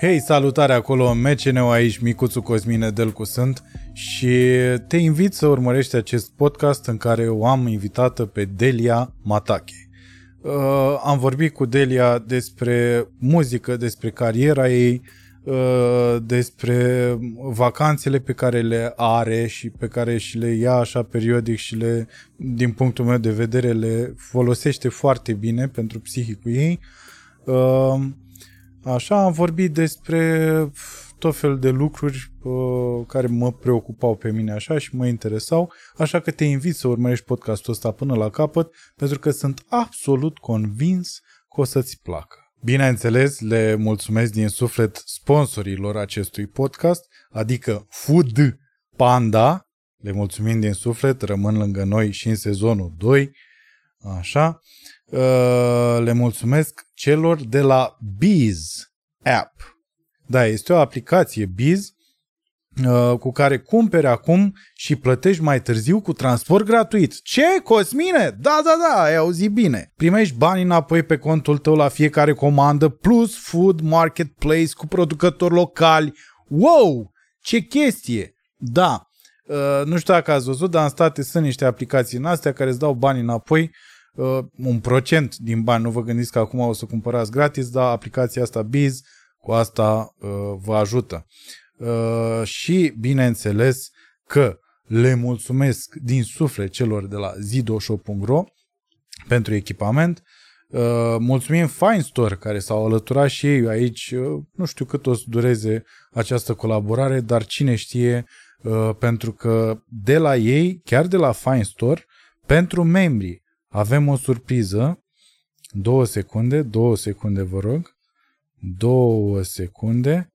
Hei, salutare acolo, MCNU aici, Micuțu Cosmine Delcu sunt și te invit să urmărești acest podcast în care o am invitată pe Delia Matache. Uh, am vorbit cu Delia despre muzică, despre cariera ei, uh, despre vacanțele pe care le are și pe care și le ia așa periodic și le, din punctul meu de vedere, le folosește foarte bine pentru psihicul ei. Uh, Așa, am vorbit despre tot fel de lucruri uh, care mă preocupau pe mine așa și mă interesau, așa că te invit să urmărești podcastul ăsta până la capăt, pentru că sunt absolut convins că o să-ți placă. Bineînțeles, le mulțumesc din suflet sponsorilor acestui podcast, adică Food Panda, le mulțumim din suflet, rămân lângă noi și în sezonul 2, așa. Uh, le mulțumesc celor de la Biz App. Da, este o aplicație Biz uh, cu care cumperi acum și plătești mai târziu cu transport gratuit. Ce, Cosmine? Da, da, da, ai auzit bine. Primești bani înapoi pe contul tău la fiecare comandă, plus food marketplace cu producători locali. Wow! Ce chestie! Da, uh, nu știu dacă ați văzut, dar în state sunt niște aplicații în astea care îți dau bani înapoi uh, un procent din bani. Nu vă gândiți că acum o să cumpărați gratis, dar aplicația asta Biz cu asta uh, vă ajută. Uh, și bineînțeles că le mulțumesc din suflet celor de la zidoshop.ro pentru echipament. Uh, mulțumim Fine Store care s-au alăturat și ei aici. Uh, nu știu cât o să dureze această colaborare, dar cine știe, uh, pentru că de la ei, chiar de la Fine Store, pentru membrii avem o surpriză. Două secunde, două secunde vă rog. Două secunde.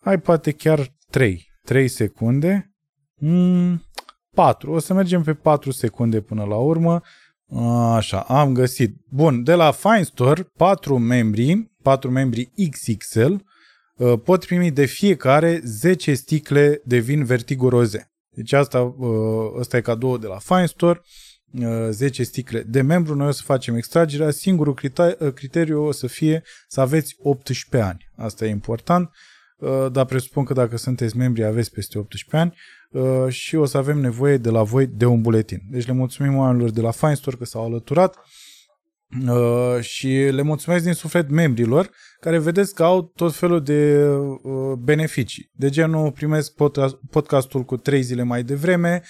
Hai poate chiar trei. Trei secunde. Mm, patru. O să mergem pe patru secunde până la urmă. Așa, am găsit. Bun, de la Fine Store, patru membri, patru membri XXL, uh, pot primi de fiecare 10 sticle de vin Vertigo Rosé. Deci asta, uh, asta e cadou de la Fine Store. 10 uh, sticle de membru, noi o să facem extragerea. Singurul uh, criteriu o să fie să aveți 18 ani. Asta e important, uh, dar presupun că dacă sunteți membri aveți peste 18 ani și o să avem nevoie de la voi de un buletin. Deci le mulțumim oamenilor de la Fine Store că s-au alăturat și le mulțumesc din suflet membrilor care vedeți că au tot felul de beneficii. De genul primesc podcastul cu 3 zile mai devreme,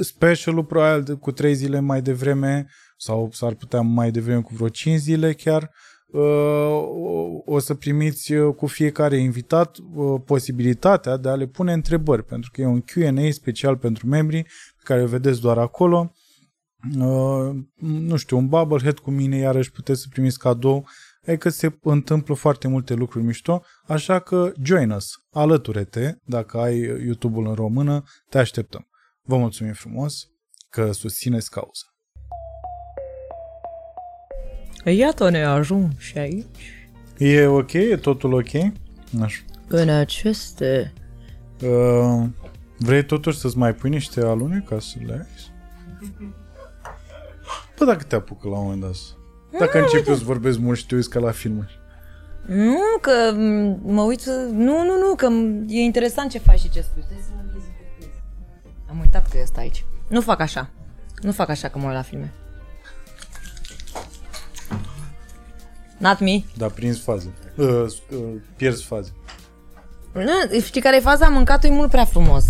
specialul probabil cu 3 zile mai devreme sau s-ar putea mai devreme cu vreo 5 zile chiar uh, o să primiți uh, cu fiecare invitat uh, posibilitatea de a le pune întrebări, pentru că e un Q&A special pentru membrii pe care o vedeți doar acolo. Nu știu, un bubblehead cu mine iarăși puteți să primiți cadou e că se întâmplă foarte multe lucruri mișto, așa că join us, alăture-te, dacă ai YouTube-ul în română, te așteptăm. Vă mulțumim frumos că susțineți cauza. Iată ne ajung și aici. E ok? E totul ok? Așa. În aceste... Uh, vrei totuși să-ți mai pui niște alune ca să le ai? Bă, dacă te apucă la un moment dat. Dacă mm, începi să vorbesc mult și te uiți ca la filmuri. Nu, că mă uit... Nu, nu, nu, că e interesant ce faci și ce spui. Am uitat că este aici. Nu fac așa. Nu fac așa că mă uit la filme. Not me. Da, prins fază. Uh, uh, pierzi fază. Nu, știi care e faza? Mâncatul e mult prea frumos.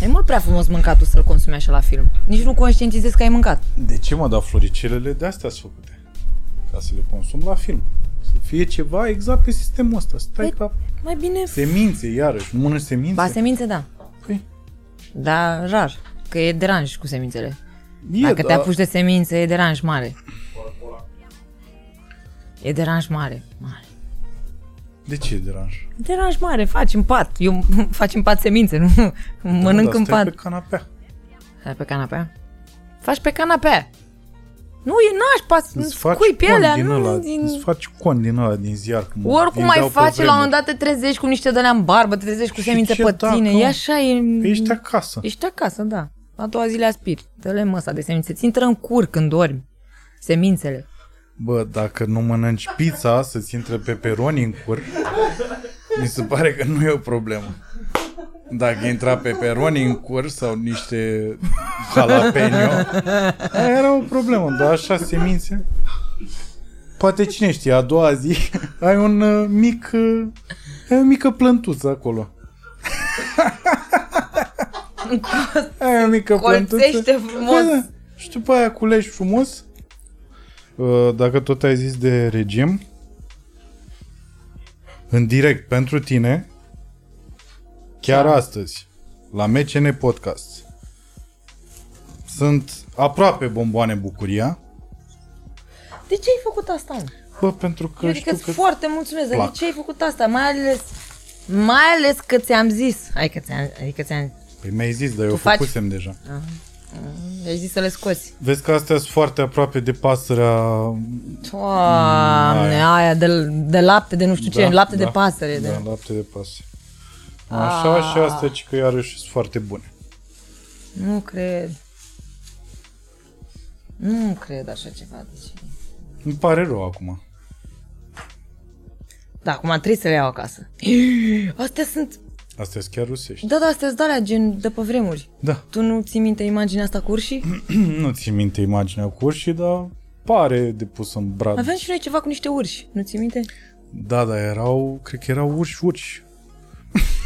E mult prea frumos mâncatul să-l consumi așa la film. Nici nu conștientizezi că ai mâncat. De ce mă, da floricelele de astea sunt făcute? Ca să le consum la film. Să fie ceva exact pe sistemul ăsta. Stai păi, ca... Mai bine... Semințe, iarăși. Nu mănânci semințe? Ba, semințe, da. Păi, da, rar. Că e deranj cu semințele. E, Dacă da. te apuci de semințe, e deranj mare. E deranj mare. Mare. De ce e deranj? Deranj mare, faci în pat. Eu faci în pat semințe, nu da, mănânc da, în pat. pe canapea. Stai pe canapea? Faci pe canapea. Nu, e nașpa, îți faci cui pielea, din ăla, nu, din... Îți faci con din ăla din ziar. Oricum mai faci, la un moment dat te trezești cu niște de în barbă, te trezești cu semințe pe tine, e așa, e... Ești acasă. Ești acasă, da. A doua zi le aspiri, dă-le măsa de semințe, ți intră în cur când dormi, semințele. Bă, dacă nu mănânci pizza să-ți intre peperoni în cur, mi se pare că nu e o problemă. Dacă intra peperoni în cur sau niște jalapeno, aia era o problemă, dar așa semințe. Poate cine știe, a doua zi ai un uh, mic, uh, ai o mică plântuță acolo. ai o mică plântuță. Colțește frumos. Da, da. Și după aia culegi frumos. Uh, Dacă tot ai zis de regim, în direct pentru tine, chiar astăzi, la MCN Podcast, sunt aproape bomboane bucuria, De ce ai făcut asta? mă? bă, pentru că Eu știu adică că... foarte mulțumesc, dar plac. de ce ai făcut asta? Mai ales, mai ales că ți-am zis. Hai că ți-am, adică ți-am, Păi mi-ai zis, dar eu Tu faci- făcusem deja. ai zis să le scoți. Vezi că astea sunt foarte aproape de pasărea... Doamne, aia. aia de, de lapte, de nu știu ce, lapte de pasăre. Da, De... lapte de pasăre. Așa și astea, ci că iarăși sunt foarte bune. Nu cred. Nu cred așa ceva. Deci... Îmi pare rău acum. Da, acum trebuie să le iau acasă. Astea sunt... Astea sunt chiar rusești. Da, da, astea sunt alea gen de pe vremuri. Da. Tu nu ții minte imaginea asta cu urșii? nu ți minte imaginea cu urșii, dar pare de pus în brad. Aveam și noi ceva cu niște urși, nu ții minte? Da, dar erau, cred că erau urși urși.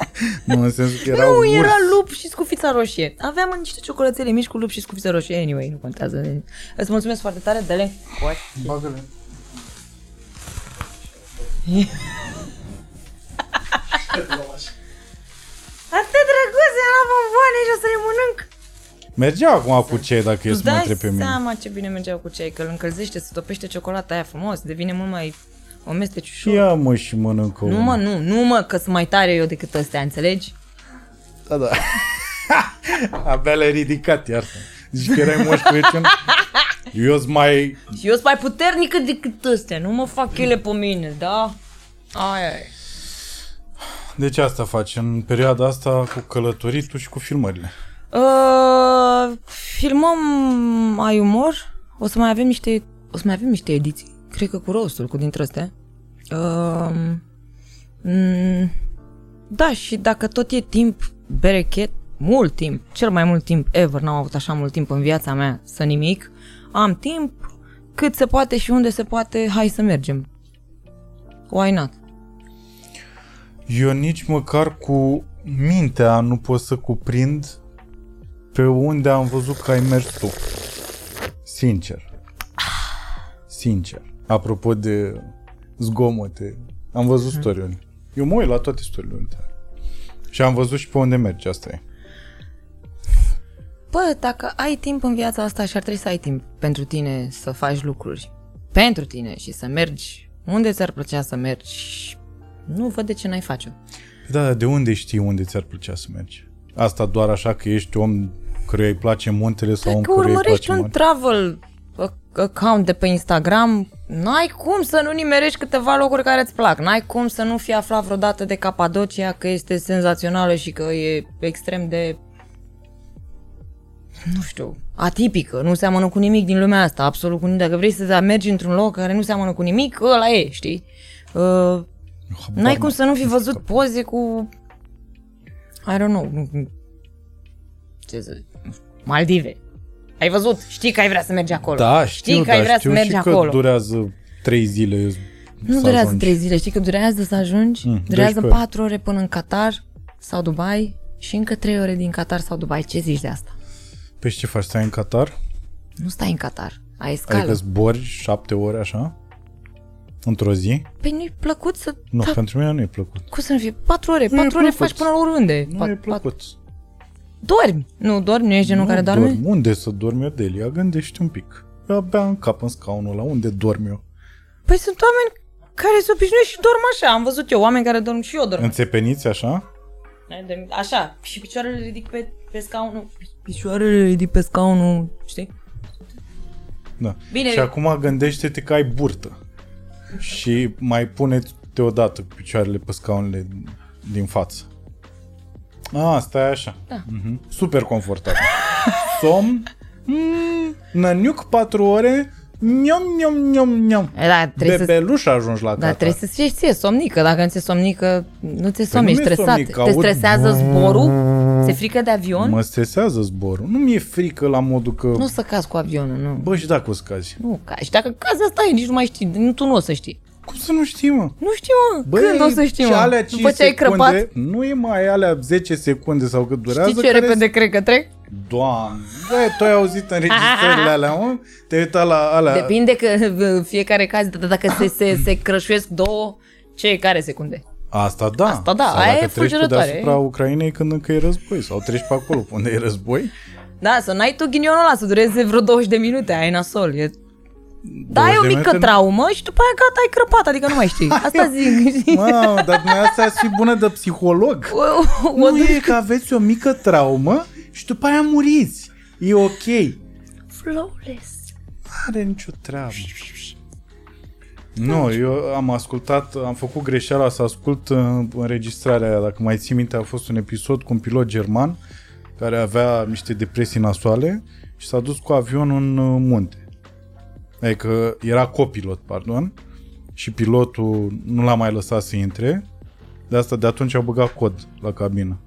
nu, în sensul că erau Nu, urși. era lup și scufița roșie. Aveam niște ciocolățele mici cu lup și scufița roșie. Anyway, nu contează. Îți mulțumesc foarte tare, dă-le. What? Bagă-le. Atât drăguț, la bomboane și o să le mănânc. Mergea acum cu cei dacă e Tu să mă dai întreb pe mine. seama ce bine mergeau cu cei, că îl încălzește, se topește ciocolata aia frumos, devine mult mai omesteciușor. Ia mă și mănâncă Nu unul. mă, nu, nu mă, că sunt mai tare eu decât ăstea, înțelegi? Da, da. Abia le-ai ridicat, iar. Zici că erai moș Crăciun? Eu sunt mai... Și eu sunt mai puternică decât ăstea, nu mă fac ele pe mine, da? Ai, ai. Deci asta faci în perioada asta cu călătoritul și cu filmările. Uh, filmăm ai umor. O să mai avem niște o să mai avem niște ediții. Cred că cu rostul, cu dintre astea. Uh, mm, da, și dacă tot e timp berechet, mult timp, cel mai mult timp ever, n-am avut așa mult timp în viața mea să nimic, am timp cât se poate și unde se poate, hai să mergem. Why not? Eu nici măcar cu mintea nu pot să cuprind pe unde am văzut că ai mers tu. Sincer. Sincer. Apropo de zgomote, am văzut story Eu mă uit la toate story tale. Și am văzut și pe unde mergi, asta e. Bă, dacă ai timp în viața asta și ar trebui să ai timp pentru tine să faci lucruri pentru tine și să mergi unde ți-ar plăcea să mergi, nu văd de ce n-ai face-o. Da, dar de unde știi unde ți-ar plăcea să mergi? Asta doar așa că ești om căruia îi place muntele sau om Dacă căruia îi urmărești place un mare? travel account de pe Instagram, n-ai cum să nu nimerești câteva locuri care îți plac. N-ai cum să nu fi aflat vreodată de Capadocia că este senzațională și că e extrem de nu știu, atipică, nu seamănă cu nimic din lumea asta, absolut cu nimic. Dacă vrei să mergi într-un loc care nu seamănă cu nimic, ăla e, știi? Uh, Habar N-ai n-am. cum să nu fi văzut poze cu... I don't know. nu- nu- Ce să... Maldive. Ai văzut? Știi că ai vrea să mergi acolo. Da, știu, știi că ai dar vrea știu să mergi și acolo. că durează trei zile nu să durează ajungi. trei zile, știi că durează să ajungi? Mm, durează 12 ore. patru ore până în Qatar sau Dubai și încă trei ore din Qatar sau Dubai. Ce zici de asta? Pe ce faci? Stai în Qatar? Nu stai în Qatar. Ai scală. Adică zbori șapte ore așa? Într-o zi? Păi nu-i plăcut să... Nu, Da, pentru mine nu e plăcut. cum să nu fie? Patru ore. Nu e Patru ore plăcut. faci până la oriunde. Nu Pat- e pat- plăcut. Dormi. Nu, dormi? Nu ești genul Nu care doarme? dorm. Unde să dormi, Odelia? Gândește un pic. Eu abia în cap în scaunul ăla. Unde dorm eu? Păi sunt oameni care se obișnuiesc și dorm așa. Am văzut eu oameni care dorm și eu dorm. Înțepeniți așa? Așa. Și picioarele le ridic pe, pe scaunul. Picioarele le ridic pe scaunul, știi? Da. Bine. Și acum gândește-te că ai burtă. Și mai pune-te odată cu picioarele pe scaunele din față. A, stai așa. Da. Mhm. Super confortabil. Somn, mm, năniuc 4 ore, Miom, miom, miom, miom. E, Da, trebuie să, Bebeluș ajungi la da, Qatar. trebuie să fii ție somnică. Dacă nu ți-e somnică, nu ți-e somn, Păi nu ești mi-e stresat. somnic, Te aud- stresează zborul? Se frică de avion? Mă stresează zborul. Nu mi-e frică la modul că... Nu o să cazi cu avionul, nu. Bă, și dacă o scazi? Nu cazi. Și dacă cazi, asta e, nici nu mai știi. Nu, tu nu o să știi. Cum să nu știi, mă? Nu știu, mă. Băi, Când o să știi, și mă? alea După 5 ce ai crăpat? secunde, Nu e mai alea 10 secunde sau cât durează. Știi ce care repede cred că trec? Doamne, bă, tu ai auzit înregistrările alea, mă? Te-ai uitat la alea... Depinde că uh, fiecare caz, d- dacă se, se, se crășuiesc două, ce e care secunde? Asta da. Asta da, Sau aia dacă e treci pe fulgerătoare. deasupra Ucrainei când încă e război sau treci pe acolo unde e război. Da, să n-ai tu ghinionul ăla, să dureze vreo 20 de minute, ai nasol. E... Da, 20 e o de mică minute? traumă și după aia gata, ai crăpat, adică nu mai știi. Asta zic. știi? Mă, dar dumneavoastră ați fi bună de psiholog. O, o, o, Nu e că aveți o mică traumă și după aia muriți. E ok. flawless. are nicio treabă. Nu, eu am ascultat, am făcut greșeala să ascult uh, înregistrarea aia. Dacă mai ții minte, a fost un episod cu un pilot german care avea niște depresii nasoale și s-a dus cu avionul în uh, munte. Adică era copilot, pardon, și pilotul nu l-a mai lăsat să intre. De asta de atunci au băgat cod la cabină.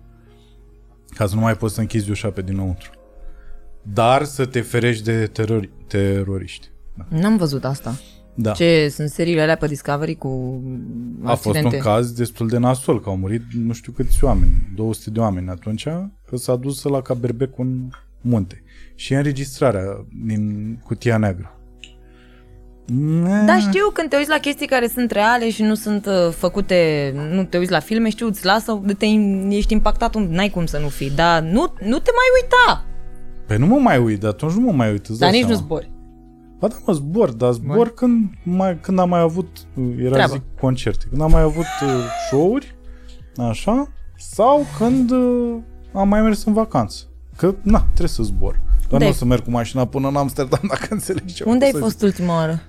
Ca să nu mai poți să închizi ușa pe dinăuntru. Dar să te ferești de terori- teroriști. N-am văzut asta. Da. Ce sunt seriile alea pe Discovery cu A fost accidente? un caz destul de nasol, că au murit nu știu câți oameni, 200 de oameni atunci, că s-a dus la Caberbec un munte. Și e înregistrarea din cutia neagră. Da, știu, când te uiți la chestii care sunt reale și nu sunt uh, făcute, nu te uiți la filme, știu, îți lasă, de te, ești impactat, un- n-ai cum să nu fii, dar nu, nu te mai uita, Păi nu mă mai uit, de atunci nu mă mai uit, îți dar dai nici nu seama. zbori. Ba da, mă, zbor, dar zbor când, mai, când am mai avut, era Treabă. zic concerte, când am mai avut uh, show-uri, așa, sau când uh, am mai mers în vacanță. Că, na, trebuie să zbor. Dar Unde nu o ai- să merg cu mașina până în Amsterdam, dacă înțelegi ce Unde vreau ai să fost ultima oară?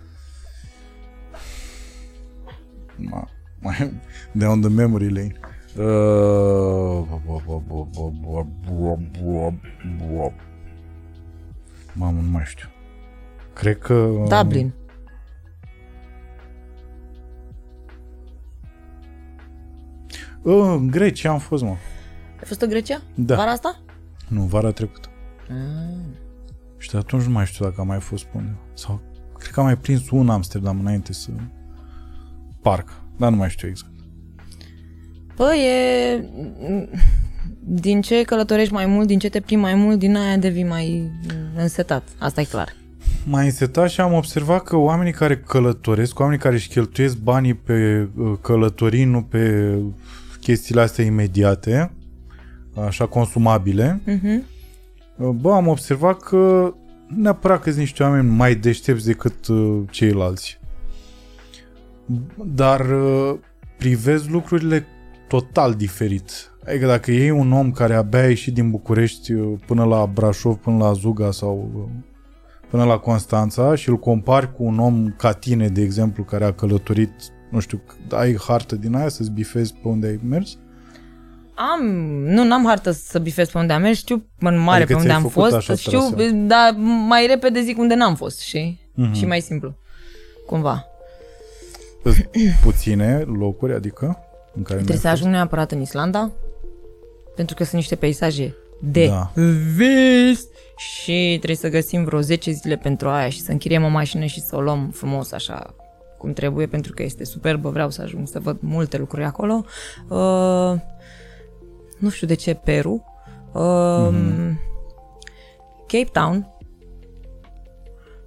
Ma, mai down the memory lane. Uh, Mamă, nu mai știu. Cred că... Dublin. Uh, în Grecia am fost, mă. Ai fost în Grecia? Da. Vara asta? Nu, vara trecută. Ah. Și de atunci nu mai știu dacă am mai fost pe undeva. Sau cred că am mai prins un Amsterdam înainte să... Parc. Dar nu mai știu exact. Păi e... Din ce călătorești mai mult, din ce te plimbi mai mult, din aia devii mai însetat. Asta e clar. M-am însetat și am observat că oamenii care călătoresc, oamenii care își cheltuiesc banii pe uh, călătorii, nu pe chestiile astea imediate, așa consumabile, Mhm. uh, bă, am observat că nu neapărat că sunt niște oameni mai deștepți decât uh, ceilalți. Dar uh, privesc lucrurile total diferit. Adică dacă iei un om care abia a ieșit din București uh, până la Brașov, până la Zuga sau uh, până la Constanța și îl compari cu un om ca tine, de exemplu, care a călătorit, nu știu, ai hartă din aia să-ți bifezi pe unde ai mers? Am, nu, n-am hartă să bifez pe unde am mers, știu în mare Adică pe unde ți-ai am făcut fost, așa știu, traseu. dar mai repede zic unde n-am fost, și Mhm. Și mai simplu, cumva. Sunt puține locuri, adică, în care Trebuie să n-ai ajung neapărat în Islanda, pentru că sunt niște peisaje de Da. vis și trebuie să găsim vreo 10 zile pentru aia și să închiriem o mașină și să o luăm frumos așa cum trebuie, pentru că este superbă, vreau să ajung să văd multe lucruri acolo. Uh, nu știu de ce Peru. Uh, Mhm. Cape Town.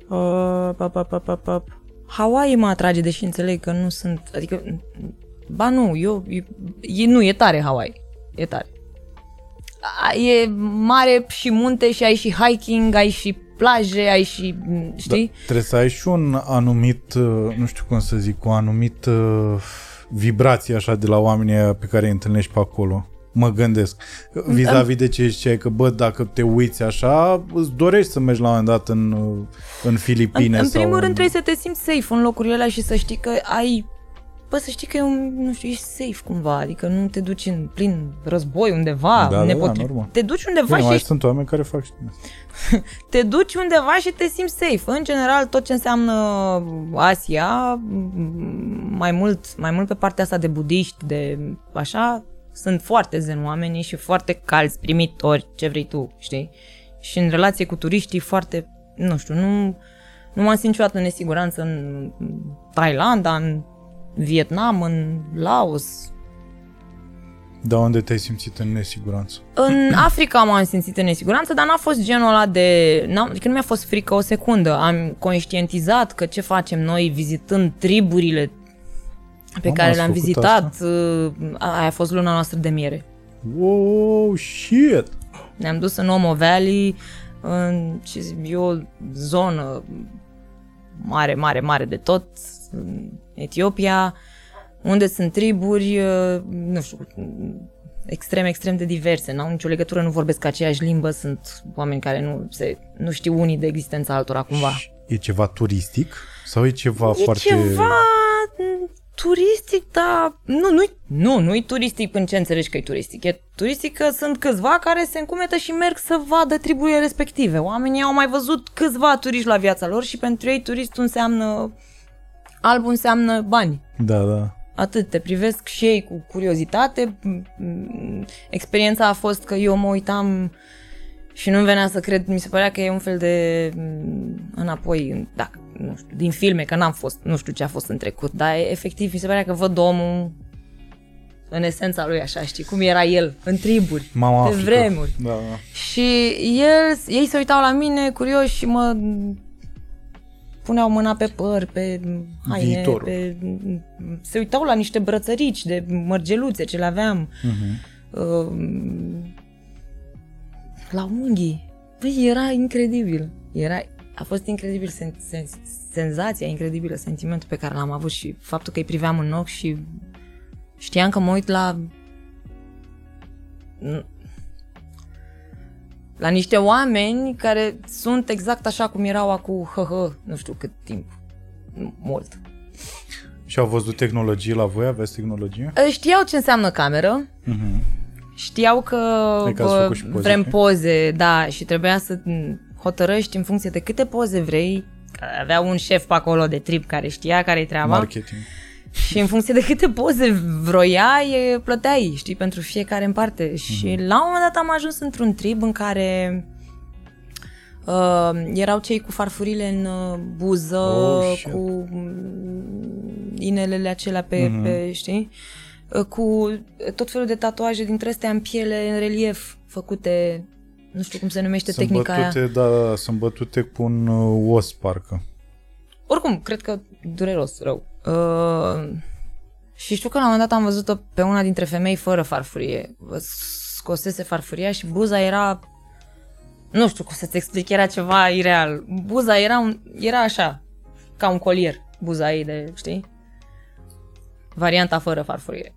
Uh, pap, pap, pap, pap, pap. Hawaii mă atrage, deși înțeleg că nu sunt... Adică, ba nu, eu, e, e, nu, e tare Hawaii. E tare. A, E mare și munte și ai și hiking, ai și plaje, ai și, m, știi? Da, trebuie să ai și un anumit, uh, nu știu cum să zic, o anumit uh, vibrație așa de la oamenii aia pe care îi întâlnești pe acolo. Mă gândesc. Vis-a-vis de ce ziceai că, bă, dacă te uiți așa, îți dorești să mergi la un moment dat în, uh, în Filipine În, în sau primul în... rând trebuie să te simți safe în locurile alea și să știi că ai bă, să știi că e un, nu știu, ești safe cumva, adică nu te duci în plin război undeva, Da, da, da, nepotri- normal. te duci undeva Bine, și mai ești, sunt oameni care fac și din asta. te duci undeva și te simți safe. În general, tot ce înseamnă Asia, m- mai mult, mai mult pe partea asta de budiști, de așa, sunt foarte zen oamenii și foarte calzi, primitori, ce vrei tu, știi? Și în relație cu turiștii foarte, nu știu, nu, nu m-am simțit niciodată în nesiguranță în Thailanda, în Vietnam, în Laos. Dar unde te-ai simțit în nesiguranță? În Africa m-am simțit în nesiguranță, dar n-a fost genul ăla de... N-am, adică nu mi-a fost frică o secundă. Am conștientizat că ce facem noi vizitând triburile pe Mamă, care ați le-am făcut vizitat. uh, Aia a fost luna noastră de miere. Wow, shit! Ne-am dus în Omo Valley, în ce zic, e o zonă mare, mare, mare de tot, în Etiopia, unde sunt triburi, uh, nu știu, extrem, extrem de diverse, n-au nicio legătură, nu vorbesc aceeași limbă, sunt oameni care nu, se, nu știu unii de existența altora cumva. E ceva turistic? Sau e ceva E foarte... ceva m, turistic, dar nu, nu, nu, nu-i turistic în ce înțelegi că e turistic. E turistic că sunt câțiva care se încumetă și merg să vadă triburile respective. Oamenii au mai văzut câțiva turiști la viața lor și pentru ei turistul înseamnă alb înseamnă bani. Da, da. Atât, te privesc și ei cu curiozitate. M- m- Experiența a fost că eu mă uitam și nu-mi venea să cred, mi se părea că e un fel de m, înapoi, în- da, nu știu, din filme, că n-am fost, nu știu ce a fost în trecut, dar efectiv mi se părea că văd omul în esența lui așa, știi, cum era el, în triburi, Mama pe Africa. vremuri. Da, da. Și el, ei se uitau la mine curioși și mă puneau mâna pe păr, pe haine, Viitorul. pe, se uitau la niște brățărici de mărgeluțe ce le aveam. Mhm. Uh, la unghii. Băi, era incredibil. Era, a fost incredibil sen, sen, senzația, incredibilă, sentimentul pe care l-am avut și faptul că îi priveam în ochi și știam că mă uit la la niște oameni care sunt exact așa cum erau acum, hă, hă, nu știu cât timp. Mult. Și au văzut tehnologie la voi? Aveți tehnologie? Știau ce înseamnă cameră, Mhm. Știau că Cred că ați bă, făcut și poze, vrem nu? poze, da, și trebuia să m, hotărăști în funcție de câte poze vrei. Că Avea un șef pe acolo de trip care știa care-i treaba Marketing. și în funcție de câte poze vroiai, e, plăteai, știi, pentru fiecare în parte. Și Mhm. la un moment dat am ajuns într-un trib în care uh, erau cei cu farfurile în uh, buză, Oh, shit. cu mm, inelele acelea pe, Mhm. pe știi? Uh, cu tot felul de tatuaje dintre astea în piele, în relief, făcute, nu știu cum se numește Sunt tehnica aia. bătute, da, da, da, sunt bătute cu un uh, os, parcă. Oricum, cred că dureros, rău. Uh, și știu că la un moment dat am văzut-o pe una dintre femei fără farfurie. Scosese farfuria și buza era... Nu știu cum să-ți explic, era ceva ireal. Buza era, un, era așa, ca un colier, buza ei de, știi? Varianta fără farfurie.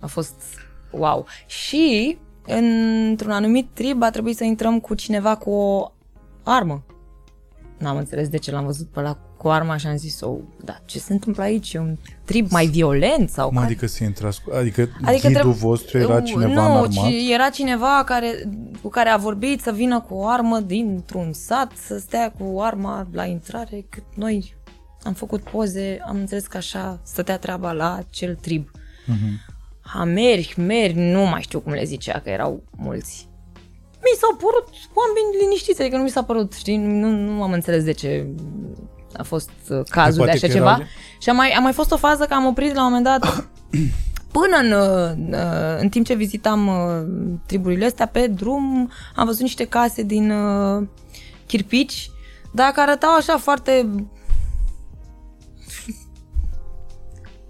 A fost wow. Și într-un anumit trib a trebuit să intrăm cu cineva cu o armă. N-am înțeles de ce l-am văzut pe ăla cu arma și am zis, oh, da, ce se întâmplă aici? E un trib mai violent sau Mă, care? adică să intrați cu... Adică, Adică adică ghidul trebuie- vostru era cineva nu, înarmat? ci era cineva care, cu care a vorbit să vină cu o armă dintr-un sat, să stea cu arma la intrare, cât noi am făcut poze, am înțeles că așa stătea treaba la acel trib. Mhm. Hameri, hmeri, nu mai știu cum le zicea, că erau mulți. Mi s-au părut oameni liniștiți, adică nu mi s-a părut, știi, nu, nu am înțeles de ce a fost uh, cazul de poate așa că ceva. erau- Și a mai, a mai fost o fază că am oprit la un moment dat Până în, uh, în timp ce vizitam uh, triburile astea, pe drum am văzut niște case din uh, chirpici, dar care arătau așa foarte...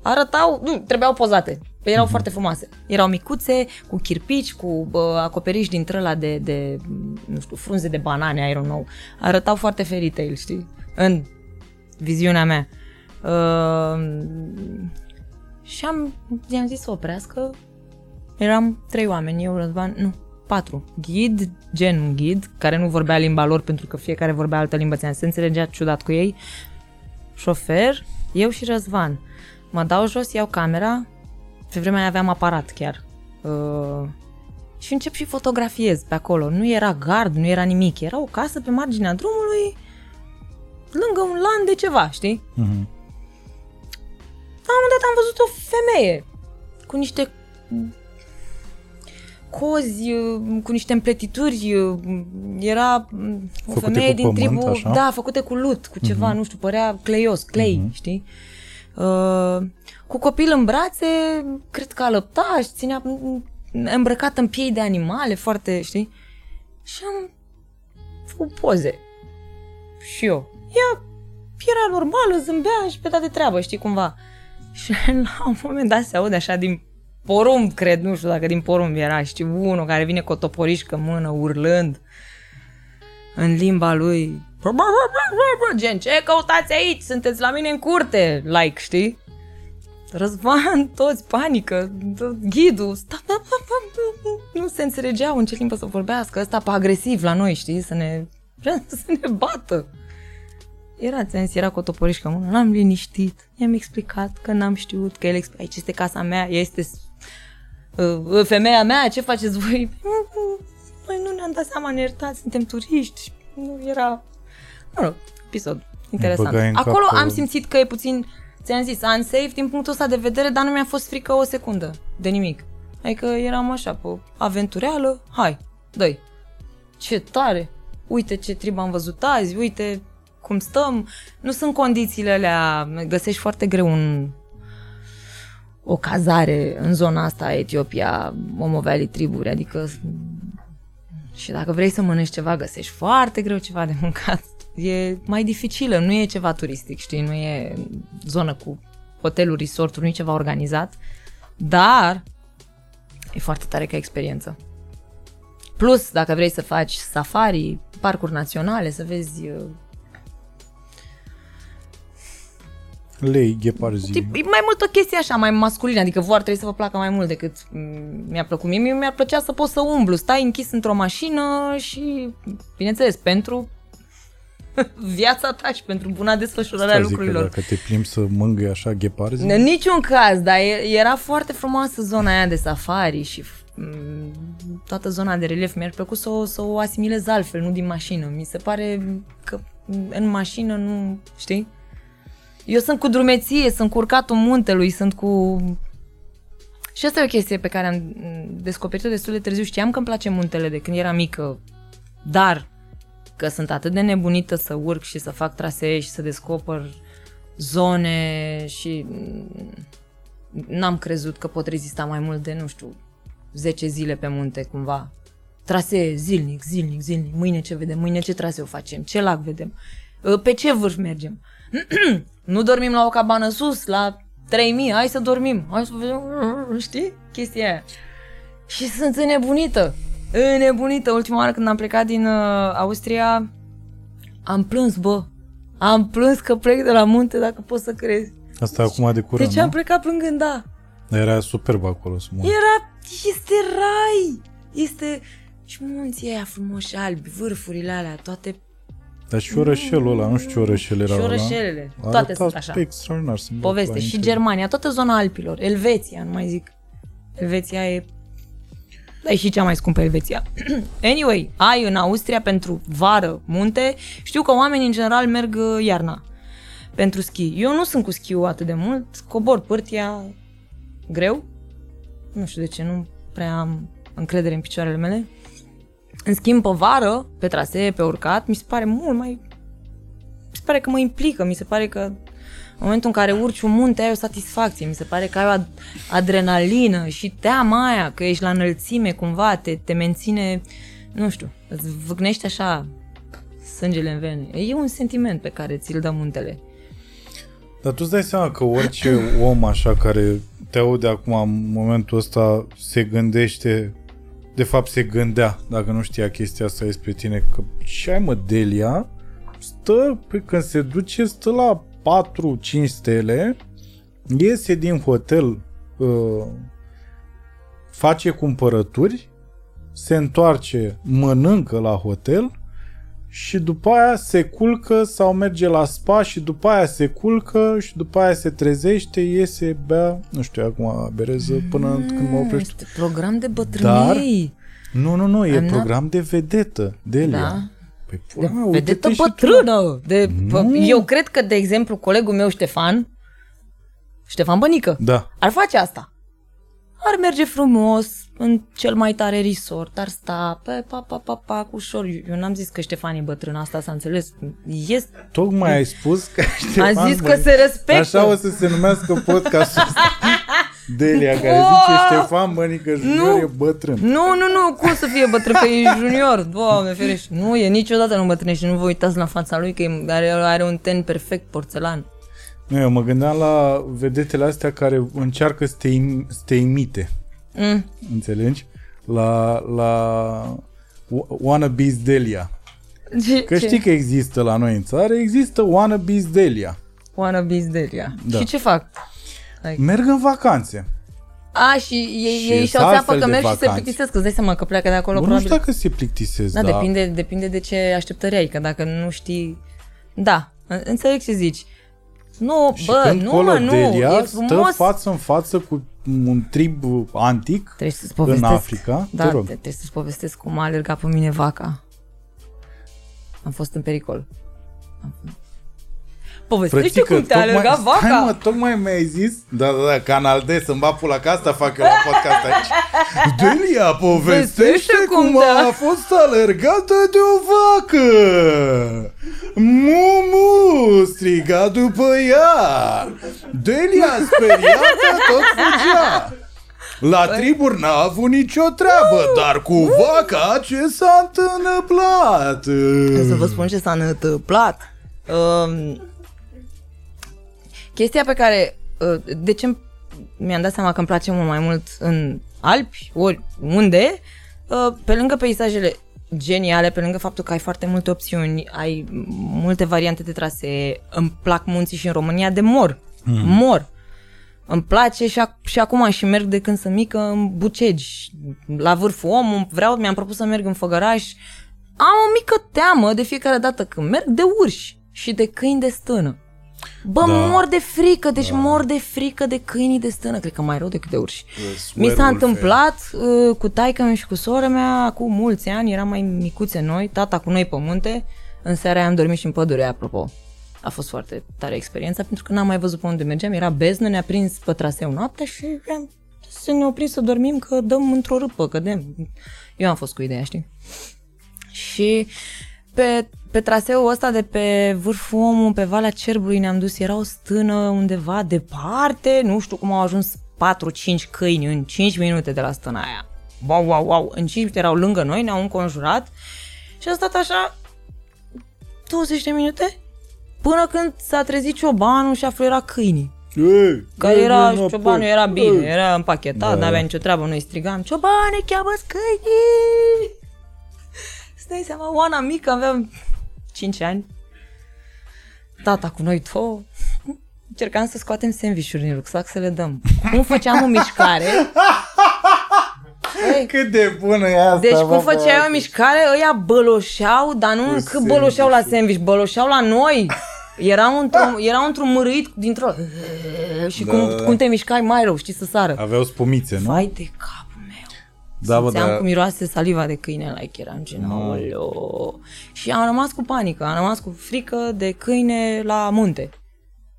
Arătau, nu, trebuiau pozate. Erau foarte frumoase. Erau micuțe, cu chirpici, cu uh, acoperiș din trăla de, de, nu știu, frunze de banane, I don't know. Arătau foarte fairy tale, știi? În viziunea mea. Uh, și am, i-am zis să oprească. Eram trei oameni, eu, Răzvan, nu, patru. Ghid, gen un ghid, care nu vorbea limba lor pentru că fiecare vorbea altă limbă, ți-am se înțelegea ciudat cu ei. Șofer, eu și Răzvan. mă dau jos, iau camera, pe vremea aia aveam aparat chiar. Uh, și încep și fotografiez pe acolo. Nu era gard, nu era nimic. Era o casă pe marginea drumului, lângă un lan de ceva, știi? Mhm. La un moment dat am văzut o femeie cu niște cozi, uh, cu niște împletituri, uh, era mm, o Făcute femeie cu din pământ, tribu, așa? da, făcute cu lut, cu ceva, nu știu, părea cleios, clay, știi? Uh, cu copil în brațe, cred că alăpta și ținea mm, îmbrăcat în piei de animale, foarte, știi? Și am făcut poze. Și eu. Ea era normală, zâmbea și pe de treabă, știi, cumva. Și la un moment dat se aude așa din porumb, cred, nu știu dacă din porumb era, știi, unul care vine cu o toporișcă în mână, urlând în limba lui. Gen, ce căutați aici? Sunteți la mine în curte, like, știi? Răzvan, toți, panică, ghidul, sta, nu se înțelegeau în ce limbă să vorbească, ăsta pe agresiv la noi, știi, să ne, vrea să ne bată. Era, ți zis, era cu o toporișcă în mână, l-am liniștit, i-am explicat că n-am știut, că el explica, aici este casa mea, ea este uh, femeia mea, ce faceți voi? Noi nu ne-am dat seama, ne iertați, suntem turiști, nu era, mă rog, episod interesant. băgai în Acolo cap, am uh, simțit că e puțin, ți-am zis, unsafe din punctul ăsta de vedere, dar nu mi-a fost frică o secundă de nimic. Adică eram așa, pe aventureală, hai, dă Ce tare! Uite ce trib am văzut azi, uite cum stăm. Nu sunt condițiile alea, găsești foarte greu un, o cazare în zona asta, Etiopia, Momo Valley triburi, adică și dacă vrei să mănânci ceva, găsești foarte greu ceva de mâncat. E mai dificilă, nu e ceva turistic, știi, nu e zonă cu hoteluri, resorturi, nu e ceva organizat, dar e foarte tare ca experiență. Plus, dacă vrei să faci safari, parcuri naționale, să vezi uh, Lei, gheparzi. Tip, e mai mult o chestie așa, mai masculină, adică vor trebuie să vă placă mai mult decât mm, mi-a plăcut mie. Mie mi-ar plăcea să pot să umblu, stai închis într-o mașină și, bineînțeles, pentru viața ta și pentru buna desfășurare a Stai, zic că lucrurilor. Dacă te plimbi să mângâi așa gheparzi, În niciun caz, dar e- era foarte frumoasă zona aia de safari și mm, toată zona de relief. Mi-ar plăcut să o, să o asimilez altfel, nu din mașină. Mi se pare că în mașină nu, știi? Eu sunt cu drumeție, sunt cu urcatul muntelui, sunt cu... Și asta e o chestie pe care am mm, descoperit-o destul de târziu. Știam că îmi place muntele de când eram mică, dar că sunt atât de nebunită să urc și să fac trasee și să descoper zone și mm, n-am crezut că pot rezista mai mult de, nu știu, 10 zile pe munte cumva. Trasee zilnic, zilnic, zilnic. Mâine ce vedem, mâine ce traseu facem, ce lac vedem, Uh, pe ce vârf mergem. nu dormim la o cabană sus, la 3000, hai să dormim, hai să vedem, știi? Chestia aia. Și sunt înnebunită, înnebunită. Ultima oară când am plecat din uh, Austria, am plâns, bă. Am plâns că plec de la munte, dacă poți să crezi. asta e acum de curând, Deci am nu? plecat plângând, da. Dar era superb acolo să mă Era, este rai. Este și munții aia frumoși albi, vârfurile alea, toate Dar și orășelul ăla, nu știu ce orășel era și ăla. orășelele, toate Arăta sunt așa. extraordinar. să mă Poveste. la Și interior. Germania, toată zona Alpilor, Elveția, nu mai zic. Elveția e... Da, e și cea mai scumpă Elveția. anyway, ai în Austria pentru vară, munte. Știu că oamenii în general merg uh, iarna pentru schi. Eu nu sunt cu schiul atât de mult, cobor pârtia greu. Nu știu de ce, nu prea am încredere în picioarele mele. În schimb, pe vară, pe trasee, pe urcat, mi se pare mult mai... Mi se pare că mă implică, mi se pare că în momentul în care urci un munte ai o satisfacție, mi se pare că ai o ad- adrenalină și teama aia că ești la înălțime cumva, te, te menține, nu știu, îți vâcnește așa sângele în vene. E un sentiment pe care ți-l dă muntele. Dar tu îți dai seama că orice om așa care te aude acum în momentul ăsta se gândește, de fapt se gândea, dacă nu știa chestia asta despre tine, că și ai mă, Delia, stă, pe când se duce, stă la 4-5 stele, iese din hotel, uh, face cumpărături, se întoarce, mănâncă la hotel și după aia se culcă sau merge la spa și după aia se culcă și după aia se trezește, iese, bea, nu știu, acum bereză până când mă oprești. Este program de bătrânei. Nu, nu, nu, e I'm not- program de vedetă, Delia. Da. Păi, De pula mea, vedetă uite-te și tu. bătrână. De, Nu. eu cred că, de exemplu, colegul meu Ștefan, Ștefan Bănică, Da. ar face asta. Ar merge frumos în cel mai tare resort, ar sta pe pa, pa, pa, pa, cu ușor. Eu n-am zis că Ștefan e bătrân, asta s-a înțeles. Este, Tocmai ai spus că Ștefan am zis că Bănică- se respectă. Așa o să se numească podcastul ăsta. Delia, care Wow! zice Ștefan Mănică Junior Nu. e bătrân. Nu, nu, nu, cum să fie bătrân, că e junior, doamne ferește. Nu, e niciodată nu bătrânește, nu vă uitați la fața lui, că e- are, are un ten perfect porțelan. Nu, eu mă gândeam la vedetele astea care încearcă să te, im- să te imite. Mm. Înțelegi? La, la Wannabes Delia. Ce, Că ce? știi că există la noi în țară, există Wannabes Delia. Wannabes Delia. Da. Și ce fac? Merg în vacanțe. A, și ei, Și ei sunt și-au seapă altfel că de merg și se vacanțe. plictisesc, îți dai seama că pleacă de acolo Bă, nu probabil. știu dacă se plictisesc, Da, dar... depinde, depinde de ce așteptări ai, că dacă nu știi... Da, în- înțeleg ce zici. Nu, Și bă, când nu, Colo mă, nu, Delia e stă frumos. față în față cu un trib antic Trebuie să-ți povestesc. în Africa. Da, Te rog. trebuie să-ți povestesc cum a alergat pe mine vaca. Am fost în pericol. Am fost- Povestește Frățică, cum te-a alergat vaca. Stai mă, tocmai mi-ai zis Da, da, da, Canal D, să-mi bat pula, că asta fac eu la podcast aici. Delia, povestește Povestește cum cum te-a- a fost alergată de o vacă. Mumu, striga după ea. Delia, speriată, tot fugea. La triburi n-a avut nicio treabă, dar cu vaca ce s-a întâmplat? Să vă spun ce s-a întâmplat. Um, chestia pe care... Uh, de ce mi-am dat seama că îmi place mult mai mult în Alpi, ori unde, uh, pe lângă peisajele geniale, pe lângă faptul că ai foarte multe opțiuni, ai multe variante de trasee, îmi plac munții și în România de mor. Mm. Mor. Îmi place și, ac- și acum și merg de când sunt mică în Bucegi, la vârful omul, vreau, mi-am propus să merg în Făgăraș. Am o mică teamă de fiecare dată când merg de urși și de câini de stână. Bă, Da. da. mor de frică, deci da. mor de frică de câinii de stână, cred că mai rău decât de urși. Mi s-a werewolf, întâmplat uh, cu taica mea și cu sora mea acum mulți ani, eram mai micuțe noi, tata cu noi pe munte, în seara aia am dormit și în pădure, apropo. A fost foarte tare experiența, pentru că n-am mai văzut pe unde mergeam, era beznă, ne-a prins pe traseu noaptea și am să ne oprim să dormim, că dăm într-o râpă, cădem. Eu am fost cu ideea, știi? Și pe, pe traseul ăsta de pe vârful omul, pe Valea Cerbului ne-am dus, era o stână undeva departe, nu știu cum au ajuns 4-5 câini în 5 minute de la stâna aia. Wow, wow, wow, în 5 minute erau lângă noi, ne-au înconjurat și a stat așa 20 de minute până când s-a trezit ciobanul și a fluierat câinii. Ei, Care ei, era, nu, ciobanul păi, era bine, ei. era împachetat, Da. da. n-avea nicio treabă, noi strigam, ciobane, cheamă câinii! Stai seama, Oana mică, aveam 5 ani. Tata cu noi două. Încercam să scoatem sandvișuri din rucsac să le dăm. Cum făceam o mișcare? Ei, Cât de bună e asta, deci bă, cum făceai bă. o mișcare, ăia băloșeau, dar nu Cu cât băloșeau la sandwich-uri. sandwich, băloșeau la noi. Erau într-un, erau într-un măruit dintr-o... Și Da, cum, da, da. cum te mișcai mai rău, știi, să sară. Aveau spumițe, nu? Vai de capul meu. Da, bă, Simțeam dar... cum miroase saliva de câine, like, eram gen, aoleo. Și am rămas cu panică, am rămas cu frică de câine la munte.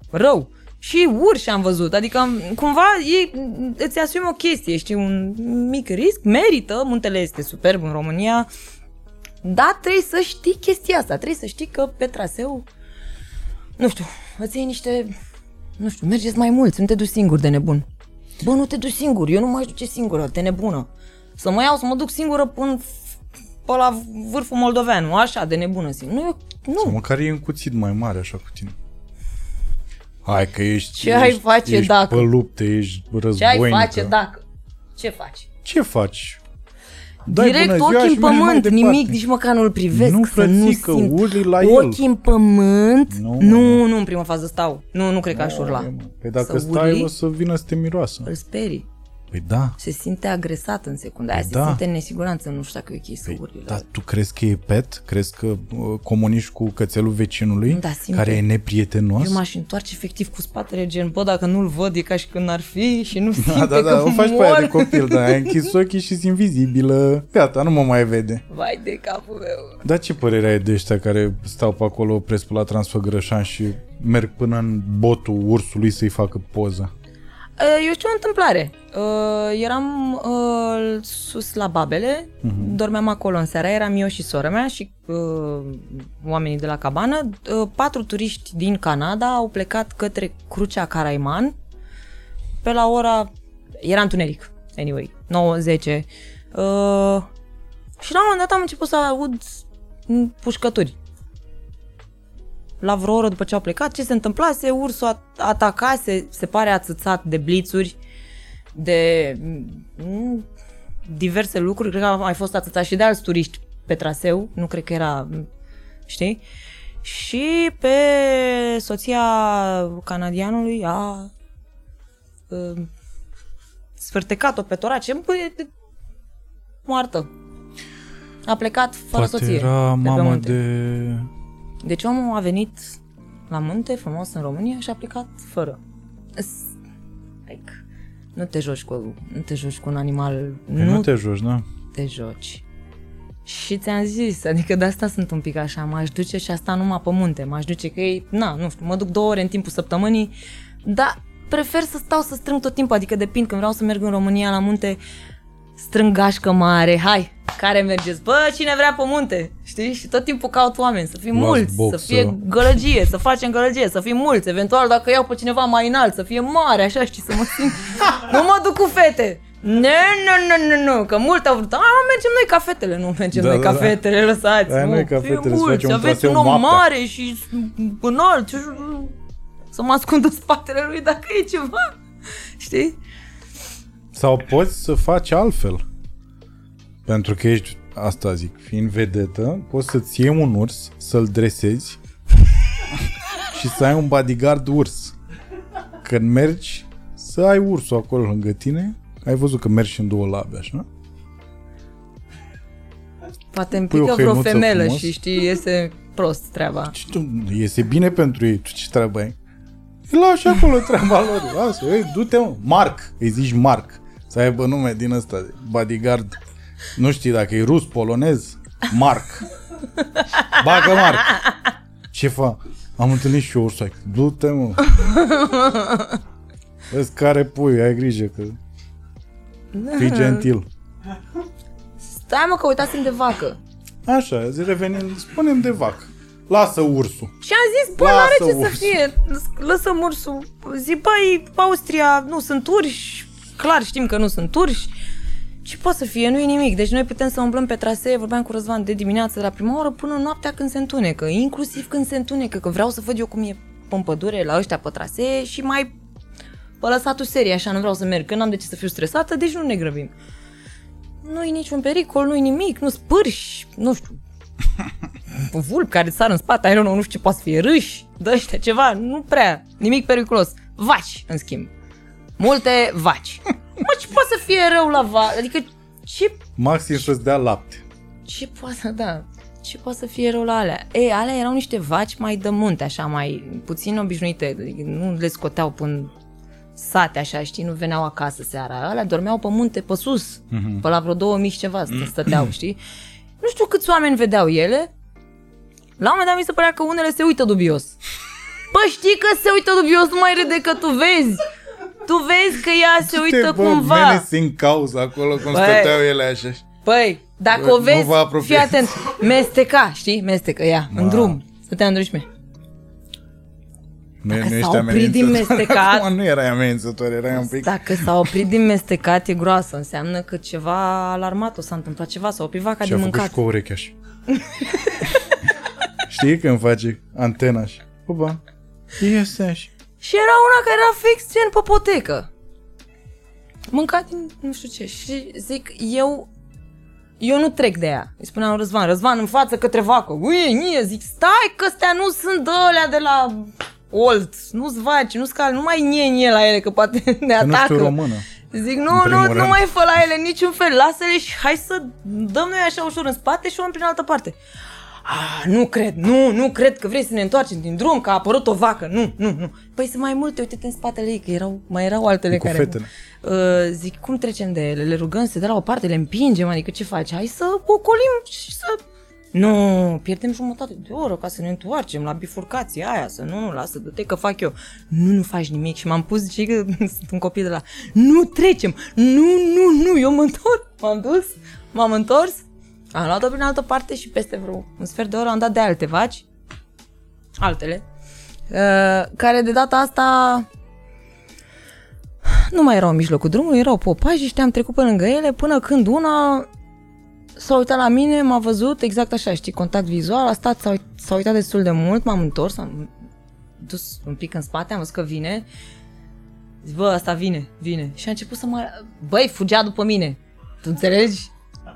Rău. Și urși am văzut, adică am- cumva e, îți asumi o chestie, știi, un mic risc, merită, muntele este superb în România, dar trebuie să știi chestia asta, trebuie să știi că pe traseu, nu știu, îți iei niște, nu știu, mergeți mai mulți, nu te duci singur de nebun. Bă, nu te duci singur, eu nu mă duce singură, te nebună. Să mă iau, să mă duc singură până pe la vârful moldoveanu, așa, de nebună singur. Nu, eu, Sau nu. măcar e încuțit mai mare așa cu tine. Hai că ești, Ce ai ești, face ești dacă? pe lupte, ești Ce războinică. ai face dacă? Ce faci? Ce faci? Direct bună ziua ochii și în mergi mai pământ, departe. nimic, nici măcar nu-l privesc. Nu, să nu frățică, simt. urli la el. Ochii în pământ? Nu, Nu, mă. nu, în prima fază stau. Nu, nu cred că aș urla. Păi dacă Să stai, urli, o să vină să te miroasă. Îl sperii. Păi da. Se simte agresat în secunda aia, Păi se da. simte în nesiguranță, nu știu dacă e ok să Păi, urli la dar tu crezi că e pet? Crezi că uh, comunici cu cățelul vecinului Da, simte. care e neprietenos? Eu m-aș întoarce efectiv cu spatele, gen, bă, dacă nu-l văd, e ca și când ar fi și nu simte Da, da, da, că o faci mor. pe aia de copil, da, ai închis ochii și invizibilă. Gata, nu mă mai vede. Vai de capul meu. Dar ce părere ai de ăștia care stau pe acolo prespălat transfăgărășan și merg până în botul ursului să-i facă poză? Uh, Eu știu o întâmplare. Uh, Eram uh, sus la Babele, Mhm. dormeam acolo în seara, eram eu și sora mea și uh, oamenii de la cabană. Uh, Patru turiști din Canada au plecat către Crucea Caraiman pe la ora... Era întuneric, anyway, 9-10. Uh, și la un moment dat am început să aud mm, pușcături. La vreo oră după ce au plecat, ce se întâmplase? Ursul a- atacase, se pare ațățat de blițuri, de mm, diverse lucruri. Cred că a mai fost ațățat și de alți turiști pe traseu. Nu cred că era, mm, știi? Și pe soția canadianului a uh, sfârtecat-o pe torace. Băi, de- moartă. A plecat fără Poate soție. era de pe mamă munte. de... Deci omul a venit la munte, frumos, în România și a plecat fără. S- Like, nu te joci cu, nu te joci cu un animal, Păi nu, nu te joci, da? te joci. Și ți-am zis, adică de asta sunt un pic așa, m-aș duce și asta numai pe munte, m-aș duce că e, na, nu știu, mă duc două ore în timpul săptămânii, dar prefer să stau să strâng tot timpul, adică depind când vreau să merg în România la munte, strâng gașcă mare, hai, care mergeți? Bă, cine vrea pe munte, știi? Și tot timpul caut oameni, să fim Luați mulți, boxă. să fie gălăgie, să facem gălăgie, să fim mulți, eventual dacă iau pe cineva mai înalt, să fie mare, așa, știi, să mă simt... nu mă duc cu fete! Nu, nu, nu, nu, nu, că mult au vrut. A, mergem noi ca fetele, nu mergem Da, noi da, ca da. fetele, lăsați. Aia nu, noi ca fie fetele, să mulți, facem un aveți traseu un om noaptea. mare și înalt, și să mă ascund în spatele lui dacă e ceva. Știi? Sau poți să faci altfel. Pentru că ești, asta zic, fiind vedetă, poți să-ți iei un urs, să-l dresezi și să ai un bodyguard urs. Când mergi, să ai ursul acolo lângă tine. Ai văzut că mergi și în două labe, așa? Poate îmi Pui o pică vreo hăinuță femelă frumos. și știi, iese prost treaba. Și tu, iese bine pentru ei, tu ce treabă ai? Îi lași acolo treaba lor. Lasă, ei, du-te, mă. Marc, îi zici Marc. Să aibă nume din ăsta, de bodyguard. Nu știi dacă e rus, polonez. Marc. Bagă Marc. Ce fa? Am întâlnit și eu ursul. Du-te, mă. Vezi care pui, ai grijă că... Fii gentil. Stai mă că uitasem de vacă. Așa, zi revenind, spunem de vac. Lasă ursul. Și am zis, bă, Lasă n-are ce să ursul. fie. Lăsă ursul. Zi, băi, Austria nu sunt urși. Clar știm că nu sunt urși. Ce poate să fie? Nu e nimic. Deci noi putem să umblăm pe trasee, vorbeam cu Răzvan de dimineață de la prima oră până noaptea când se întunecă. Inclusiv când se întunecă, că vreau să văd eu cum e în pădure la ăștia pe trasee și mai pe lăsatul serie, așa, nu vreau să merg, că n-am de ce să fiu stresată, deci nu ne grăbim. Nu e niciun pericol, nu e nimic, nu spârși, nu știu, vulpi care sar în spate, I don't know, nu știu ce poate să fie, râși, de ăștia, ceva, nu prea, nimic periculos. Vaci, în schimb. Multe vaci. Mă, ce poate să fie rău la vaci? Adică, ce, Maxim să-ți dea lapte. ce poate să, da, ce poate să fie rău la alea? Ei, alea erau niște vaci mai de munte, așa, mai puțin obișnuite, adică nu le scoteau până sate, așa, știi, nu veneau acasă seara. Alea dormeau pe munte, pe sus, pe la vreo 2000 și ceva stă- stăteau, știi? Nu știu câți oameni vedeau ele. La un moment dat mi se părea că unele se uită dubios. Bă, știi că se uită dubios, nu mai râde că tu vezi. Tu vezi că ea se uită bă, cumva. menesi în cauză acolo cum Băi. stăteau ele așa. Păi, dacă Bă, o nu vezi, vă apropiați. fii atent. Mesteca, știi? Mestecă, ea, în Ma. drum. Stătea în drușme. Nu, Dacă nu s-a ești oprit din amenințător. mestecat- Acum nu erai amenințător, erai un pic... Dacă s-a oprit din mestecat, e groasă. Înseamnă că ceva alarmat o s-a întâmplat ceva, s-a oprit vaca Și din a făcut mâncat. și cu o ureche așa. Știi când face antena așa? Pupa. Iese așa. Și era una care era fix gen pe potecă. Mânca din nu știu ce. Și zic, eu eu nu trec de ea. Îi spuneam lui Răzvan, Răzvan în față către vacă. Ui, nie, zic, stai că astea nu sunt de alea de la Olt. Nu-ți vaci, nu-ți cal, nu mai nie, nie la ele, că poate ne Că nu atacă. știu română. Zic, nu, În primul nu, nu rând. mai fă la ele niciun fel, lasă-le și hai să dăm noi așa ușor în spate și o luăm prin altă parte. Ah, nu cred, nu, nu cred că vrei să ne întoarcem din drum, că a apărut o vacă, nu, nu, nu. Păi sunt mai multe, uite-te în spatele ei, că erau, mai erau altele Cu care... fetele. Uh, zic, cum trecem de ele? Le rugăm să se dea la o parte, le împingem, adică ce faci? Hai să ocolim și să... Nu, pierdem jumătate de oră ca să ne întoarcem la bifurcația aia, să nu, nu, lasă, du-te că fac eu. Nu, nu faci nimic și m-am pus și că sunt un copil de la, nu trecem, nu, nu, nu, eu mă întorc. M-am dus, m-am întors, am luat-o prin altă parte și peste vreo un sfert de oră am dat de alte vaci, altele, uh, care de data asta nu mai erau în mijlocul drumului, erau popaji și am trecut pe lângă ele până când una s-a uitat la mine, m-a văzut exact așa, știi, contact vizual, a stat, s-a, uit- s-a uitat destul de mult, m-am întors, am dus un pic în spate, am văzut că vine, zic, bă, asta vine, vine. Și a început să mă... Băi, fugea după mine, tu înțelegi?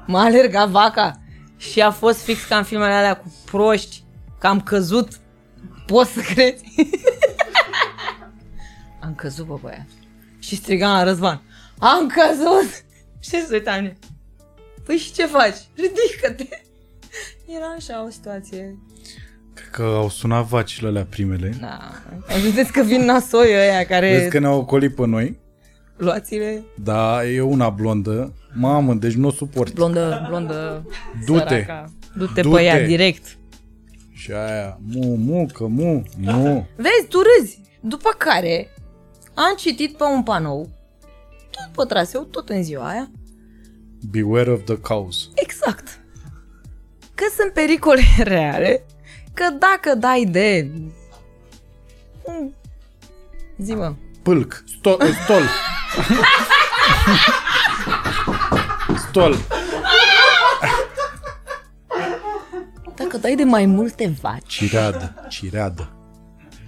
M-a alergat vaca și a fost fix ca în filmele alea cu proști, că am căzut, poți să crezi? am căzut, bă, băiat. Și strigam la Răzvan, am căzut! Și se uita la mine. Păi și ce faci? Ridică-te! Era așa o situație. Cred că au sunat vacile alea primele. Da. Vedeți că vin nasoi ăia care... Vezi că ne-au ocolit pe noi. Luați-le. Da, e una blondă. Mamă, deci nu o suport. Blondă, blondă, Du-te. săraca. Du-te, Du-te. pe ea direct. Și aia, mu, mu, că mu, nu. Vezi, tu râzi. După care am citit pe un panou, tot pe traseu, tot în ziua aia, Beware of the cows. exact, că sunt pericole reale, că dacă dai de... Mm, Zi, mă. Pâlc. Stol. Stol. Stol. Dacă dai de mai multe vaci, Cireadă. Cireadă.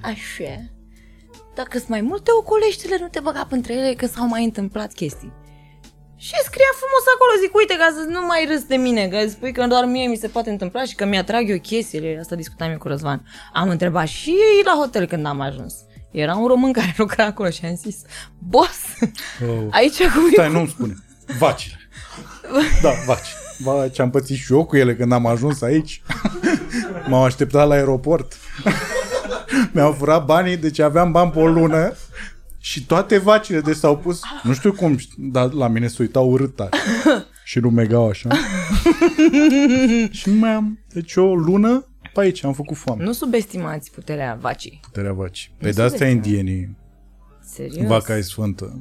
așa, dacă sunt mai multe, ocolește-le, nu te băga între ele, că s-au mai întâmplat chestii. Și scria frumos acolo, zic, uite, ca să nu mai râzi de mine, că spui că doar mie mi se poate întâmpla și că mi-atrag eu chestiile, asta discutam eu cu Răzvan. Am întrebat și ei la hotel când am ajuns. Era un român care lucra acolo și am zis, boss, Oh. aici cum Stai, nu-mi spune. Vacile. Da, vaci. Vaci, am pățit și eu cu ele când am ajuns aici. M-au așteptat la aeroport. Mi-au furat banii, deci aveam bani pe o lună și toate vacile de s-au pus, nu știu cum, dar la mine se uitau urât tare. Și rumegau așa. și nu mai am, deci o lună pe aici am făcut foame. Nu subestimați puterea vacii. Puterea vaci. Păi Nu de asta se vede. indienii, Serios. vaca e sfântă.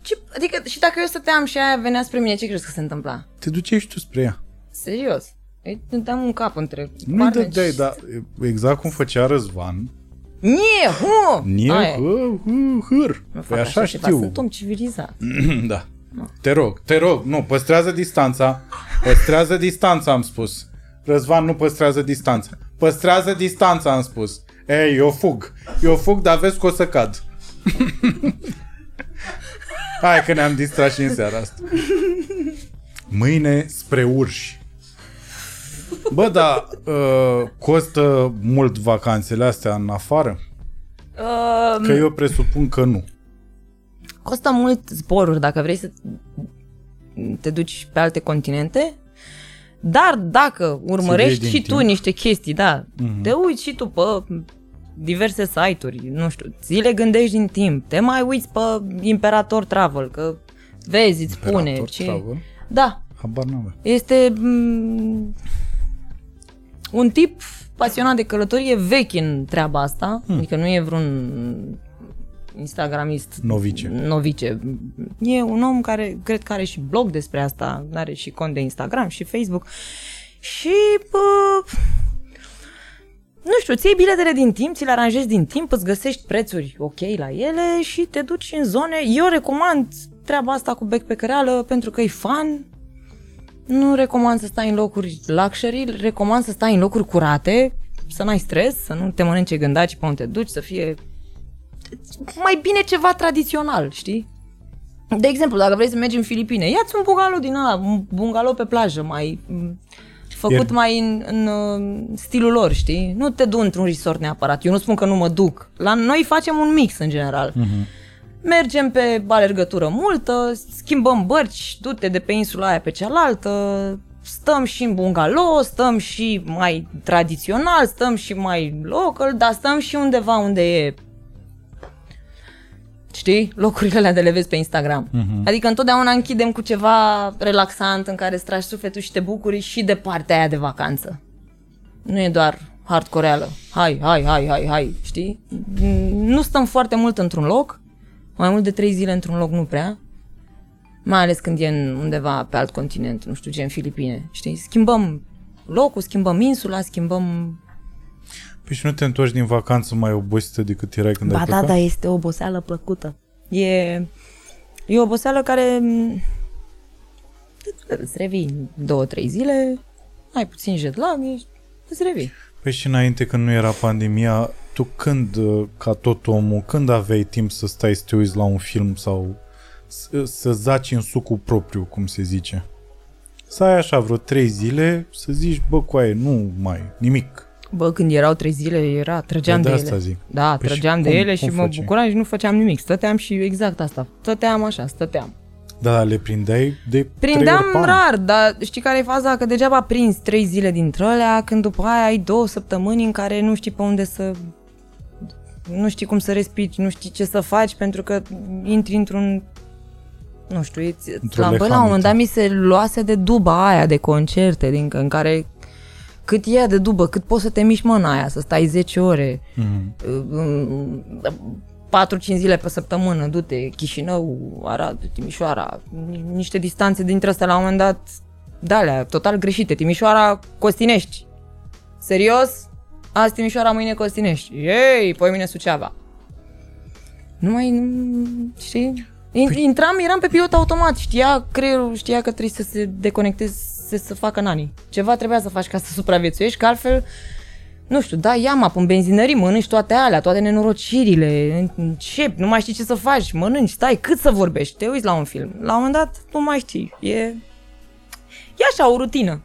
Ce, adică, și dacă eu stăteam și aia venea spre mine, ce crezi că se întâmpla? Te duceai și tu spre ea. Serios. Îi dădeam un cap între Nu-i coarne dădeai, și- dar exact cum făcea Răzvan, Nie, hu! Nie, Aia e. hă, hă, hâr. Nu Păi fac așa ceva, știu. Sunt om civilizat. da. Te rog, te rog, nu, păstrează distanța. Păstrează distanța, am spus. Răzvan nu păstrează distanța. Păstrează distanța, am spus. Ei, eu fug. Eu fug, dar vezi că o să cad. Hai că ne-am distrat și în seara asta. Mâine spre urși. Bă, dar uh, costă mult vacanțele astea în afară? Uh, Că eu presupun că nu. costă mult zboruri dacă vrei să te duci pe alte continente, dar dacă urmărești din și tu timp. niște chestii, da, te uiți și tu pe diverse site-uri, nu știu, ți le gândești din timp, te mai uiți pe Imperator Travel, că vezi, îți spune. Imperator Ce... Travel? Da, Habar n-aveam. Este mm, un tip pasionat de călătorie vechi în treaba asta, hmm. adică nu e vreun instagramist Novice. novice. E un om care cred că are și blog despre asta, are și cont de Instagram și Facebook și bă, nu știu, ți iei biletele din timp, ți le aranjezi din timp, îți găsești prețuri ok la ele și te duci în zone. Eu recomand treaba asta cu backpackereală pentru că e fun, nu recomand să stai în locuri luxury, recomand să stai în locuri curate, să n-ai stres, să nu te mănânce gândaci pe unde te duci, să fie mai bine ceva tradițional, știi? De exemplu, dacă vrei să mergi în Filipine, ia-ți un bungalow din ăla, un bungalow pe plajă, mai m, făcut E- mai în, în uh, stilul lor, știi? Nu te du într-un resort neapărat. Eu nu spun că nu mă duc. La noi facem un mix în general. Mhm. mergem pe alergătură multă, schimbăm bărci, du-te de pe insula aia pe cealaltă, stăm și în bungalow, stăm și mai tradițional, stăm și mai local, dar stăm și undeva unde e știi, locurile alea de le vezi pe Instagram. Uh-huh. Adică întotdeauna închidem cu ceva relaxant în care îți tragi sufletul și te bucuri și de partea aia de vacanță. Nu e doar hardcoreală. Hai, hai, hai, hai, hai, știi? Nu stăm foarte mult într-un loc, mai mult de trei zile într-un loc nu prea, mai ales când e în undeva pe alt continent, nu știu ce, în Filipine, știi? Schimbăm locul, schimbăm insula, schimbăm... Păi și nu te întorci din vacanță mai obosită decât erai când ba ai da, plecat? da, este o oboseală plăcută. E, e o oboseală care m, îți revii două, trei zile, ai puțin jet lag, ești- îți revii. Păi și înainte când nu era pandemia, tu când, uh, ca tot omul, când aveai timp să stai să te uiți la un film sau să, să zaci în sucul propriu, cum se zice? Să ai așa vreo trei zile, să zici, bă, coaie, nu mai, nimic. Bă, când erau trei zile, era, trăgeam de de, asta ele. zic. Da, Păi și trăgeam de cum- ele cum și mă făceai? bucuram și nu făceam nimic. Stăteam și exact asta. Stăteam așa, stăteam. Da, dar le prindeai de trei Prindeam ori pe an. rar, dar știi care e faza? Că degeaba prins trei zile dintre alea, când după aia ai două săptămâni în care nu știi pe unde să... Nu știi cum să respiri, nu știi ce să faci, pentru că intri într-un... Nu știu, îți, Într-o la, bă, la un lehamită. moment dat mi se luase de duba aia de concerte, din, în care cât e ea de dubă, cât poți să te miști mâna aia, să stai 10 ore, Mhm. 4-5 zile pe săptămână, du-te, Chișinău, Arad, Timișoara, ni- niște distanțe dintre astea la un moment dat, de total greșite. Timișoara, Costinești. Serios? Azi Timișoara, mâine Costinești. Ei, poi mine Suceava. Nu mai, nu, știi? In- Intram, eram pe pilot automat, știa creierul, știa că trebuie să se deconecteze, să, să facă nani. Ceva trebuia să faci ca să supraviețuiești, că altfel nu știu, da iama în benzinării, mănânci toate alea, toate nenorocirile, începi, nu mai știi ce să faci, mănânci, stai, cât să vorbești, te uiți la un film. La un moment dat nu mai știi, e, e așa, o rutină.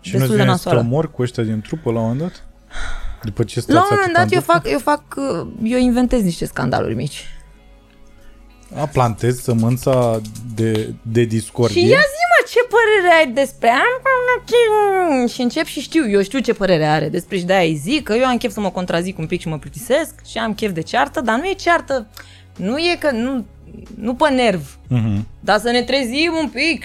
Și destul nu-ți de vine să nasoală. te omori cu ăștia din trupă la un moment dat? După ce stați La un moment atâta dat eu după? fac, eu fac, uh, eu inventez niște scandaluri mici. A, plantezi sămânța de, de discordie? Și ia zi mă, ce părere ai despre Și încep și știu, eu știu ce părere are despre și de-aia îi zic că eu am chef să mă contrazic un pic și mă plictisesc și am chef de ceartă, dar nu e ceartă, nu e că, nu, nu pe nerv, Mhm. dar să ne trezim un pic.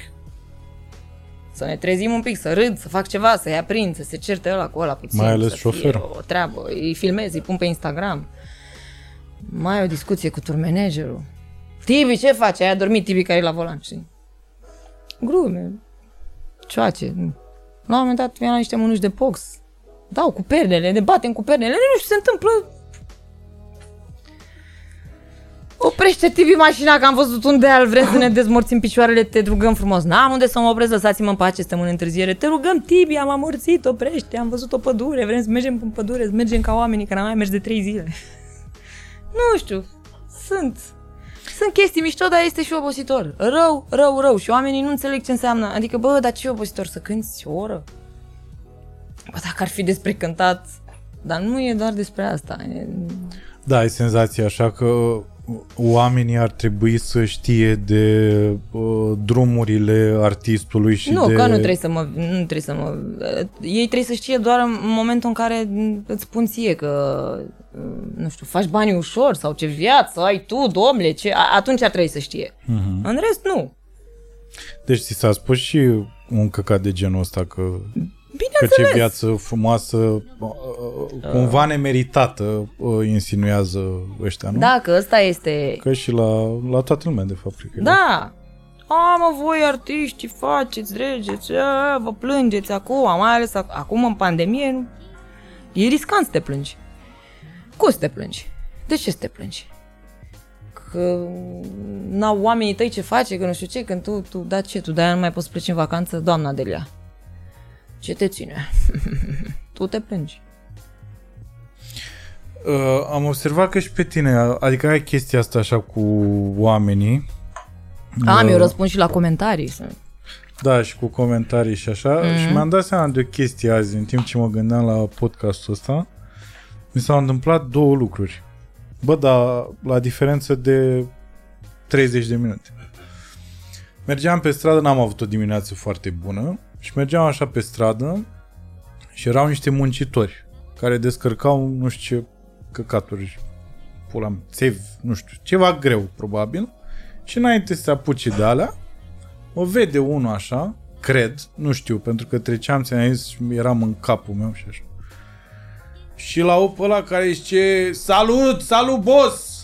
Să ne trezim un pic, să râd, să fac ceva, să-i aprind, să se certe ăla cu ăla puțin. Mai ales să fie șoferul. o treabă, îi filmez, îi pun pe Instagram. Mai ai o discuție cu turmanagerul. Tibi, ce faci? Ai adormit Tibi care e la volan, știi? Glume, cioace. nu. La un moment dat mi-am niște mânuși de box. Dau cu pernele, ne batem cu pernele, nu știu ce se întâmplă. Oprește TV mașina că am văzut un deal, vrem să ne dezmorțim picioarele, te rugăm frumos. N-am unde să mă opresc, lăsați-mă în pace, suntem în întârziere. Te rugăm, Tibi, am amorțit, oprește, am văzut o pădure, vrem să mergem în pădure, să mergem ca oamenii, că n-am mai mers de trei zile. nu știu, sunt. Sunt chestii mișto, dar este și obositor. Rău, rău, rău. Și oamenii nu înțeleg ce înseamnă. Adică, bă, dar ce e obositor? Să cânti o oră? Bă, dacă ar fi despre cântat, dar nu e doar despre asta. E... Da, ai senzația așa că oamenii ar trebui să știe de uh, drumurile artistului și Nu, de... că nu trebuie să mă... Nu trebuie să mă... Ei trebuie să știe doar în momentul în care îți spun ție că, nu știu, faci bani ușor sau ce viață ai tu, domnule, ce... a- Atunci ar trebui să știe. Mhm. În rest, nu. Deci ți s-a spus și un căcat de genul ăsta că, că Bineînțeles. ce viață frumoasă, uh, uh, cumva nemeritată uh, insinuează ăștia, nu? Da, că ăsta este... Că și la, la toată lumea, de fapt. cred că Da. A, mă, voi artiști, faceți, dregeți, a, vă plângeți acum, mai ales ac- acum în pandemie, nu? E riscant să te plângi. Cum să te plângi? De ce să te plângi? Că n-au oamenii tăi ce face, că nu știu ce, când tu, tu da ce, tu de-aia nu mai poți să pleci în vacanță, doamna Delia. Ce te ține? tu te plângi. Uh, am observat că și pe tine, adică ai chestia asta așa cu oamenii. Am, Uh, eu răspund și la comentarii. Da, și cu comentarii și așa. Mhm. Mm-hmm. Și mi-am dat seama de o chestie azi, în timp ce mă gândeam la podcastul ăsta. Mi s-au întâmplat două lucruri. Bă, dar la diferență de 30 de minute. Mergeam pe stradă, n-am avut o dimineață foarte bună și mergeam așa pe stradă și erau niște muncitori care descărcau nu știu ce căcaturi, pula mea, țevi, nu știu, ceva greu probabil și înainte să se apuce de alea, o vede unul așa, cred, nu știu, pentru că treceam, ți-am zis, eram în capul meu și așa. Și la pe ăla care zice, salut, salut boss!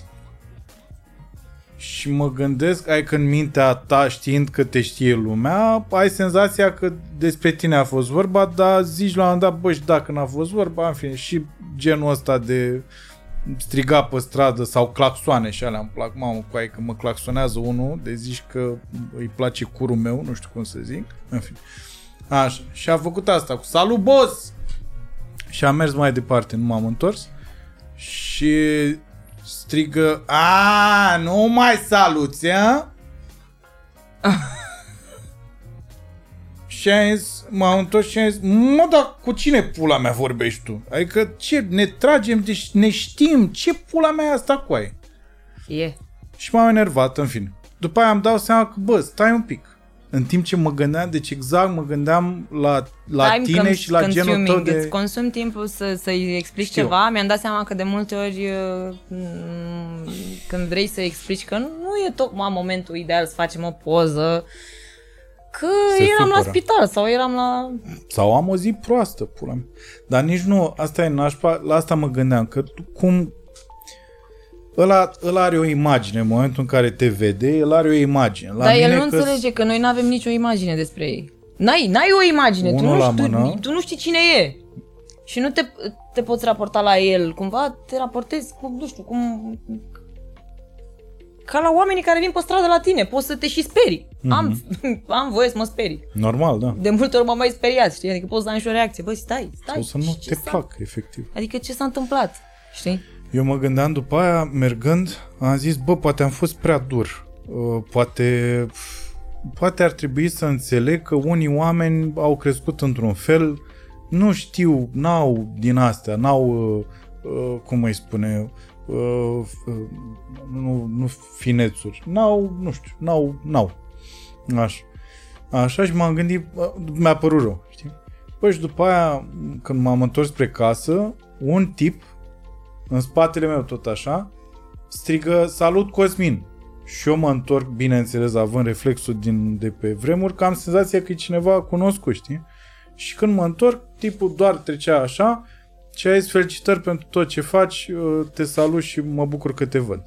Și mă gândesc, ai că în mintea ta, știind că te știe lumea, ai senzația că despre tine a fost vorba, dar zici la un moment dat, bă, și dacă n-a fost vorba, în fine, și genul ăsta de striga pe stradă sau claxoane și alea îmi plac, mamă, cu ai că mă claxonează unul, de zici că îi place curul meu, nu știu cum să zic, în fine. Așa, și a făcut asta cu salut boss! Și am mers mai departe, nu m-am întors și strigă A, nu mai saluți, a? și am zis, m-am întors și am zis, mă, dar cu cine pula mea vorbești tu? Adică ce, ne tragem, deci ne știm, ce pula mea e asta cu ai? E. Și m-am enervat, în fine. După aia am dat seama că, bă, stai un pic. În timp ce mă gândeam, deci exact mă gândeam la, la Time tine comes și la genul consuming. tău de... Îți consumi timpul să, să-i explici Știu. ceva. Mi-am dat seama că de multe ori uh, m, când vrei să explici că nu e tocmai momentul ideal să facem o poză, că Se eram la supără. spital sau eram la... Sau am o zi proastă, pula mea. Dar nici nu, asta e nașpa, la asta mă gândeam, că tu cum... Ăla, ăla are o imagine în momentul în care te vede, el are o imagine. La Dar mine el nu că înțelege că noi nu avem nicio imagine despre ei. N-ai, n-ai o imagine, tu Unul nu, la știi, mână. tu, tu nu știi cine e. Și nu te, te poți raporta la el. Cumva te raportezi cu, nu știu, cum... Ca la oamenii care vin pe stradă la tine. Poți să te și sperii. Mm-hmm. Am, am voie să mă sperii. Normal, da. De multe ori m-am mai speriat, știi? Adică poți să ai și o reacție. Băi, stai, stai. Sau să nu ce te s-a- plac, efectiv. Adică ce s-a întâmplat, știi? Eu mă gândeam după aia, mergând, am zis, bă, poate am fost prea dur. Uh, Poate, poate ar trebui să înțeleg că unii oameni au crescut într-un fel, nu știu, n-au din astea, n-au, uh, uh, cum îi spune, uh, uh, nu, nu finețuri, n-au, nu știu, n-au, n-au. Așa. Așa și m-am gândit, bă, mi-a părut rău, știi? Păi și după aia, când m-am întors spre casă, un tip în spatele meu tot așa, strigă salut Cosmin. Și eu mă întorc, bineînțeles, având reflexul din, de pe vremuri, că am senzația că e cineva cunoscut, știi? Și când mă întorc, tipul doar trecea așa și a zis felicitări pentru tot ce faci, uh, te salut și mă bucur că te văd.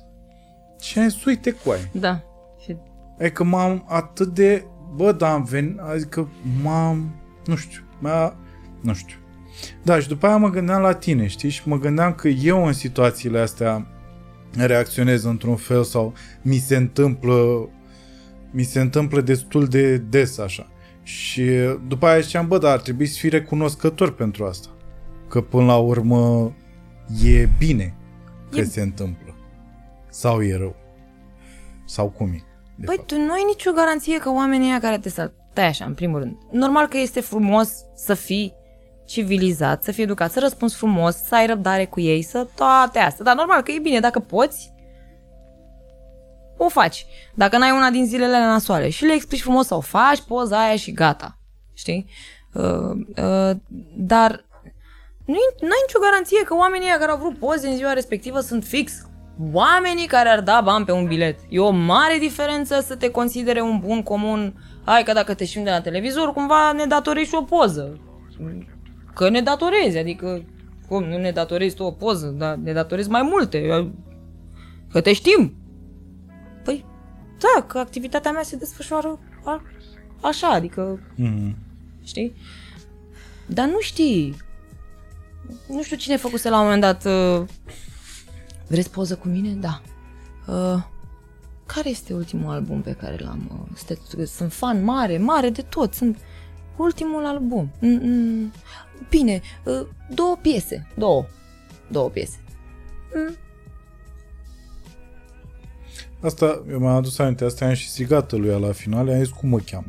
Și am zis, uite cu aia. Da. Și Adică m-am atât de... Bă, da, am venit... Adică m-am... Nu știu. M-a... Nu știu. Da, și după aia mă gândeam la tine, știi? Și mă gândeam că eu în situațiile astea reacționez într-un fel sau mi se întâmplă mi se întâmplă destul de des așa. Și după aia ziceam, bă, dar ar trebui să fii recunoscător pentru asta. Că până la urmă e bine că E- se întâmplă. Sau e rău. Sau cum e. de Păi fapt. tu nu ai nicio garanție că oamenii ăia care te să Tai așa, în primul rând. Normal că este frumos să fii civilizat, să fii educat, să răspunzi frumos, să ai răbdare cu ei, să toate astea. Dar normal că e bine, dacă poți, o faci. Dacă n-ai una din zilele nasoale și le explici frumos să o faci, poza aia și gata. Știi? Uh, uh, dar nu ai nicio garanție că oamenii ăia care au vrut poze în ziua respectivă sunt fix oamenii care ar da bani pe un bilet. E o mare diferență să te considere un bun comun. Hai că dacă te știm de la televizor, cumva ne datorezi și o poză. Că ne datorezi, adică cum, nu ne datorezi tu o poză, dar ne datorezi mai multe. Că te știm. Păi, da, că activitatea mea se desfășoară a, așa, adică, Mhm. știi? Dar nu știi. Nu știu cine făcuse la un moment dat... Uh, vreți poză cu mine? Da. Uh, care este ultimul album pe care l-am... Uh, este- sunt fan mare, mare de tot. Sunt ultimul album. Mm, mm, bine, uh, două piese. Două. Două piese. Mm, Asta, eu m-am adus aminte, asta am și strigat lui ea la final, i-am zis cum mă cheamă.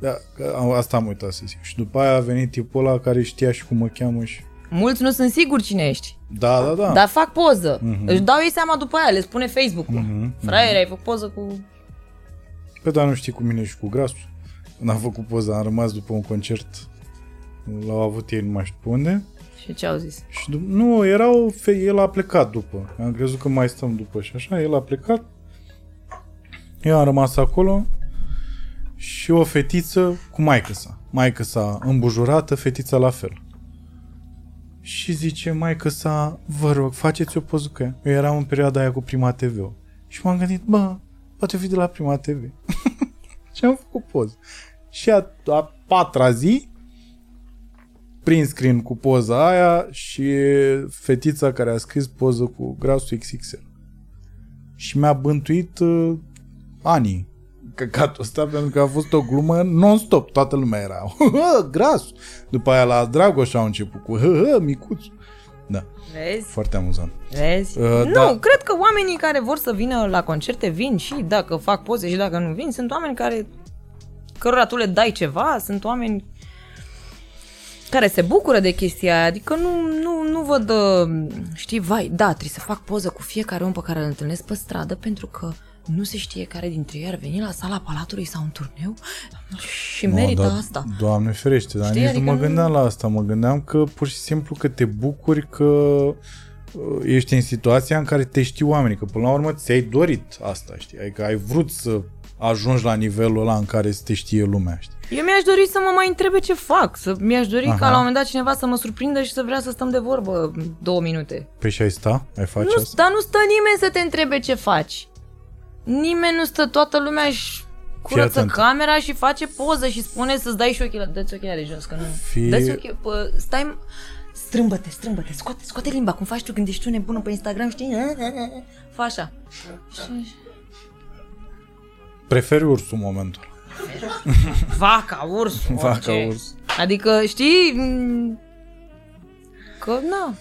Da, că am- asta am uitat să zic. Și după aia a venit tipul ăla care știa și cum mă cheamă și Mulți nu sunt siguri cine ești. Da, da, da. Dar fac poză. Mm-hmm. Își dau ei seama după aia, le spune Facebook-ul. Mm-hmm. Fraiere, ai făcut poză cu... Pe dar nu știi cu mine și cu grasul. Când am făcut poza, am rămas după un concert. L-au avut ei, nu mai știu pe unde. Și ce au zis? Și dup- nu, era o fe- el a plecat după. Am crezut că mai stăm după și așa, el a plecat. Eu am rămas acolo și o fetiță cu maică sa. Maică sa îmbujurată, fetița la fel. Și zice, maică sa, vă rog, faceți o poză cu ea. Eu eram în perioada aia cu Prima tv Și m-am gândit, bă, poate fi de la Prima TV. și am făcut poză. Și a, a patra zi, print screen cu poza aia și fetița care a scris poză cu grasul XXL. Și mi-a bântuit uh, anii căcatul ăsta pentru că a fost o glumă non-stop. Toată lumea era gras. După aia la Dragoș au început cu hă, hă, micuț. Da, Vezi? foarte amuzant. Vezi? Uh, nu, da. cred că oamenii care vor să vină la concerte vin și dacă fac poze și dacă nu vin, sunt oameni care cărora tu le dai ceva, sunt oameni care se bucură de chestia aia, adică nu, nu, nu văd, uh, știi, vai, da, trebuie să fac poză cu fiecare om pe care îl întâlnesc pe stradă pentru că nu se știe care dintre ei ar veni la sala Palatului sau un turneu și merită da, asta. Doamne ferește, dar Știi, nici adică nu mă nu- gândeam la asta. Mă gândeam că pur și simplu că te bucuri că uh, ești în situația în care te știu oamenii, că până la urmă ți-ai dorit asta, știi? Adică ai vrut să ajungi la nivelul ăla în care să te știe lumea, știi? Eu mi-aș dori să mă mai întrebe ce fac, să mi-aș dori Aha. ca la un moment dat cineva să mă surprindă și să vrea să stăm de vorbă două minute. Pe și ai sta? Ai face Nu, asta? dar nu stă nimeni să te întrebe ce faci. Nimeni nu stă, toată lumea își curăță atent. camera și face poză și spune să-ți dai și ochelari. Dă-ți ochelari jos, că nu... Fii- Dă-ți ochi... Pă, stai... Strâmbă-te, strâmbă-te, scoate, scoate limba, cum faci tu când ești tu nebună pe Instagram, știi? Fă așa. Și... Preferi ursul în momentul ăla. Vaca, urs, Vaca, orice. urs. Adică, știi... m, Că, na,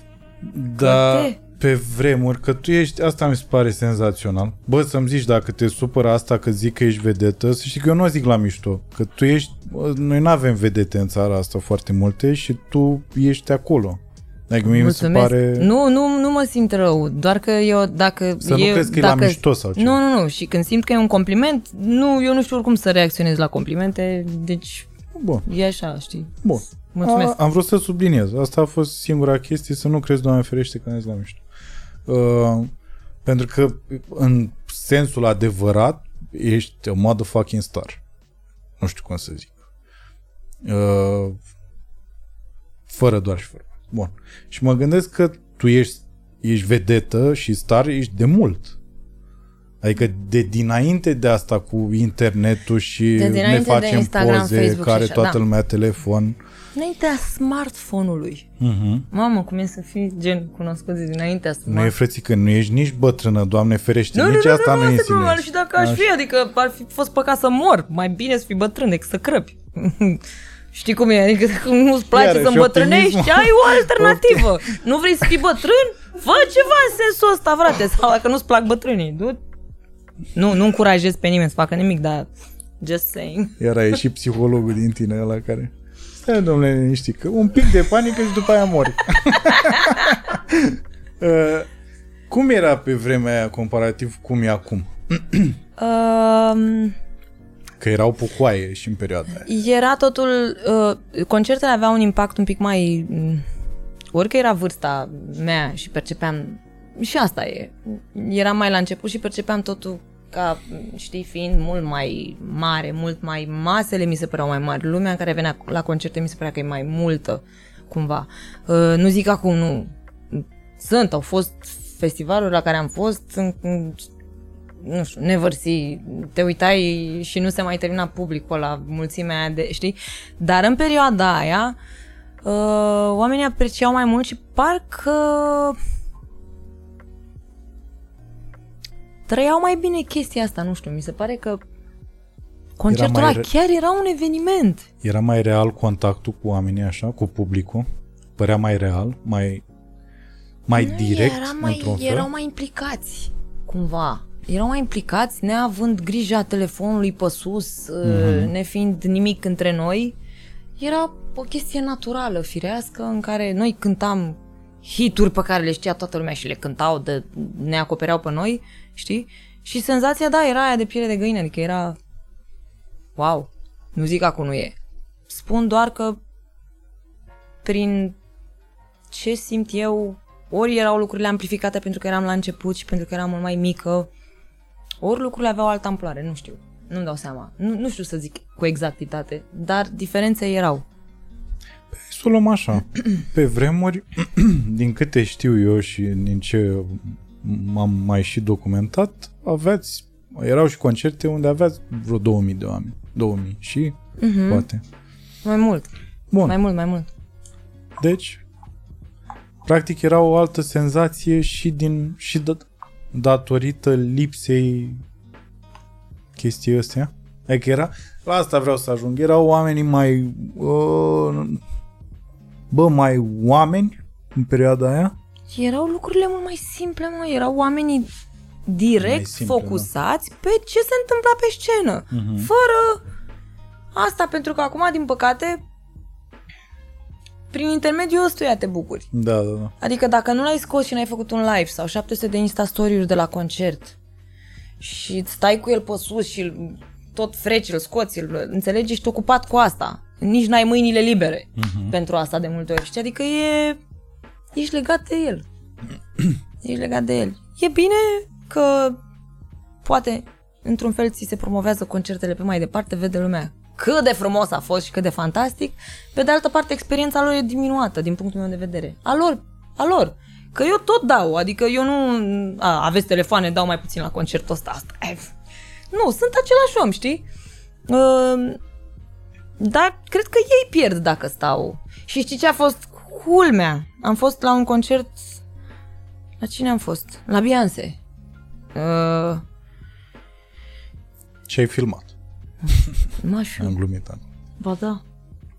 Da, te- pe vremuri, că tu ești, asta mi se pare senzațional. Bă, să-mi zici dacă te supără asta că zic că ești vedetă, să știi că eu nu o zic la mișto, că tu ești, bă, noi nu avem vedete în țara asta foarte multe și tu ești acolo. Adică mie mi se Mulțumesc. pare... Nu, nu, nu mă simt rău, doar că eu dacă... Să nu eu, crezi că e la dacă, mișto sau ceva. Nu, nu, nu, și când simt că e un compliment, nu, eu nu știu oricum să reacționez la complimente, deci Bun, e așa, știi. bun. Mulțumesc. A, am vrut să subliniez. Asta a fost singura chestie, să nu crezi, Doamne ferește, că ne la mișto. Uh, pentru că, în sensul adevărat, ești a motherfucking star. Nu știu cum să zic. Uh, fără doar și fără. Bun. Și mă gândesc că tu ești, ești vedetă și star, ești de mult. Adică de dinainte de asta cu internetul și De ne dinainte de facem Instagram, poze Facebook și care așa, toată da. lumea telefon. Înaintea smartphone-ului. Uh-huh. Mamă, cum e să fii gen cunoscut de dinaintea Nu e smartphone frățică, nu ești nici bătrână, Doamne ferește, nu, nu, nici nu, asta nu, nu, nu, e asta e problema. în Și dacă aș Așa. fi, adică ar fi fost păcat să mor. Mai bine să fii bătrân decât să crăpi. Știi cum e? Adică dacă nu-ți place Iarăși, să îmbătrânești, optimismul. ai o alternativă. nu vrei să fii bătrân? Fă ceva în sensul ăsta, frate. Sau dacă nu-ți plac bătrânii, du Nu, nu încurajez pe nimeni să facă nimic, dar just saying. Iar a ieșit psihologul din tine la care... Stai, domnule, liniștit, că un pic de panică și după aia mori. uh, cum era pe vremea aia comparativ cum e acum? Um, Că erau pocoaie și în perioada aia. Era totul... Uh, concertele aveau un impact un pic mai... mm, Orică era vârsta mea și percepeam... Și asta e. Eram mai la început și percepeam totul ca, știi, fiind mult mai mare, mult mai... Masele mi se păreau mai mari. Lumea care venea la concerte mi se părea că e mai multă, cumva. Uh, nu zic acum, nu. Sunt, au fost festivaluri la care am fost în, în nu știu, nevărsi, te uitai și nu se mai termina publicul la mulțimea aia de, știi? Dar în perioada aia, uh, oamenii apreciau mai mult și parcă trăiau mai bine chestia asta, nu știu, mi se pare că concertul mai ăla re- chiar era un eveniment. Era mai real contactul cu oamenii așa, cu publicul? Părea mai real, mai, mai Nu, direct, era mai, într-un fel? erau mai implicați, cumva. Erau mai implicați, neavând grija telefonului pe sus, Mhm. mm-hmm. nefiind nimic între noi. era o chestie naturală, firească, în care noi cântam hituri pe care le știa toată lumea și le cântau, de, ne acopereau pe noi, știi? Și senzația, da, era aia de piele de găină, adică era... Wow! Nu zic acum nu e. Spun doar că prin ce simt eu, ori erau lucrurile amplificate pentru că eram la început și pentru că eram mult mai mică, ori lucrurile aveau altă amploare, nu știu. Nu-mi dau seama. Nu, nu știu să zic cu exactitate, dar diferențe erau. Să o luăm așa. Pe vremuri, din câte știu eu și din ce m-am mai și documentat, aveați, erau și concerte unde aveați vreo 2000 de oameni. 2000 și Mhm. poate. Mai mult. Bun. Mai mult, mai mult. Deci, practic era o altă senzație și din și dat, datorită lipsei chestii astea. Adică era, la asta vreau să ajung, erau oamenii mai uh, bă, mai oameni în perioada aia. Erau lucrurile mult mai simple, mă. Erau oamenii Mai direct simple, focusați pe ce se întâmpla pe scenă. Mhm. Fără asta, pentru că acum, din păcate, prin intermediul ăstuia te bucuri. Da, da, da. Adică dacă nu l-ai scos și n-ai făcut un live sau 700 de Insta story de la concert și îți stai cu el pe sus și îl- tot freci, îl scoți, îl, înțelegi, ești ocupat cu asta. Nici n-ai mâinile libere Mhm. pentru asta de multe ori. Știi? Adică e... Ești legat de el. Ești legat de el. E bine că poate într-un fel ți se promovează concertele pe mai departe, vede lumea cât de frumos a fost și cât de fantastic. Pe de altă parte, experiența lor e diminuată din punctul meu de vedere. A lor, a lor. Că eu tot dau, adică eu nu... A, aveți telefoane, dau mai puțin la concertul ăsta. asta. E, nu, sunt același om, știi? Uh, dar cred că ei pierd dacă stau. Și știi ce a fost culmea? Am fost la un concert... La cine am fost? La Beyoncé. Uh, Ce ai filmat? m-aș Am glumit acum. Ba da,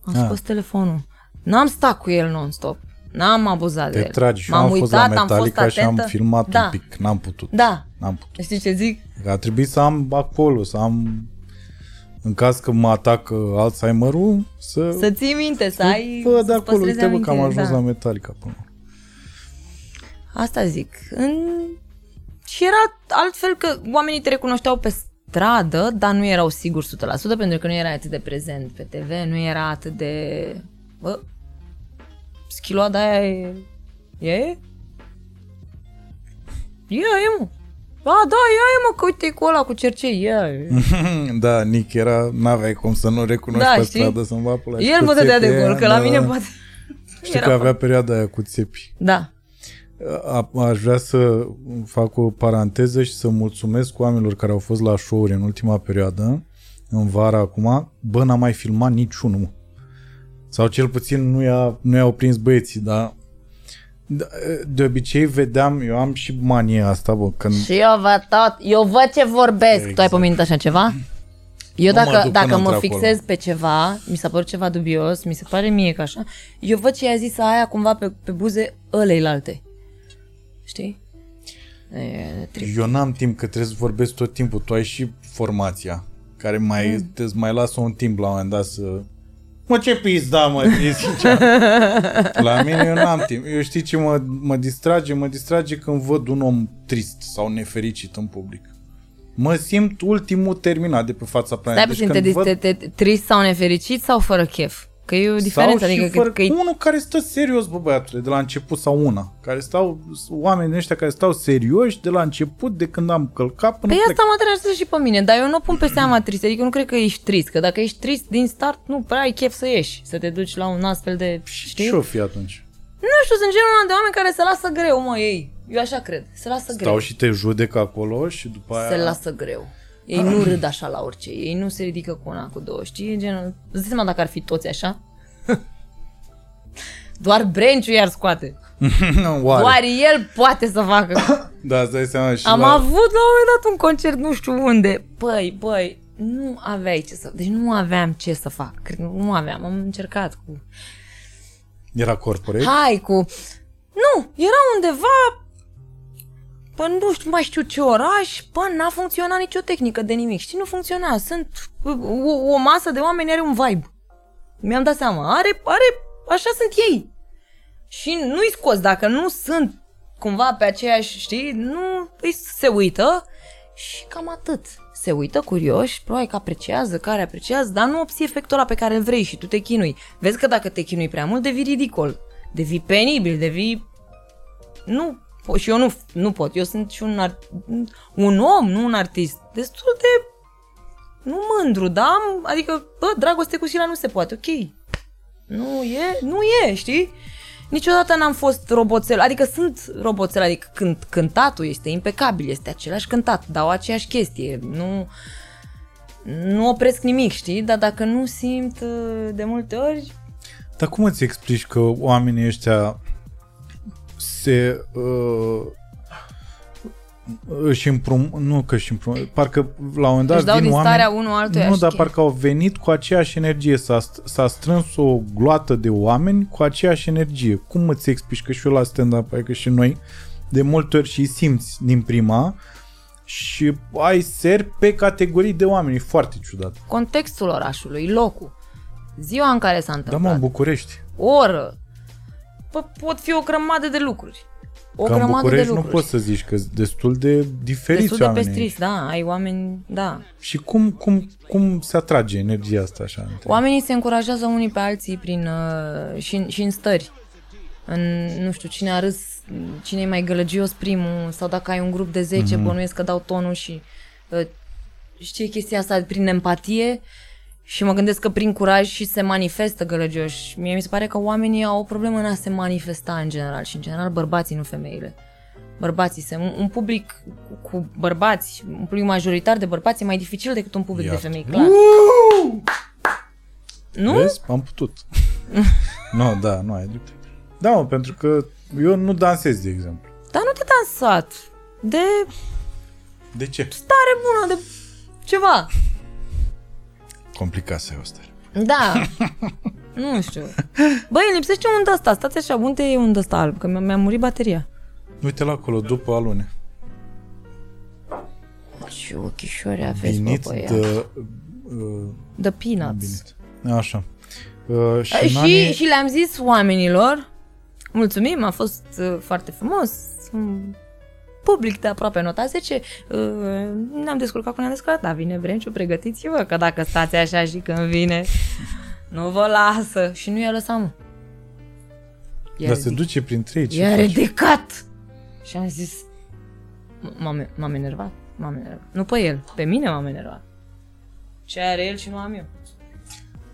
am Ah. scos telefonul. N-am stat cu el non-stop. N-am abuzat Te de el. tragi și eu M-am am fost la uitat, am fost Metallica și am atentă. filmat da. un pic. N-am putut. Da. N-am putut. Știi ce zic? Că a trebuit să am acolo, să am în caz că mă atacă Alzheimer-ul, să... Să ții minte, să ai... Bă, de să-ți acolo, păstrezi uite bă, că am amintire, ajuns da. la Metallica până la urmă. Asta zic. În... Și era altfel că oamenii te recunoșteau pe stradă, dar nu erau siguri 100% pentru că nu era atât de prezent pe TV, nu era atât de... Bă, schiloada aia e... E? Ia, e, mă. A, da, ia, e, mă, că uite cu ăla cu cercei, ia. e. da, Nick era, n-aveai cum să nu recunoști Da, pe știi? stradă să-mi va pula. Și El cu mă dădea de țepe, gol, că la da. mine poate... Știu Era că avea perioada aia cu țepi. Da. A, aș vrea să fac o paranteză și să mulțumesc oamenilor care au fost la show-uri în ultima perioadă, în vara acum. Bă, n-am mai filmat niciunul, mă. Sau cel puțin nu i-a, nu i-au prins băieții, dar de- de obicei vedeam, eu am și mania asta, bă, când Și eu văd tot, eu văd ce vorbesc. Exact. Tu ai pomenit așa ceva? Eu Nu mă dacă, duc dacă până mă într-acolo. fixez pe ceva, mi s-a părut ceva dubios, mi se pare mie că așa, eu văd ce i-a zis aia cumva pe, pe buze ăleilalte. Știi? E, trip. eu n-am timp că trebuie să vorbesc tot timpul. Tu ai și formația care mai, Mm. te mai lasă un timp la un moment dat să... Mă, ce pizda, mă, e sincer. La mine eu n-am timp. Eu știi ce mă, mă distrage? Mă distrage când văd un om trist sau nefericit în public. Mă simt ultimul terminat de pe fața Stai planetei. puțin, te, când te, te, te, trist sau nefericit sau fără chef? Că e o diferență, sau adică și că, fără, că e unul care stă serios, bă, băiatule, de la început sau una. Care stau, oamenii ăștia care stau serioși de la început, de când am călcat până Păi plec. asta mă deranjează și pe mine, dar eu nu pun pe seama trist, adică nu cred că ești trist, că dacă ești trist din start, nu prea ai chef să ieși, să te duci la un astfel de, Și știi? ce-o fi atunci? Nu știu, sunt genul ăla de oameni care se lasă greu, mă, ei. Eu așa cred, se lasă greu. Stau și te judec acolo și după aia... Se lasă greu. Ei nu râd așa la orice, ei nu se ridică cu una, cu două, știi? E genul... Îți dai seama dacă ar fi toți așa? Doar Brenciu i-ar scoate. Oare? Doar el poate să facă. Da, îți dai seama și Am la... avut la un moment dat un concert nu știu unde. Băi, băi, nu aveai ce să... Deci nu aveam ce să fac. Cred că nu aveam. Am încercat cu... Era corporate? Hai cu... Nu, era undeva... Pă nu știu, mai știu ce oraș, pă n-a funcționat nicio tehnică de nimic. Știi, nu funcționa. Sunt... O, o masă de oameni are un vibe. mi-am dat seama, are, are, așa sunt ei. Și nu-i scos, dacă nu sunt cumva pe aceeași, știi, nu îi se uită și cam atât. Se uită curioși, probabil că apreciază, care apreciază, dar nu obții efectul ăla pe care îl vrei și tu te chinui. Vezi că dacă te chinui prea mult, devii ridicol, devii penibil, devii... Nu, po- și eu nu, nu pot, eu sunt și un, art, un om, nu un artist, destul de nu mândru, da? Am- Adică, bă, dragoste cu sila nu se poate, ok. Nu e, nu e, știi? Niciodată n-am fost roboțel, adică sunt roboțel, adică când cântatul este impecabil, este același cântat, dau aceeași chestie, nu, nu opresc nimic, știi? Dar dacă nu simt uh, de multe ori, Dar cum îți explici că oamenii ăștia se uh, își împrum, nu că își împrum, parcă la un moment dat își dau vin din oameni, starea unul altuia nu, și dar chiar- parcă au venit cu aceeași energie, s-a, st- s-a strâns o gloată de oameni cu aceeași energie. Cum îți explici că și eu la stand-up, adică și noi, de multe ori și simți din prima și ai ser pe categorii de oameni, e foarte ciudat. contextul orașului, locul, ziua în care s-a Da, mă, întâmplat, în București. o oră, Bă, pot fi o grămadă de lucruri. O Că în grămadă de București nu lucruri. poți să zici că sunt destul de diferiți Destul de oamenii. pestriți, da, ai oameni, da. Și cum, cum, cum se atrage energia asta așa? între- Oamenii se încurajează unii pe alții prin, uh, și, în- și în stări. În, nu știu, cine a râs, cine e mai gălăgios primul, sau dacă ai un grup de 10, mm-hmm. bănuiesc că dau tonul și uh, știi chestia asta prin empatie și mă gândesc că prin curaj și se manifestă gălăgioși. Mie mi se pare că oamenii au o problemă în a se manifesta în general și în general bărbații, nu femeile. Bărbații, se, un, un public cu, cu bărbați, un public majoritar de bărbați e mai dificil decât un public Iată. de femei, clar. Nu? Vezi? Am putut. nu, da, nu ai dreptate. Da, mă, pentru că eu nu dansez, de exemplu. Dar nu te dansat. De De ce? stare bună, de ceva. Complicat să ai o stare. Da. nu știu. Băi, îmi lipsește un ăsta. Stați așa, unde e un ăsta alb? Că mi-a, mi-a murit bateria. Uite la acolo, după alune. Ce ochișori aveți, bă, Biniți băiat. de... Uh, The Peanuts. binit. Așa. Uh, și, Și, Nani- și, și le-am zis oamenilor, mulțumim, a fost uh, foarte frumos, un public de aproape nota 10, uh, ne-am descurcat cum ne-am descurcat, da, vine Brenciu, pregătiți-vă, că dacă stați așa și când vine, nu vă lasă. Și nu i-a lăsat, mă. I-a Dar se ridic- duce printre ei. ce I-a faci? ridicat! Și am zis, m-am, m-am enervat, m-am enervat. Nu pe el, pe mine m-am enervat. Ce are el și nu am eu.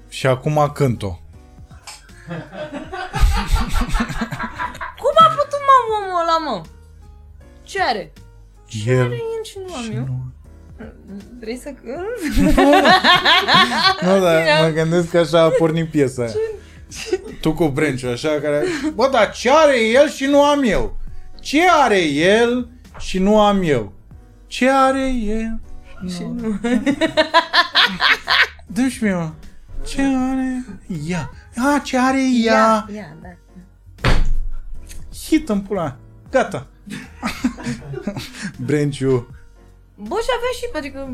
Și acum cânt-o. Cum a putut mă omul ăla, mă? Ce are? El... El și nu am eu. Nu, Vrei să cânt? nu dar mă gândesc că așa a pornit piesa aia. Tu cu Brenciu, așa, care... Bă, dar ce are el și nu am eu? Ce are el și nu am eu? Ce are el și nu Dă-mi și mie, mă. Ce are ea? A, ce are ea? ia, da. Hit în pula mea. Gata. Brenciu. Bă, și avea și, adică...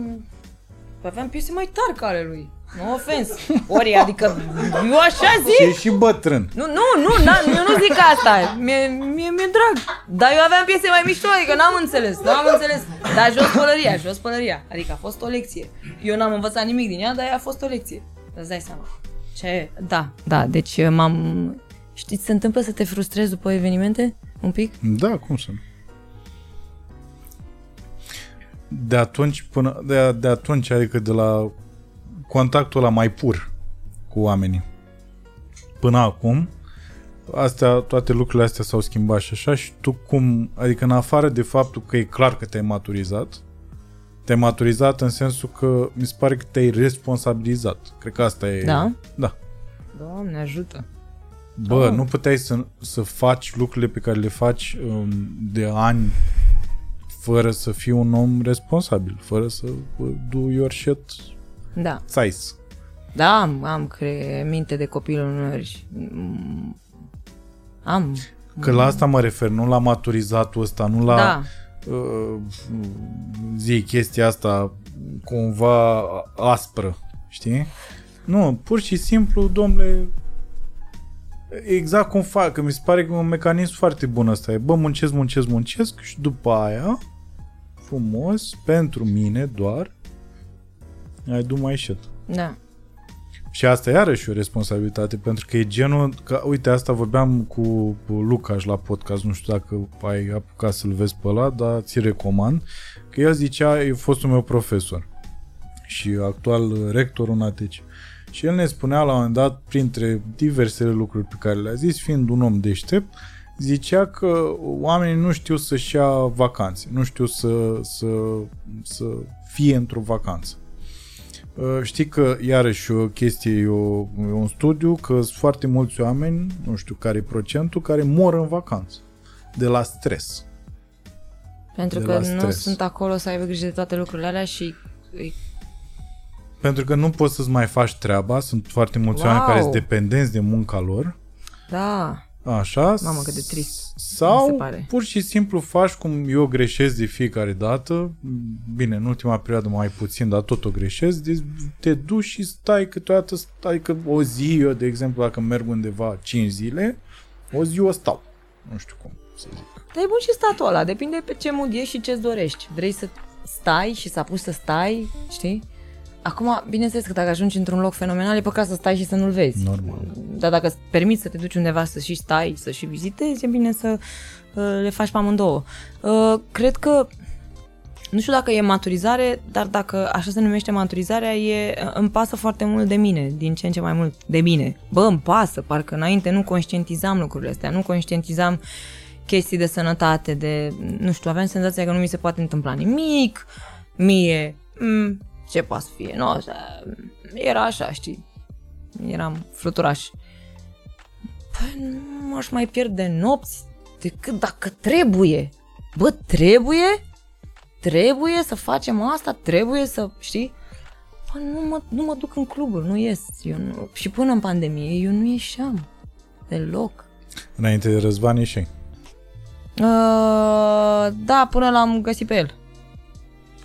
Aveam piese mai tari ca ale lui. No ofens. Ori, adică, eu așa Și e zic. și bătrân. Nu, nu, nu, na, eu nu zic asta. Mie, mie, mi-e drag. Dar eu aveam piese mai mișto, adică n-am înțeles, n-am înțeles. Dar jos pălăria, jos pălăria. Adică a fost o lecție. Eu n-am învățat nimic din ea, dar ea a fost o lecție. Îți dai seama. Ce? Da, da, deci m-am... Știți, se întâmplă să te frustrezi după evenimente? Un pic? Da, cum să nu? De atunci până de, de atunci, adică de la contactul ăla mai pur cu oamenii. Până acum, astea, toate lucrurile astea s-au schimbat și așa și tu cum, adică în afară de faptul că e clar că te-ai maturizat, te-ai maturizat în sensul că mi se pare că te-ai responsabilizat. Cred că asta e... Da? Da. Doamne ajută. Bă, Oh. nu puteai să, să faci lucrurile pe care le faci um, de ani fără să fii un om responsabil, fără să uh, do your shit Da. size. Da, am, am cre- minte de copil uneori. Mm, Am. Că la asta mă refer, nu la maturizatul ăsta, nu la Da. uh, zi chestia asta cumva aspră, știi? Nu, pur și simplu, domnule, exact cum fac, că mi se pare că e un mecanism foarte bun ăsta. E, bă, muncesc, muncesc, muncesc și după aia, frumos, pentru mine doar, ai do my shit. Da. Și asta e iarăși o responsabilitate, pentru că e genul, că, uite, asta vorbeam cu Lucas la podcast, nu știu dacă ai apucat să-l vezi pe ăla, dar ți recomand, că el zicea, e fostul meu profesor și actual rector în ATC. Și el ne spunea la un moment dat, printre diversele lucruri pe care le-a zis, fiind un om deștept, zicea că oamenii nu știu să-și ia vacanțe, nu știu să, să, să fie într-o vacanță. Uh, știi că, iarăși, o chestie, e, o, e un studiu că sunt foarte mulți oameni, nu știu care e procentul, care mor în vacanță. De la stres. Pentru De că la nu stres. sunt acolo să aibă grijă de toate lucrurile alea și îi- Pentru că nu poți să-ți mai faci treaba, sunt foarte mulți Wow. oameni care sunt dependenți de munca lor. da, Așa. Mamă, cât de trist, mi Sau se pare. pur și simplu faci cum eu greșesc de fiecare dată. Bine, în ultima perioadă mai puțin, dar tot o greșesc. Deci te duci și stai câteodată, stai că o zi, eu de exemplu, dacă merg undeva 5 zile, o zi o stau. Nu știu cum să zic. dar e bun și statul ăla, depinde pe ce mood ești și ce-ți dorești. Vrei să stai și să apuci să stai, știi? Acum, bineînțeles că dacă ajungi într-un loc fenomenal, e păcat să stai și să nu-l vezi. Normal. Dar dacă îți permiți să te duci undeva să și stai, să și vizitezi, e bine să uh, le faci pe amândouă. Uh, cred că, nu știu dacă e maturizare, dar dacă așa se numește maturizarea, e, îmi pasă foarte mult de mine, din ce în ce mai mult de mine. Bă, îmi pasă, parcă înainte nu conștientizam lucrurile astea, nu conștientizam chestii de sănătate, de, nu știu, aveam senzația că nu mi se poate întâmpla nimic, mie, m, ce poate să fie, nu, așa, era așa, știi, eram fluturaș. Păi nu m-aș mai pierde nopți decât dacă trebuie. Bă, trebuie? Trebuie să facem asta? Trebuie să, știi? Bă, nu mă, nu mă duc în cluburi, nu ies. Eu nu, și până în pandemie eu nu ieșeam. Deloc. Înainte de Răzvan ieșeai. Uh, da, până l-am găsit pe el.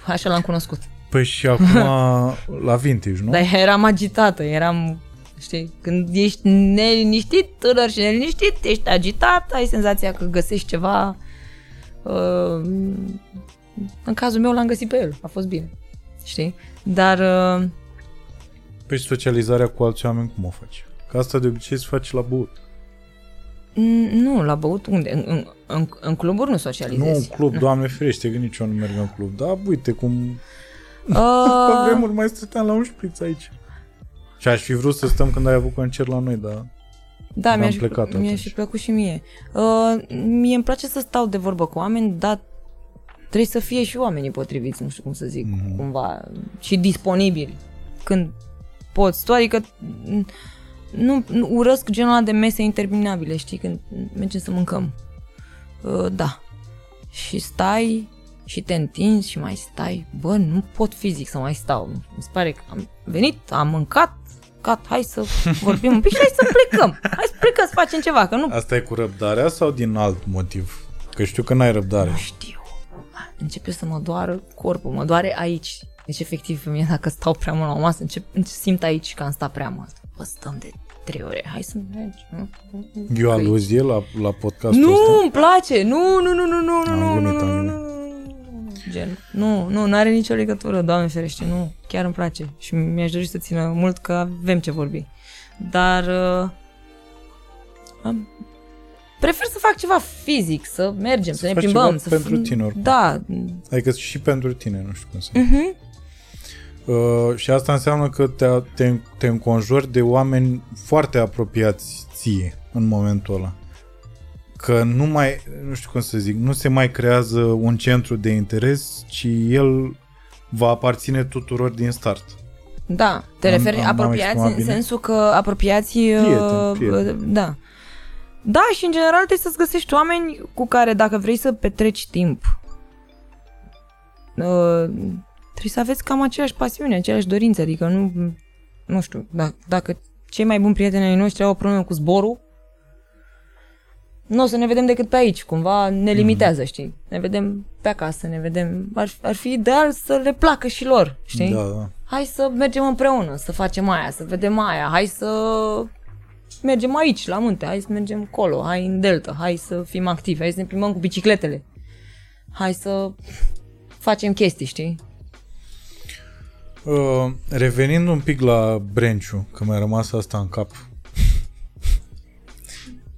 Așa l-am cunoscut. Păi și acum la Vintage, nu? Dar eram agitată, eram, știi, când ești neliniștit, tânăr și neliniștit, ești agitat, ai senzația că găsești ceva. Uh, în cazul meu l-am găsit pe el, a fost bine, știi? Dar uh, Păi și socializarea cu alți oameni cum o faci? Că asta de obicei se face la băut. n- nu, la băut unde? În, în, în, în cluburi nu Nu socializezi. în club, doamne ferește, că nici eu nu merg în club. Da, uite cum Pe Uh, vremuri mai stăteam la un șpriț aici. Și aș fi vrut să stăm când ai avut concert la noi, dar Da, Am mi-a și, plecat mi-a atunci. și plăcut și mie. Uh, mie îmi place să stau de vorbă cu oameni, dar trebuie să fie și oamenii potriviți, nu știu cum să zic, Mhm. mm-hmm. cumva, și disponibili când poți tu, adică n- nu, nu urăsc genul ăla de mese interminabile, știi, când mergem să mâncăm. Uh, da. Și stai și te întinzi și mai stai. Bă, nu pot fizic să mai stau. Mi se pare că am venit, am mâncat, gat, hai să vorbim un pic și hai să plecăm. Hai să plecăm să facem ceva, că nu asta e cu răbdarea sau din alt motiv? Că știu că n-ai răbdare. nu știu. Începe să mă doară corpul, mă doare aici. Deci, efectiv, mie dacă stau prea mult la o masă, încep, încep, simt aici că am stat prea mult. Bă, stăm de trei ore, hai să mergem. E o aluzie la, la podcastul Nu, ăsta? îmi place! Nu, nu, nu, nu, nu, Am nu, nu, glumit, nu, am nu, nu, Gen, nu, nu, nu are nicio legătură, doamne ferește, nu, chiar îmi place și mi-aș dori să țină mult că avem ce vorbi. Dar uh, am- prefer să fac ceva fizic, să mergem, să, Să ne faci plimbăm. ceva să pentru f- tine oricum. Da, Adică și pentru tine, nu știu cum să mhm. uh, Și asta înseamnă că te, te, te înconjori de oameni foarte apropiați ție în momentul ăla. Că nu mai, nu știu cum să zic, nu se mai creează un centru de interes, ci el va aparține tuturor din start. Da, te Am- referi am- am apropiați exprimat în bine? sensul că apropiați... uh, Prieteni, prieteni. Da. Da, și în general trebuie să-ți găsești oameni cu care dacă vrei să petreci timp, uh, trebuie să aveți cam aceeași pasiune, aceleași dorințe, adică nu, nu știu, da, dacă cei mai buni prieteni ai noștri au o problemă cu zborul, nu o să ne vedem decât pe aici, cumva ne limitează, știi? Ne vedem pe acasă, ne vedem... Ar, ar fi ideal să le placă și lor, știi? Da, da. hai să mergem împreună, să facem aia, să vedem aia, hai să mergem aici, la munte, hai să mergem acolo, hai în delta, hai să fim activi, hai să ne plimbăm cu bicicletele, hai să facem chestii, știi? Uh, revenind un pic la Brenciu, că mi-a rămas asta în cap.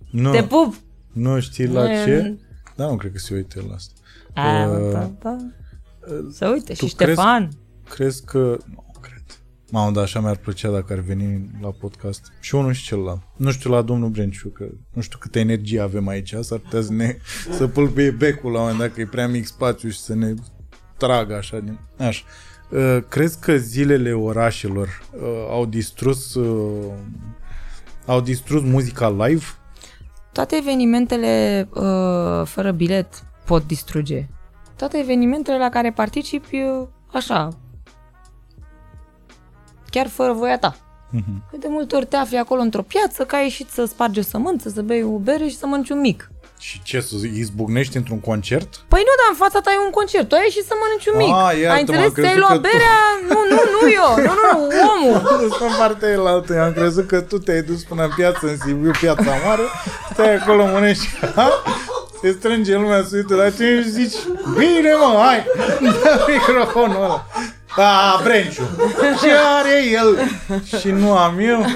nu, Te pup! Nu știi la Nu e- ce? Da, nu cred că se uită la asta. A, Uh, da, da. Să uite, și tu Ștefan. Crezi că... Nu, cred. Mamă, dar așa mi-ar plăcea dacă ar veni la podcast. Și unul și celălalt. Nu știu la domnul Brenciu, că nu știu câtă energie avem aici. S-ar putea să ne să pâlpâie becul la un moment dat, că e prea mic spațiu și să ne tragă așa. Din... Așa. Uh, crezi că zilele orașelor uh, au distrus uh, au distrus muzica live? Toate evenimentele uh, fără bilet pot distruge. Toate evenimentele la care participi uh, așa, chiar fără voia ta. Mhm. Păi de multe ori te afli acolo într-o piață, că ai ieșit să spargi o sămânță, să bei o bere și să mănânci un mic. Și ce, să izbucnești într-un concert? Păi nu, dar în fața ta e un concert, tu ai ieșit să mănânci un mic. Ah, iartă-mă, ai am înțeles? crezut Ți-ai luat că tu- berea? Nu, nu, nu eu, nu, nu, nu, omul. Sunt partea elaltă. Eu am crezut că tu te-ai dus până în piață, în Sibiu, piața mare, stai acolo, mănânci, ha? se strânge lumea să uită la tine și zici, bine mă, hai, dă microfonul ăla. A, Brenciu, ce are el? Și nu am eu?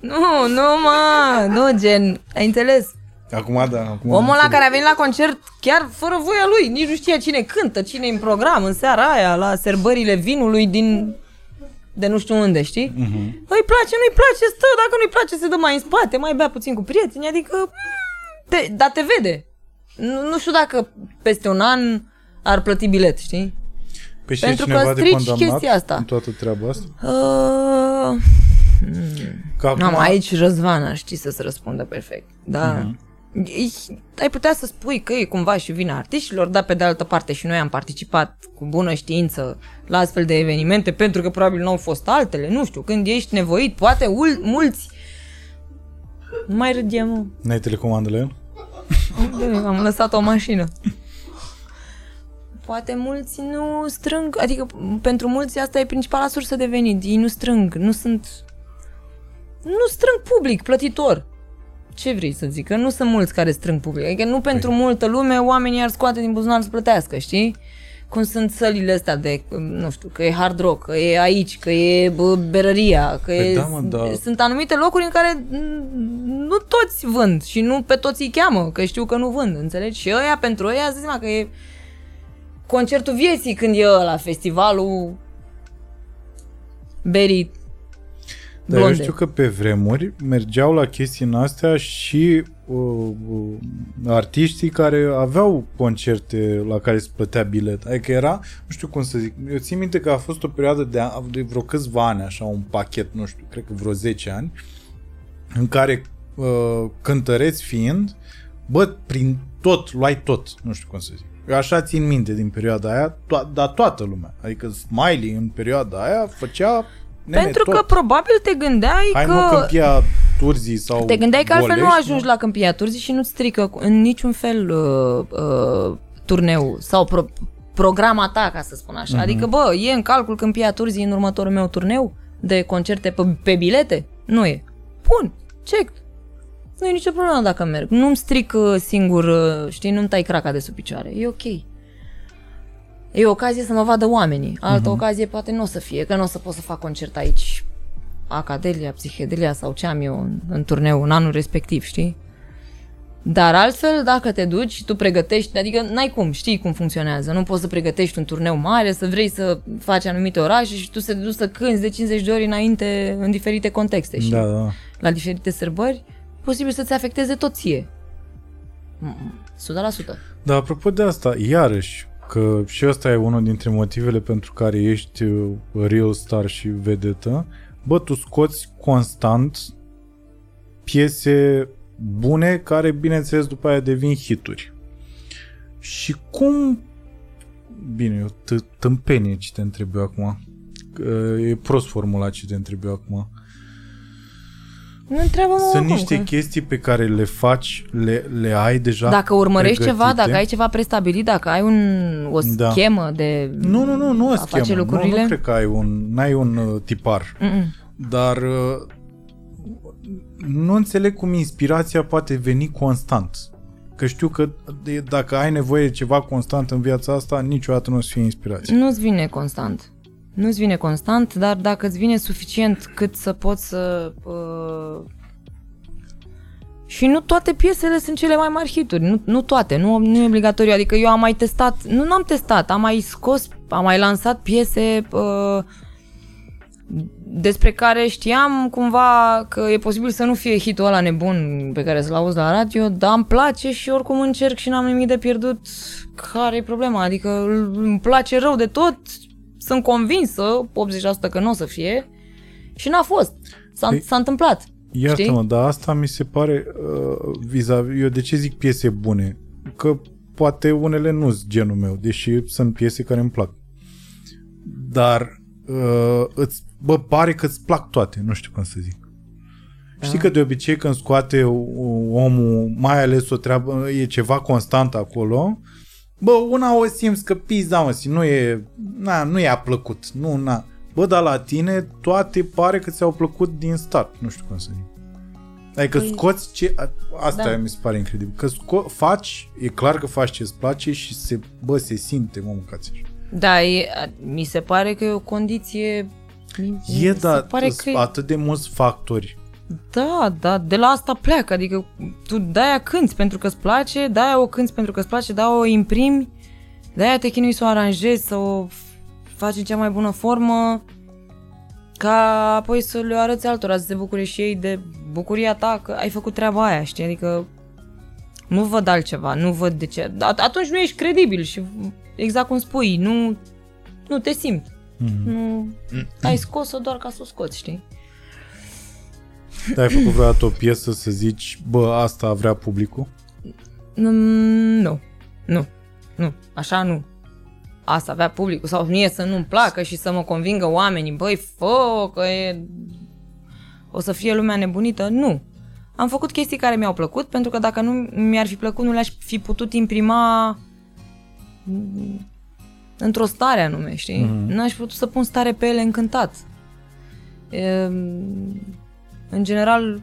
Nu, nu, mă, nu, gen, ai înțeles? Acum da, acum Omul ăla am care a venit la concert chiar fără voia lui, nici nu știa cine cântă, cine e în program în seara aia, la serbările vinului din de nu știu unde, știi? Mhm. Îi place, nu-i place, stă, dacă nu-i place se dă mai în spate, mai bea puțin cu prietenii, adică, te, dar te vede. Nu, nu știu dacă peste un an ar plăti bilet, știi? Pe și pentru că cineva de strici condamnat chestia asta. în toată treaba asta? Uh, Că acum, Am aici Răzvan ar ști să-ți răspundă perfect. Da. Mhm. Mm-hmm. Ai putea să spui că e cumva și vina artiștilor, dar pe de altă parte și noi am participat cu bună știință la astfel de evenimente, pentru că probabil nu au fost altele, nu știu, când ești nevoit, poate ul- mulți... Nu mai râdem, mă. N-ai telecomandă la el? Am lăsat o mașină. Poate mulți nu strâng, adică pentru mulți asta e principala sursă de venit. Ei nu strâng, nu sunt... Nu strâng public, plătitor. Ce vrei să zic? Că nu sunt mulți care strâng public. Adică nu pentru multă lume oamenii ar scoate din buzunar să plătească, știi? Cum sunt sălile astea de, nu știu, că e hard rock, că e aici, că e bă, berăria, că Păi e... da, mă, da. Sunt anumite locuri în care mm, nu toți vând și nu pe toți îi cheamă, că știu că nu vând, înțelegi? Și ăia, pentru ăia, îți dai seama că e concertul vieții când e ăla, festivalul berii Dar eu blonde. știu că pe vremuri mergeau la chestii în astea și uh, uh, artiștii care aveau concerte la care se plătea bilet. Adică era, nu știu cum să zic, eu țin minte că a fost o perioadă de, a- de vreo câțiva ani, așa, un pachet, nu știu, cred că vreo 10 ani, în care uh, cântăreți fiind, bă, prin tot, luai tot, nu știu cum să zic. Eu așa țin minte din perioada aia, to- dar toată lumea. Adică Smiley în perioada aea făcea nene, Pentru tot. că probabil te gândeai Hai că... mă Câmpia Turzii sau Te gândeai că altfel nu Golești, ajungi la Câmpia Turzii și nu-ți strică cu- în niciun fel uh, uh, turneu sau pro- programa ta, ca să spun așa. Mhm. Uh-huh. Adică, bă, e în calcul Câmpia Turzii în următorul meu turneu de concerte pe, pe bilete? Nu e. Bun, check. Nu e nicio problemă dacă merg. Nu-mi stric uh, singur, uh, știi, nu-mi tai craca de sub picioare. E ok. E o ocazie să mă vadă oamenii. Altă uh-huh. ocazie poate nu o să fie, că nu o să pot să fac concert aici. Acadelia, Psihedelia sau ce am eu în, în turneu în anul respectiv, știi? Dar altfel, dacă te duci și tu pregătești, adică n-ai cum, știi cum funcționează. Nu poți să pregătești un turneu mare, să vrei să faci anumite orașe și tu să te duci să cânti de 50 de ori înainte în diferite contexte, știi? Da, da. La diferite sărbări, posibil să-ți afecteze tot ție. Mm, 100%. Dar apropo de asta, iarăși, că și ăsta e unul dintre motivele pentru care ești uh, real star și vedetă, bă, tu scoți constant piese bune care, bineînțeles, după aia devin hituri. Și cum... Bine, eu t- tâmpenie ce te întreb eu acum. Că E prost formulat ce te întreb eu acum. Nu întreabă Sunt oricum, niște că- chestii pe care le faci, le, le ai deja Dacă urmărești pregătite. ceva, dacă ai ceva prestabilit, dacă ai un, o Da. schemă de Nu, nu, nu, nu o a schemă. face Nu, lucrurile, nu cred că ai un, n-ai un uh, tipar. Mm-mm. Dar uh, nu înțeleg cum inspirația poate veni constant. Că știu că de, dacă ai nevoie de ceva constant în viața asta, niciodată nu o să fie inspirație. nu-ți vine constant. Nu-ți vine constant, dar dacă îți vine suficient cât să poți să... Uh... Și nu toate piesele sunt cele mai mari hituri, nu, nu toate, nu, nu e obligatoriu. Adică eu am mai testat, nu n-am testat, am mai scos, am mai lansat piese uh, despre care știam cumva că e posibil să nu fie hitul ăla nebun pe care să-l auzi la radio, dar îmi place și oricum încerc și n-am nimic de pierdut. Care e problema? Adică îmi place rău de tot, sunt convinsă, 80% că nu o să fie și n-a fost. S-a, Păi, s-a întâmplat. Iartă-mă, dar asta mi se pare uh, vis-a-vis, eu de ce zic piese bune? Că poate unele nu sunt genul meu, deși sunt piese care îmi plac. Dar uh, îți, bă, pare că îți plac toate, nu știu cum să zic. Da. Știi că de obicei când scoate o- omul, mai ales o treabă, e ceva constant acolo, bă, una o simți că pizda, mă, nu e, na, nu i-a plăcut, nu, na. Bă, dar la tine toate pare că ți-au plăcut din start, nu știu cum să zic. Adică Păi- scoți ce... a- Asta Da. mi se pare incredibil. Că sco- faci, e clar că faci ce-ți place și se, bă, se simte, mă, mâncați așa. Da, e, mi se pare că e o condiție... mi- mi E, se dar pare sunt că e- atât de mulți factori. Da, da, de la asta pleacă, adică tu de-aia cânti pentru că îți place, de-aia o cânti pentru că îți place, de-aia o imprimi, de-aia te chinui să o aranjezi, să o faci în cea mai bună formă, ca apoi să le arăți altora, să se bucure și ei de bucuria ta că ai făcut treaba aia, știi, adică nu văd altceva, nu văd de ce. At- atunci nu ești credibil și exact cum spui, nu, nu te simți. Mm-hmm. Nu, ai scos-o doar ca să o scoți, știi? Dar ai făcut vreodată o piesă să zici, bă, asta vrea publicul? Mm, Nu, nu, nu, așa nu. Asta avea publicul sau mie să nu-mi placă și să mă convingă oamenii, băi, fă, că e... o să fie lumea nebunită. Nu. Am făcut chestii care mi-au plăcut, pentru că dacă nu mi-ar fi plăcut, nu le-aș fi putut imprima mm, într-o stare anume, știi? Mhm. Mm-hmm. N-aș fi putut să pun stare pe ele încântat. E, în general,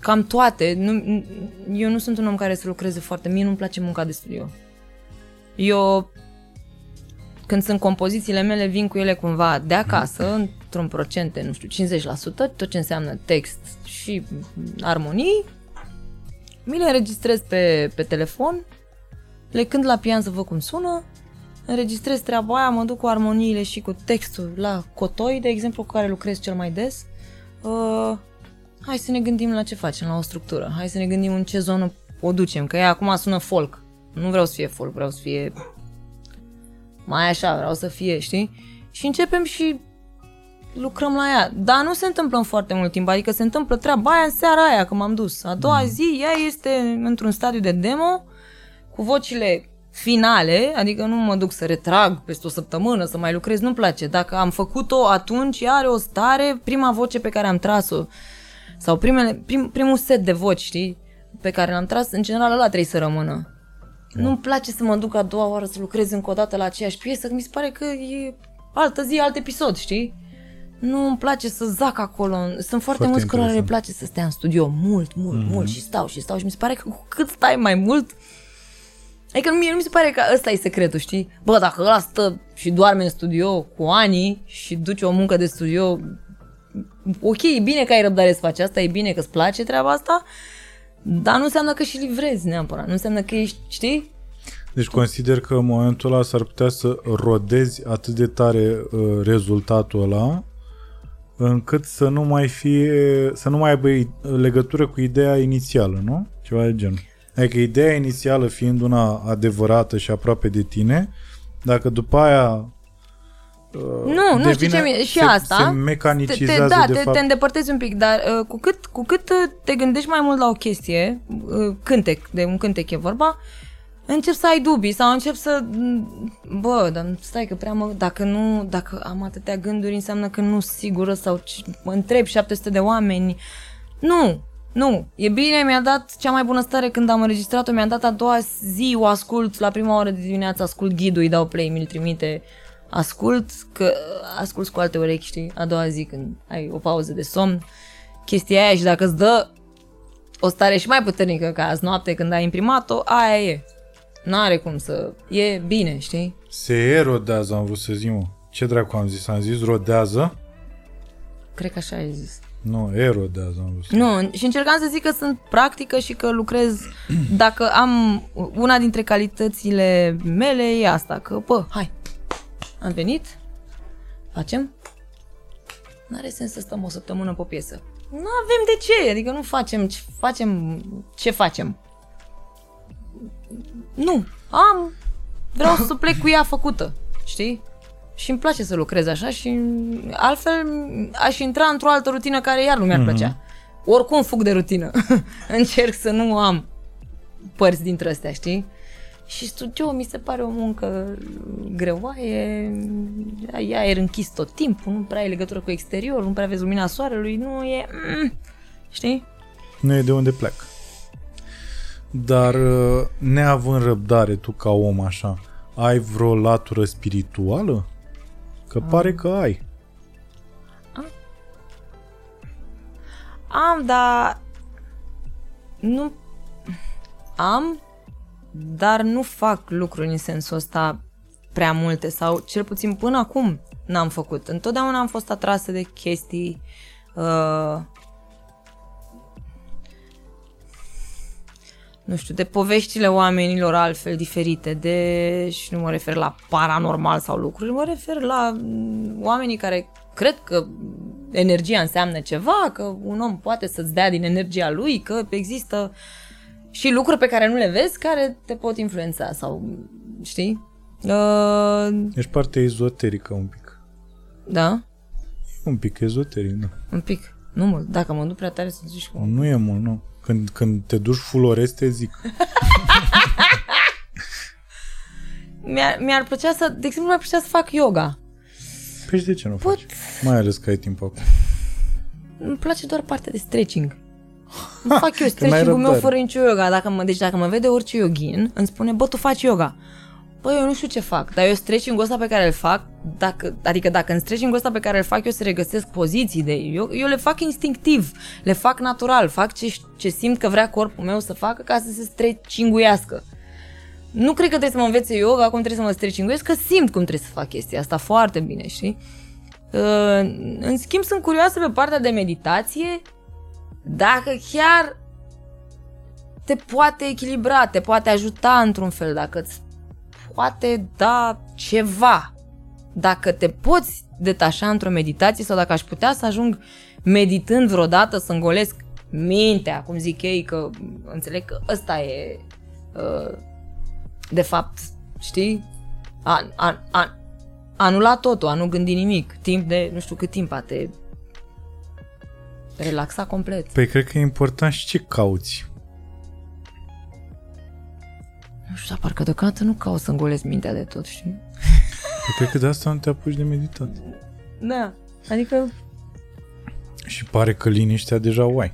cam toate. Nu, eu nu sunt un om care să lucreze foarte. Mie nu-mi place munca de studio. Eu, când sunt compozițiile mele, vin cu ele cumva de acasă, într-un procent de, nu știu, 50%, tot ce înseamnă text și armonii, mi le înregistrez pe, pe telefon, le cânt la pian să văd cum sună, înregistrez treaba aia, mă duc cu armoniile și cu textul la cotoi, de exemplu, cu care lucrez cel mai des. Uh, hai să ne gândim la ce facem, la o structură. Hai să ne gândim în ce zonă o ducem, că ea acum sună folk. Nu vreau să fie folk, vreau să fie mai așa, vreau să fie, știi? Și începem și lucrăm la ea. Dar nu se întâmplă în foarte mult timp, adică se întâmplă treaba aia în seara aia, că m-am dus. A doua zi, ea este într-un stadiu de demo, cu vocile finale, adică nu mă duc să retrag peste o săptămână, să mai lucrez, nu-mi place. Dacă am făcut-o atunci, ea are o stare, prima voce pe care am tras-o, sau primele, prim, primul set de voci, știi, pe care l-am tras, în general ăla trebuie să rămână. Nu-mi place să mă duc a doua oară să lucrez încă o dată la aceeași piesă, că mi se pare că e altă zi, alt episod, știi? Nu îmi place să zac acolo. Sunt foarte, Foarte mulți cărora le interesant. place să stea în studio mult, mult, Mhm. mm-hmm. mult și stau și stau și mi se pare că cu cât stai mai mult, Adică mie nu mi se pare că ăsta e secretul, știi? Bă, dacă ăla stă și doarme în studio cu ani și duce o muncă de studio, ok, e bine că ai răbdare să faci asta, e bine că îți place treaba asta, dar nu înseamnă că și livrezi neapărat, nu înseamnă că ești, știi? Deci consider că în momentul ăla s-ar putea să rodezi atât de tare uh, rezultatul ăla încât să nu mai fie, să nu mai aibă i- legătură cu ideea inițială, nu? Ceva de genul. Adică ideea inițială fiind una adevărată și aproape de tine, dacă după aia Nu, nu știi ce mi- și se, asta. se te, mecanicizează te, da, de te, fapt. te îndepărtezi un pic, dar uh, cu, cât, cu cât uh, te gândești mai mult la o chestie, uh, cântec, de un cântec e vorba, încep să ai dubii sau încep să... m, Bă, dar stai că prea mă... Dacă nu... Dacă am atâtea gânduri, înseamnă că nu sunt sigură sau ci- mă întreb 700 de oameni. Nu, nu. E bine, mi-a dat cea mai bună stare când am înregistrat-o, mi-a dat a doua zi, o ascult, la prima oră de dimineață ascult ghidul, îi dau play, mi-l trimite, ascult, că ascult cu alte urechi, știi, a doua zi când ai o pauză de somn, chestia aia și dacă îți dă o stare și mai puternică ca azi noapte când ai imprimat-o, aia e. N-are cum să... E bine, știi? Se erodează, am vrut să zic, mă. Ce dracu am zis? Am zis rodează? Cred că așa ai zis. Nu, erodează am vrut să Nu, și încercam să zic că sunt practică și că lucrez, dacă am una dintre calitățile mele e asta, că, bă, hai, am venit, facem, n-are sens să stăm o săptămână pe o piesă. Nu avem de ce, adică nu facem, ce facem, ce facem. Nu, am, vreau să plec cu ea făcută, știi? Și îmi place să lucrez așa și altfel aș intra într-o altă rutină care iar nu mi-ar plăcea. Oricum fug de rutină. Încerc să nu am părți dintre astea, știi? Și studio mi se pare o muncă greoaie, ai aer închis tot timpul, nu prea ai legătură cu exterior, nu prea vezi lumina soarelui, nu e... Mm, știi? Nu e de unde plec. Dar uh, neavând răbdare tu ca om așa, ai vreo latură spirituală? Că pare că ai. Am, dar nu am, dar nu fac lucruri în sensul ăsta prea multe sau cel puțin până acum n-am făcut. Întotdeauna am fost atrasă de chestii uh, nu știu, de poveștile oamenilor altfel diferite, de, și nu mă refer la paranormal sau lucruri, mă refer la mm, oamenii care cred că energia înseamnă ceva, că un om poate să-ți dea din energia lui, că există și lucruri pe care nu le vezi care te pot influența sau, știi? Uh, Ești parte ezoterică un pic. da, Un pic ezoteric, da. un pic. Nu mult, dacă mă duc prea tare să zici cum. Nu e mult, nu. Când, când te duci full orez, te zic. Mi-ar, mi-ar plăcea să, de exemplu, mi-ar plăcea să fac yoga. Păi și de ce nu Pot. faci? Mai ales că ai timp acum. Îmi place doar partea de stretching. Îmi fac eu n-ai stretching-ul meu răbdare. fără nicio yoga. Dacă mă, deci dacă mă vede orice yogin, îmi spune, bă, tu faci yoga. Bă, eu nu știu ce fac, dar eu stretching-ul ăsta pe care îl fac, dacă, adică dacă în stretching-ul ăsta pe care îl fac eu se regăsesc poziții de eu, eu le fac instinctiv, le fac natural, fac ce, ce simt că vrea corpul meu să facă ca să se stretchinguiască. Nu cred că trebuie să mă învețe yoga cum trebuie să mă stretchinguiesc, că simt cum trebuie să fac chestia asta foarte bine, știi? Uh, în schimb, sunt curioasă pe partea de meditație, dacă chiar te poate echilibra, te poate ajuta într-un fel, dacă îți poate da ceva, dacă te poți detașa într-o meditație sau dacă aș putea să ajung meditând vreodată să îngolesc mintea, cum zic ei, că înțeleg că ăsta e uh, de fapt, știi? A, a, a, anula totul, a nu gândi nimic, timp de nu știu cât timp a te relaxa complet. Păi cred că e important și ce cauți. Nu știu, dar parcă deocamdată nu caut să îngolesc mintea de tot, știi? Păi cred că de asta nu te apuci de meditat. Da, adică Și pare că liniștea deja o ai.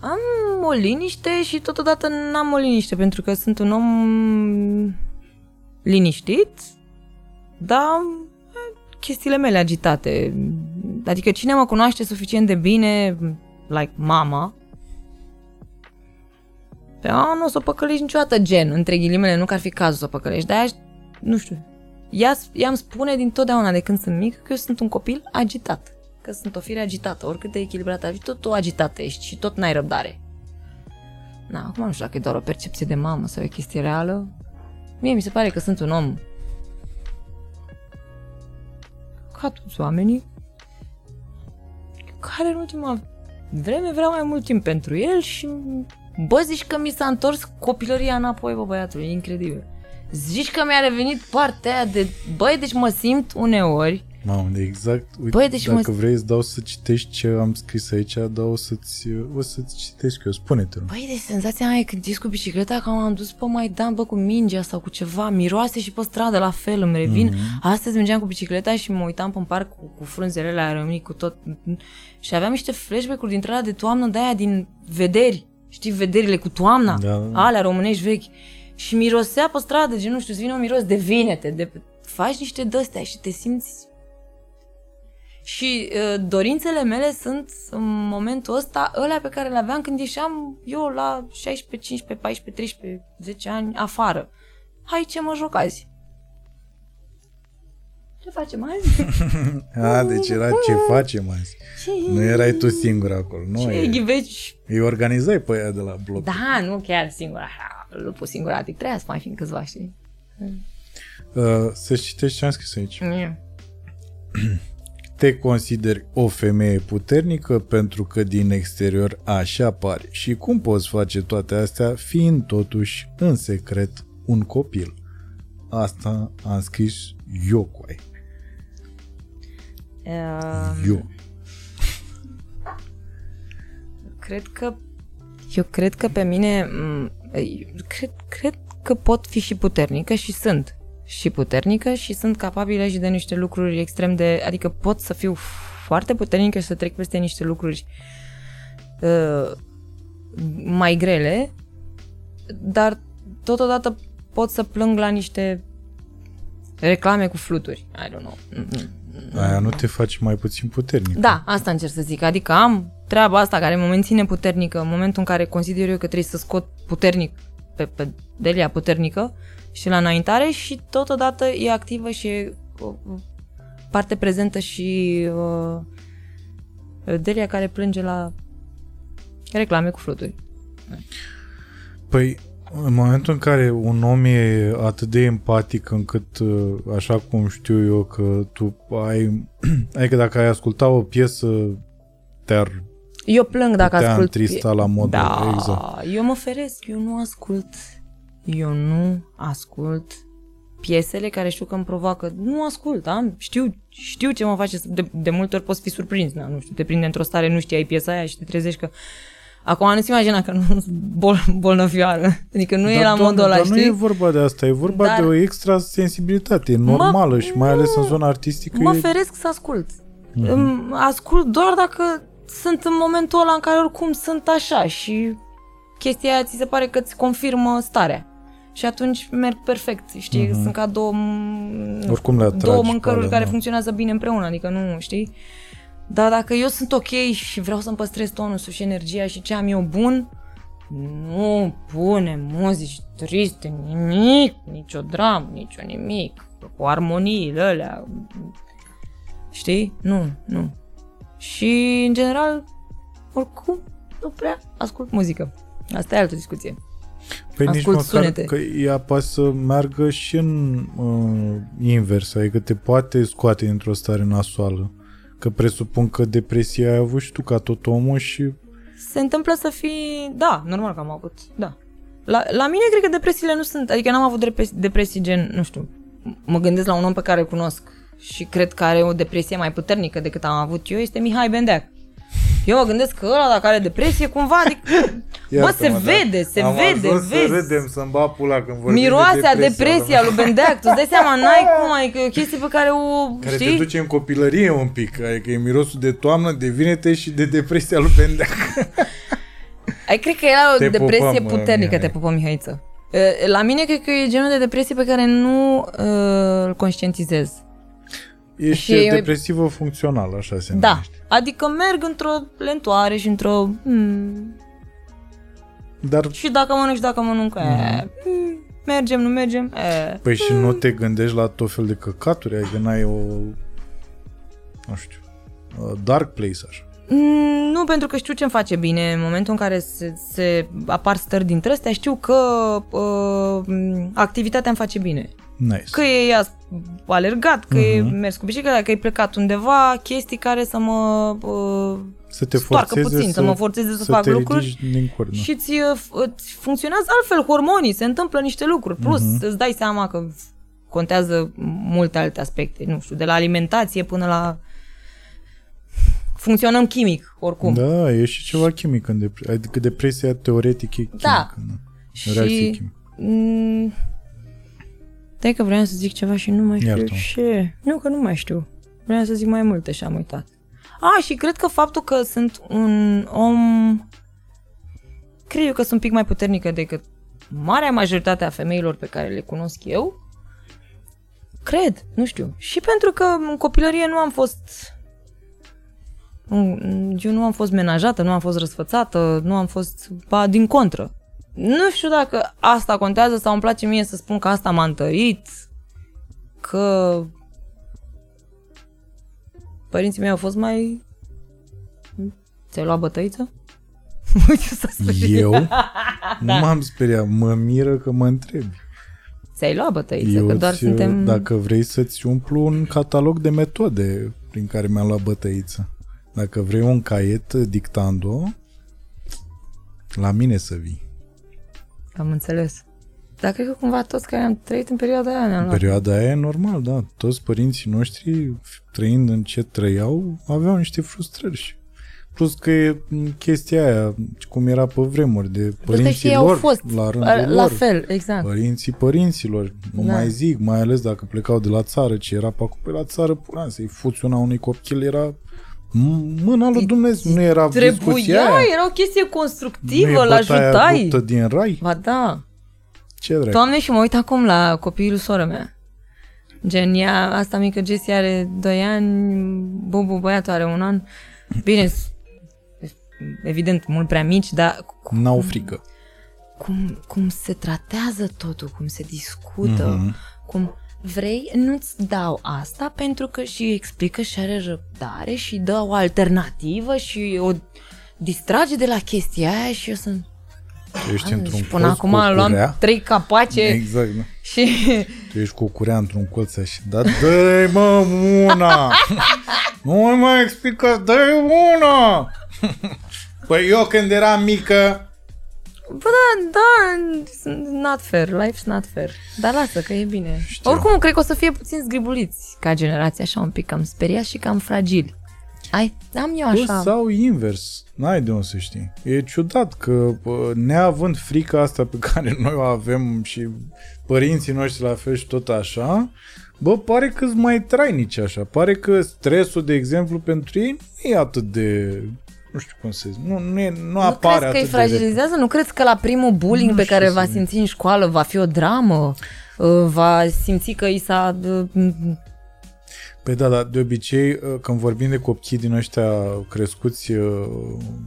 am o liniște și totodată n-am o liniște, pentru că sunt un om liniștit, dar am chestiile mele agitate. Adică cine mă cunoaște suficient de bine, like mama, pe a, nu o să o păcălești niciodată gen, între ghilimele, nu că ar fi cazul să o păcălești, de-aia, nu știu, ea, ea îmi spune din totdeauna de când sunt mică că eu sunt un copil agitat, că sunt o fire agitată, oricât de echilibrată ar fi, tot o agitată ești și tot n-ai răbdare. Na, acum nu știu dacă e doar o percepție de mamă sau e o chestie reală. Mie mi se pare că sunt un om ca toți oamenii care în ultima vreme vreau mai mult timp pentru el și bă, zici că mi s-a întors copilăria înapoi, bă, băiatul, e incredibil. Zici că mi-a revenit partea aia de, băi, deci mă simt uneori Mamă, de exact. Uite, Băi, deci dacă mă- vrei îți dau să citești ce am scris aici, dar o să-ți, o să-ți citesc eu. Spune-te. rog. Băi, de senzația mea e când ești cu bicicleta că m-am dus pe Maidan, bă, cu mingea sau cu ceva, miroase și pe stradă la fel, îmi revin. Mm-hmm. Astăzi mergeam cu bicicleta și mă uitam pe parc cu, cu frunzele alea, rămâni cu tot. Și aveam niște flashback-uri dintre alea de toamnă, de aia din vederi. Știi, vederile cu toamna, Da, da. alea românești vechi. Și mirosea pe stradă, gen, nu știu, îți vine un miros de vinete, de... faci niște dăstea și te simți și uh, dorințele mele sunt în momentul ăsta ălea pe care le aveam când ieșeam eu la 16, 15, 14, 13, 10 ani afară. Hai ce mă joc azi? Ce facem azi? A, deci era ce facem azi. Ce, Nu erai tu singur acolo. Nu, ce e, ghiveci? îi organizai pe aia de la bloc. Da, nu chiar singur, așa, lupul singuratic. Trebuia să mai fim câțiva, știi? Uh, să citești ce am scris aici. Mm. Te consideri o femeie puternică pentru că din exterior așa pari. Și cum poți face toate astea fiind totuși în secret un copil? Asta am scris eu cu ai. Uh, Eu. cred că eu cred că pe mine m, cred, cred că pot fi și puternică și sunt și puternică și sunt capabilă și de niște lucruri extrem de, adică pot să fiu foarte puternică și să trec peste niște lucruri uh, mai grele, dar totodată pot să plâng la niște reclame cu fluturi. I don't know. Mm-mm. Aia nu te face mai puțin puternic. Da, asta încerc să zic. Adică am treaba asta care mă menține puternică în momentul în care consider eu că trebuie să scot puternic pe, pe Delia puternică și la înaintare și totodată e activă și e o o parte prezentă și uh, Delia care plânge la reclame cu fluturi. Păi, în momentul în care un om e atât de empatic încât, uh, așa cum știu eu, că tu ai... Adică dacă ai asculta o piesă, te-ar Eu plâng dacă putea ascult... întrista la modul Da, exact. eu mă feresc, eu nu ascult, eu nu ascult piesele care știu că îmi provoacă, nu ascult, am, știu, știu ce mă face, să- de, de multe ori poți fi surprins, na, nu știu, te prinde într-o stare, nu știi, ai piesa aia și te trezești că Acum nu-ți imagina că nu sunt bol, bolnăvioară, adică nu e la doamne, modul ăla, dar nu știi? e vorba de asta, e vorba Dar- de o extra sensibilitate, e normală și mai ales în zona artistică Mă e... feresc să ascult. Mm-hmm. Ascult doar dacă sunt în momentul ăla în care oricum sunt așa și chestia aia ți se pare că îți confirmă starea. Și atunci merg perfect, știi? Mm-hmm. Sunt ca două, m- Oricum le atragi două pe mâncăruri alea, care da. funcționează bine împreună, adică nu, știi? Dar dacă eu sunt ok și vreau să-mi păstrez tonusul și energia și ce am eu bun, nu pune muzici triste, nimic, nicio dramă, nicio nimic, cu armoniile alea, știi? Nu, nu. Și, în general, oricum, nu prea ascult muzică. Asta e altă discuție. Păi nici ascult măcar sunete. că ea poate să meargă și în uh, invers, adică te poate scoate dintr-o stare nasoală. Că presupun că depresia ai avut și tu ca tot omul și Se întâmplă să fii... Da, normal că am avut, da. La, la mine cred că depresiile nu sunt... Adică n-am avut depresii, depresii gen, nu știu, mă gândesc la un om pe care îl cunosc și cred că are o depresie mai puternică decât am avut eu, este Mihai Bendeac. Eu mă gândesc că ăla, dacă are depresie, cumva, adică, bă, se Iartă-mă, vede, da. se Am vede, ajuns vezi. să râdem, să-mi bat pula când vorbim Miroasea, de depresia, depresia lui Bendeac, tu îți dai seama, n-ai cum, adică e o chestie pe care o, Care știi? te duce în copilărie un pic, adică e mirosul de toamnă, de vinete și de depresia lui Bendeac. Ai, cred că era o Te depresie pupăm, puternică, Mihai. te pupăm, Mihaiță. Uh, La mine cred că e genul de depresie pe care nu uh, îl conștientizez. Ești Și e- depresivă funcțională, așa se Da, numește. adică merg într-o lentoare și într-o... Hmm, Dar și dacă mănânc și dacă mănânc, Mhm. e, hmm, mergem, nu mergem, e. Păi și nu te gândești la tot fel de căcaturi, adică n-ai o, nu știu, a dark place așa. Mm, Nu, pentru că știu ce-mi face bine. În momentul în care se, se apar stări dintre astea, știu că uh, activitatea îmi face bine. Nice. Că e ea alergat, că e Mhm. mers cu bicicleta, că e plecat undeva, chestii care să mă uh, să te stoarcă forțeze puțin, să, mă forțeze să, să fac te lucruri ridici din cort, da. și îți, uh, f- îți funcționează altfel hormonii, se întâmplă niște lucruri. Plus, Mhm. îți dai seama că contează multe alte aspecte, nu știu, de la alimentație până la funcționăm chimic, oricum. Da, e și ceva chimic în depresie. Adică depresia teoretic e chimică. Da. Nu? Și- Reacție chimică. Mm, Dai că vreau să zic ceva și nu mai știu Iartă-mă. ce. Nu, că nu mai știu. Vreau să zic mai multe și am uitat. A, și cred că faptul că sunt un om... Cred eu că sunt un pic mai puternică decât marea majoritate a femeilor pe care le cunosc eu. Cred, nu știu. Și pentru că în copilărie nu am fost... Eu nu am fost menajată, nu am fost răsfățată, nu am fost... Ba, din contră. Nu știu dacă asta contează sau îmi place mie să spun că asta m-a întărit, că părinții mei au fost mai... Ți-ai luat bătăiță? Uite, s-a speriat. Eu? Nu m-am speriat. Mă miră că mă întrebi. Ți-ai luat bătăiță, Eu că doar ți- suntem... Dacă vrei să-ți umplu un catalog de metode prin care mi-am luat bătăiță. Dacă vrei un caiet dictando, la mine să vii. Am înțeles. Dar cred că cumva toți care am trăit în perioada aia ne-am În luat. perioada aia e normal, da. Toți părinții noștri, trăind în ce trăiau, aveau niște frustrări. și- Plus că e m, chestia aia, cum era pe vremuri, de Ăștia părinții ei au lor, fost la rândul la lor. fel, exact. Părinții părinților, nu Da. mai zic, mai ales dacă plecau de la țară, ce era pe acolo pe la țară, pula, să-i fuți una unui copil, era m- mâna lui Dumnezeu, nu era discuția Trebuia, aia. era o chestie Nu e constructivă, îl bătaia ajutai. luptă din rai? Ba da. Ce dracu? Doamne, și mă uit acum la copilul soră mea. Gen, ea, asta mică Jessie are 2 ani, Bubu băiatul are un an. Bine, s- evident, mult prea mici, dar cum, N-au frică. cum, cum se tratează totul, cum se discută, Mhm. cum vrei, nu-ți dau asta pentru că și explică și are răbdare și dă o alternativă și o distrage de la chestia aia și eu sunt... Tu ești într-un și până colț acum cu o luam curea. trei capace Exact, da. și... Tu ești cu o curea într-un colț și da, dă mă una! nu mai explică, dă una! păi eu când eram mică, Bă, da, da, not fair, life's not fair. Dar lasă că e bine. Știu. Oricum, cred că o să fie puțin zgribuliți ca generație, așa un pic cam speriați și cam fragili. Ai, am eu Bă, așa. sau invers. N-ai de unde să știi. E ciudat că bă, neavând frica asta pe care noi o avem și părinții noștri la fel și tot așa, bă, pare că sunt mai trainici așa. Pare că stresul, de exemplu, pentru ei nu e atât de... Nu știu cum să zic. Nu, nu, e, nu, Nu apare crezi că îi atât de repede. fragilizează? Nu crezi că la primul bullying Nu pe știu care să va zic. simți în școală va fi o dramă? Uh, Va simți că i s-a... uh, Păi da, dar de obicei uh, când vorbim de copii din ăștia crescuți uh,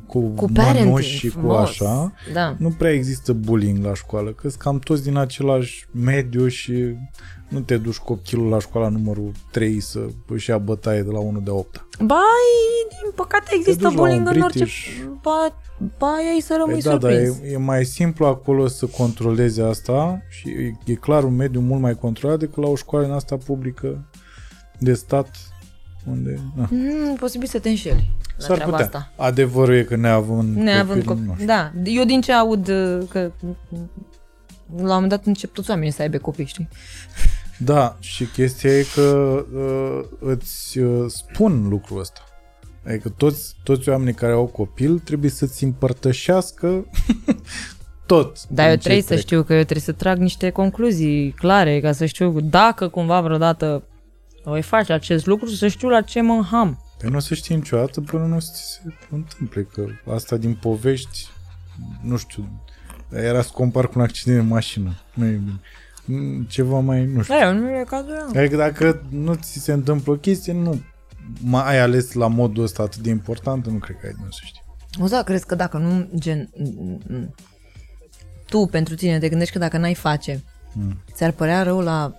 cu, Cu mănuși parenting și cu frumos. așa, Da. nu prea există bullying la școală, că sunt cam toți din același mediu și nu te duci copilul la școala numărul 3 să își ia bătaie de la 1 de 8 Ba, din păcate există duci la bullying un în orice... British. Ba, ba ei să rămâi Păi da, dar surprins. e, e mai simplu acolo să controlezi asta și e, e clar un mediu mult mai controlat decât la o școală în asta publică de stat unde... Na. Mm, posibil să te înșeli la S-ar treaba putea. asta. Adevărul e că neavând, Neavând copil, nu copii. știu. Da, eu din ce aud uh, că mm, la un moment dat încep toți oamenii să aibă copii, știi? Da, și chestia e că uh, îți uh, spun lucrul ăsta. Adică toți, toți oamenii care au copil trebuie să-ți împărtășească tot. Dar din eu ce trebuie să trec. știu că eu trebuie să trag niște concluzii clare ca să știu dacă cumva vreodată voi face acest lucru, să știu la ce mă înham. Păi nu o să știi niciodată până nu o să ți se întâmple, că asta din povești, nu știu, era să compar cu un accident de mașină. Nu e bine. Mm, Ceva mai, nu știu. Da, nu e cazul ăla. Adică dacă nu ți se întâmplă o chestie, nu mai ai ales la modul ăsta atât de important, nu cred că ai de unde să știi. O să crezi că dacă nu, gen, mm, mm, tu pentru tine te gândești că dacă n-ai face, Mm. ți-ar părea rău la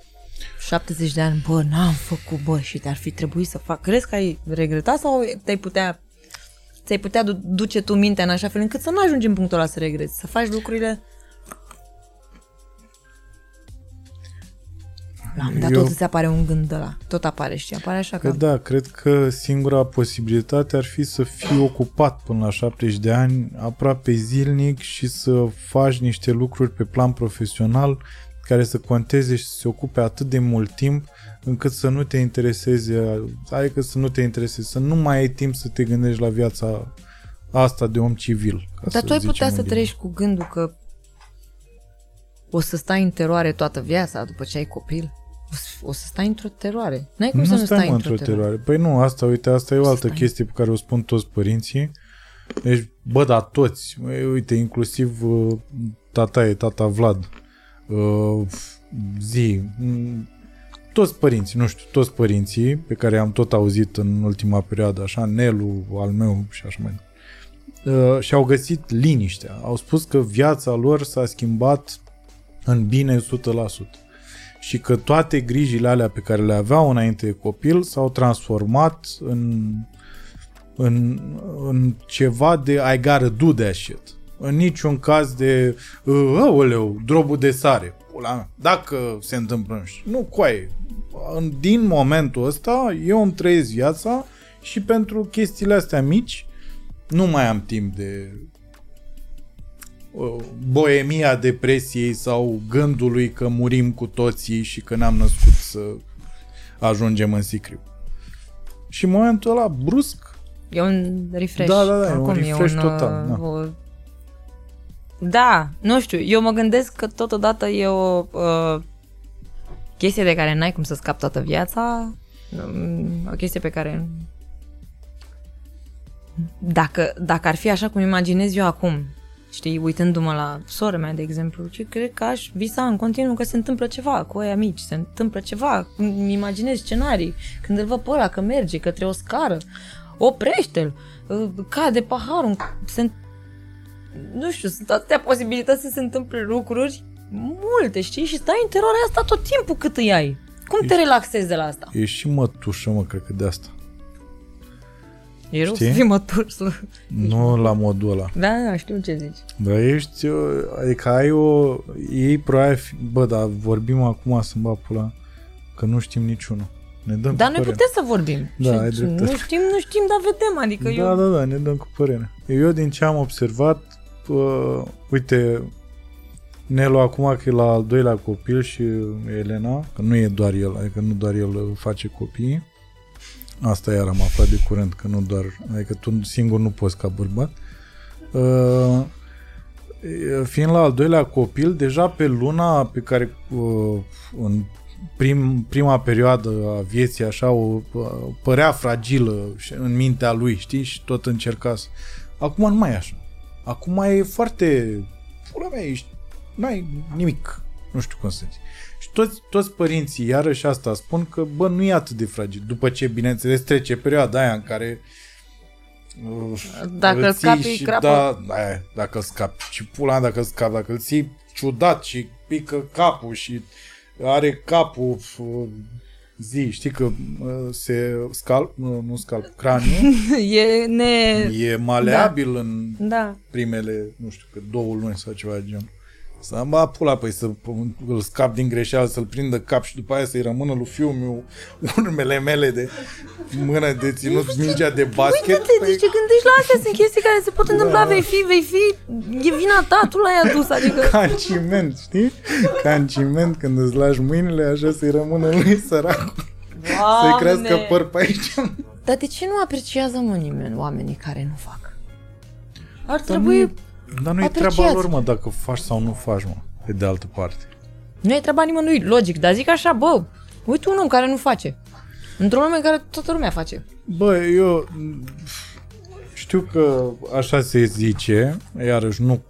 70 de ani, bă, n-am făcut, bă, și te-ar fi trebuit să fac. Crezi că ai regretat sau te-ai putea ți-ai putea du- duce tu mintea în așa fel încât să nu ajungi în punctul ăla să regreți, să faci lucrurile La un moment dat Eu- tot îți apare un gând de la. Tot apare, știi? Apare așa Că că... da, cred că singura posibilitate ar fi să fii ocupat până la 70 de ani, aproape zilnic și să faci niște lucruri pe plan profesional care să conteze și să se ocupe atât de mult timp încât să nu te intereseze, adică să nu te intereseze, să nu mai ai timp să te gândești la viața asta de om civil. Ca Dar să tu ai zicem putea să în trăiești cu gândul că o să stai în teroare toată viața după ce ai copil? O să, o să stai într-o teroare. N-ai cum nu să nu stai stai mă într-o într-o teroare. teroare. Păi nu, asta, uite, asta e o Să altă stai. chestie pe care o spun toți părinții. Deci, bă, dar toți, Băi, uite, inclusiv uh, tata e, tata Vlad, uh, zi, m, toți părinții, nu știu, toți părinții pe care am tot auzit în ultima perioadă, așa, Nelu, al meu și așa mai departe, uh, și-au găsit liniștea. Au spus că viața lor s-a schimbat în bine 100% și că toate grijile alea pe care le aveau înainte de copil s-au transformat în, în, în ceva de I gotta do that shit. În niciun caz de uh, aoleu, drobul de sare. Pula mea. Dacă se întâmplă, nu știu. Nu, coaie. În- Din momentul ăsta, eu îmi trăiesc viața și pentru chestiile astea mici nu mai am timp de uh, boemia depresiei sau gândului că murim cu toții și că ne-am născut să ajungem în sicriu. Și în momentul ăla, brusc, E un refresh. Da, da, da, e un Oricum, refresh un, total, uh, da. O... Da, nu știu, eu mă gândesc că totodată e o uh, chestie de care n-ai cum să scapi toată viața, um, o chestie pe care dacă, dacă ar fi așa cum imaginez eu acum, știi, uitându-mă la sora mea, de exemplu, ce cred că aș visa în continuu că se întâmplă ceva cu aia mici, se întâmplă ceva, îmi imaginez scenarii, când îl văd pe ăla că merge către o scară, oprește-l, uh, cade paharul, se, nu știu, sunt atâtea posibilități să se întâmple lucruri multe, știi, și stai în teroarea asta tot timpul cât îi ai. Cum te relaxezi de la asta? e și mătușă, mă, cred că de asta. E rău Știi? să fii mătur, să... Nu la modul ăla. Da, da, știu ce zici. Dar ești, uh, adică ai o... Ei probabil, fi- bă, dar vorbim acum să-mi bag pula, că nu știm niciunul. Ne dăm Dar cu noi părerea. putem să vorbim. Da, Și ai dreptate. Nu știm, nu știm, dar vedem. Adică Da, eu... da, da, ne dăm cu părerea. Eu din ce am observat, uh, uite, Nelu acum că e la al doilea copil și Elena, că nu e doar el, adică nu doar el uh, face copii, asta iar am aflat de curând, că nu doar, adică tu singur nu poți ca bărbat, uh, e, fiind la al doilea copil, deja pe luna pe care uh, în prim, prima perioadă a vieții așa o uh, părea fragilă și- în mintea lui, știi? Și tot încerca să... Acum nu mai e așa. Acum e foarte... Pula mea, ești... N-ai nimic. Nu știu cum să zic. Și toți, toți părinții, iarăși asta spun că, bă, nu e atât de fragil. După ce, bineînțeles, trece perioada aia în care uh, Dacă îl ții scapi, și, crapă. Da, aia, dacă îl scapi. Și pula mea dacă îl scapi, dacă îl ții ciudat și pică capul și are capul uh, zi, știi că uh, se scalp, nu, nu scalp, craniul E ne... e maleabil da. în Da. primele, nu știu, că două luni sau ceva de genul. Să am bat pula, păi să îl scap din greșeală, să-l prindă cap și după aia să-i rămână lui fiul meu urmele mele de mână de ținut mingea de basket. Uite-te, deci te gândești la astea, sunt chestii care se pot întâmpla, vei fi, vei fi, e vina ta, tu l-ai adus, adică... ca în ciment, știi? Ca în ciment, când îți lași mâinile, așa să-i rămână lui sărac, să-i crească păr pe aici. Dar de ce nu apreciază mă nimeni oamenii care nu fac? Ar Dar trebui... nu, dar nu e treaba apreciați. lor, mă, dacă faci sau nu faci, mă, pe de altă parte. Nu e treaba nimănui, logic, dar zic așa, bă, uite un om care nu face. Într-o lume în care toată lumea face. Bă, eu știu că așa se zice, iarăși nu,